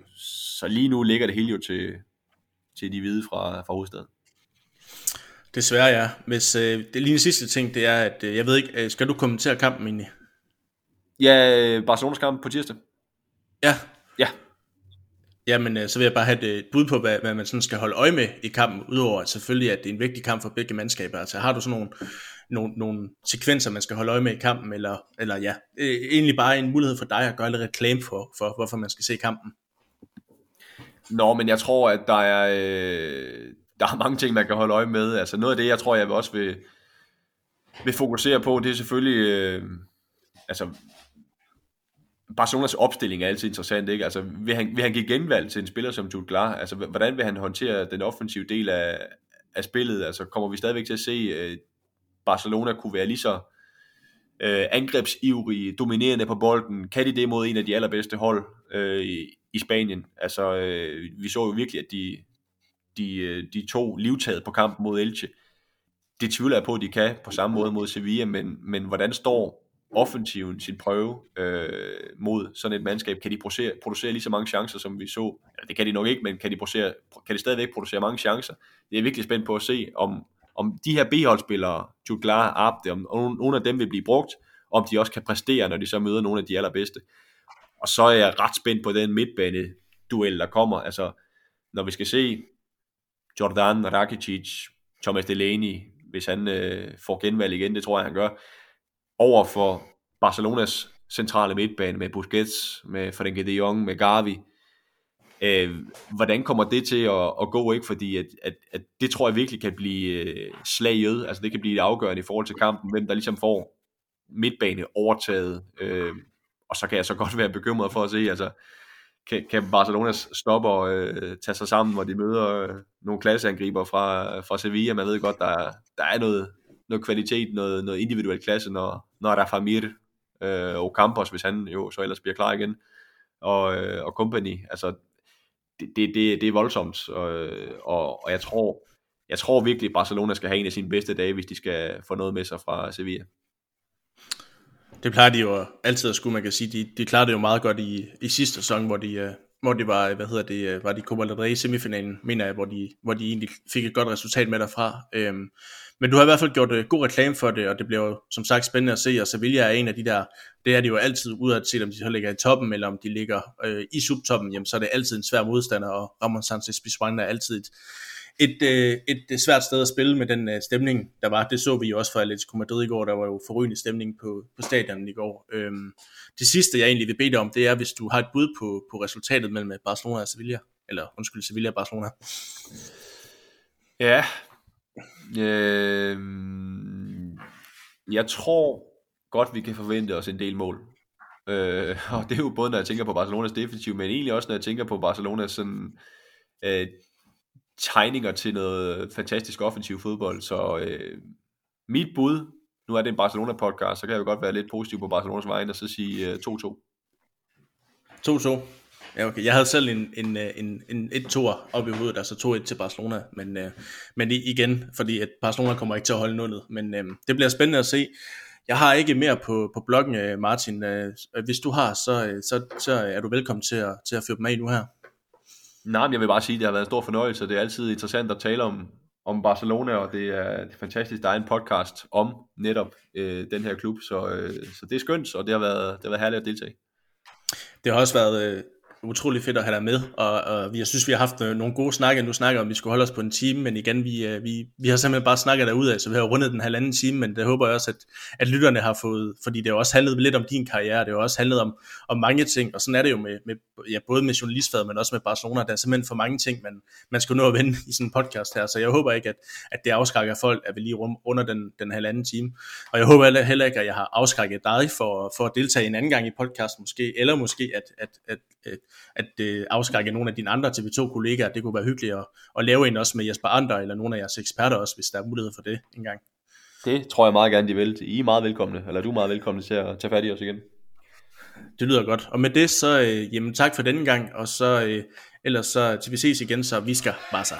så lige nu ligger det hele jo til, til de hvide fra, fra hovedstaden. Desværre ja. Hvis, øh, det lige en sidste ting, det er, at øh, jeg ved ikke, øh, skal du kommentere kampen egentlig? Ja, Barcelonas kamp på tirsdag. Ja. Ja. Jamen, øh, så vil jeg bare have øh, et bud på, hvad, hvad man sådan skal holde øje med i kampen, udover at selvfølgelig, at det er en vigtig kamp for begge mandskaber. Altså har du sådan nogle, nogle, nogle sekvenser, man skal holde øje med i kampen, eller, eller ja, øh, egentlig bare en mulighed for dig at gøre lidt reklame for, for hvorfor man skal se kampen? Nå, men jeg tror, at der er, øh, der er mange ting, man kan holde øje med. Altså noget af det, jeg tror, jeg vil også vil, vil fokusere på, det er selvfølgelig, øh, altså, Barcelonas opstilling er altid interessant, ikke? Altså, vil han, vil han give genvalg til en spiller som Jude Glar? Altså, hvordan vil han håndtere den offensive del af, af spillet? Altså, kommer vi stadigvæk til at se, øh, Barcelona kunne være lige så øh, angrebsivrige, dominerende på bolden? Kan de det mod en af de allerbedste hold øh, i, i Spanien? Altså, øh, vi så jo virkelig, at de, de, øh, de to livtaget på kampen mod Elche. Det tvivler jeg på, at de kan på samme måde mod Sevilla, men, men hvordan står offensiven sin prøve øh, mod sådan et mandskab? Kan de producere, producere lige så mange chancer, som vi så? Ja, det kan de nok ikke, men kan de, producere, kan de stadigvæk producere mange chancer? Det er virkelig spændt på at se, om, om de her B-holdspillere, Jutglar, Abde, om, om nogle af dem vil blive brugt, om de også kan præstere, når de så møder nogle af de allerbedste. Og så er jeg ret spændt på den midtbane-duel, der kommer. Altså, når vi skal se Jordan, Rakitic, Thomas Delaney, hvis han øh, får genvalg igen, det tror jeg, han gør, over for Barcelonas centrale midtbane med Busquets, med Frenkie de Jong, med Gavi. Øh, hvordan kommer det til at, at gå, ikke? Fordi at, at, at det tror jeg virkelig kan blive øh, slaget, altså det kan blive afgørende i forhold til kampen, hvem der ligesom får midtbane overtaget. Øh, og så kan jeg så godt være bekymret for at se, altså kan, kan Barcelonas stopper øh, tage sig sammen, hvor de møder øh, nogle klasseangriber fra, fra Sevilla. Man ved godt, der, der er noget, noget kvalitet, noget, noget individuel klasse, når, når Rafamir øh, og Campos, hvis han jo så ellers bliver klar igen, og, øh, og company. Altså, det, det, det, det er voldsomt, og, og, og jeg tror, jeg tror virkelig, at Barcelona skal have en af sine bedste dage, hvis de skal få noget med sig fra Sevilla. Det plejer de jo altid at skulle, man kan sige. De, de klarede det jo meget godt i, i sidste sæson, hvor de, øh, hvor det var, hvad hedder det, øh, var de Copa del Rey semifinalen, mener jeg, hvor de, hvor de egentlig fik et godt resultat med derfra. Øhm, men du har i hvert fald gjort øh, god reklame for det, og det bliver jo som sagt spændende at se, og Sevilla er en af de der, det er de jo altid ud at se, om de så ligger i toppen, eller om de ligger øh, i subtoppen, jamen så er det altid en svær modstander, og Ramon Sanchez Pizjuan er altid et, et, øh, et, et svært sted at spille med den øh, stemning, der var. Det så vi jo også for Atletico Madrid i går, der var jo forrygende stemning på, på stadion i går. Øhm, det sidste, jeg egentlig vil bede dig om, det er, hvis du har et bud på, på resultatet mellem Barcelona og Sevilla, eller undskyld, Sevilla og Barcelona. Ja, øh, jeg tror godt, vi kan forvente os en del mål. Øh, og det er jo både, når jeg tænker på Barcelonas defensiv, men egentlig også, når jeg tænker på Barcelonas sådan, øh, tegninger til noget fantastisk offensiv fodbold. Så øh, mit bud, nu er det en Barcelona-podcast, så kan jeg jo godt være lidt positiv på Barcelonas vegne og så sige øh, 2-2. 2-2. Ja, okay. Jeg havde selv en, en, øh, en, en 1-2'er op i hovedet, altså 2-1 til Barcelona, men, øh, men igen, fordi at Barcelona kommer ikke til at holde nullet, men øh, det bliver spændende at se. Jeg har ikke mere på, på bloggen, øh, Martin. Øh, hvis du har, så, så, så er du velkommen til at, til at føre med nu her. Nej, men jeg vil bare sige, at det har været en stor fornøjelse. Det er altid interessant at tale om, om Barcelona, og det er, det er fantastisk, der er en podcast om netop øh, den her klub, så, øh, så det er skønt, og det har været, det har været herligt at deltage. Det har også været, øh, utrolig fedt at have dig med, og, og jeg synes, vi har haft øh, nogle gode snakke. Nu snakker om, at vi skulle holde os på en time, men igen, vi, øh, vi, vi har simpelthen bare snakket af, så vi har rundet den halvanden time, men det håber jeg også, at, at lytterne har fået, fordi det har også handlet lidt om din karriere, det har også handlet om, om mange ting, og sådan er det jo med, med ja, både med journalistfaget, men også med Barcelona, der er simpelthen for mange ting, man, man skal nå at vende i sådan en podcast her, så jeg håber ikke, at, at det afskrækker folk, at vi lige under den, den halvanden time, og jeg håber heller ikke, at jeg har afskrækket dig for, for at deltage en anden gang i podcasten måske, eller måske at, at, at, at, at øh, afskrække nogle af dine andre TV2-kollegaer. Det kunne være hyggeligt at, at lave en også med Jesper Ander, eller nogle af jeres eksperter også, hvis der er mulighed for det engang. Det tror jeg meget gerne, de vil. I er meget velkomne, eller du er meget velkomne til at tage fat i os igen. Det lyder godt. Og med det, så øh, jamen, tak for denne gang, og så øh, ellers så til vi ses igen, så vi skal bare så.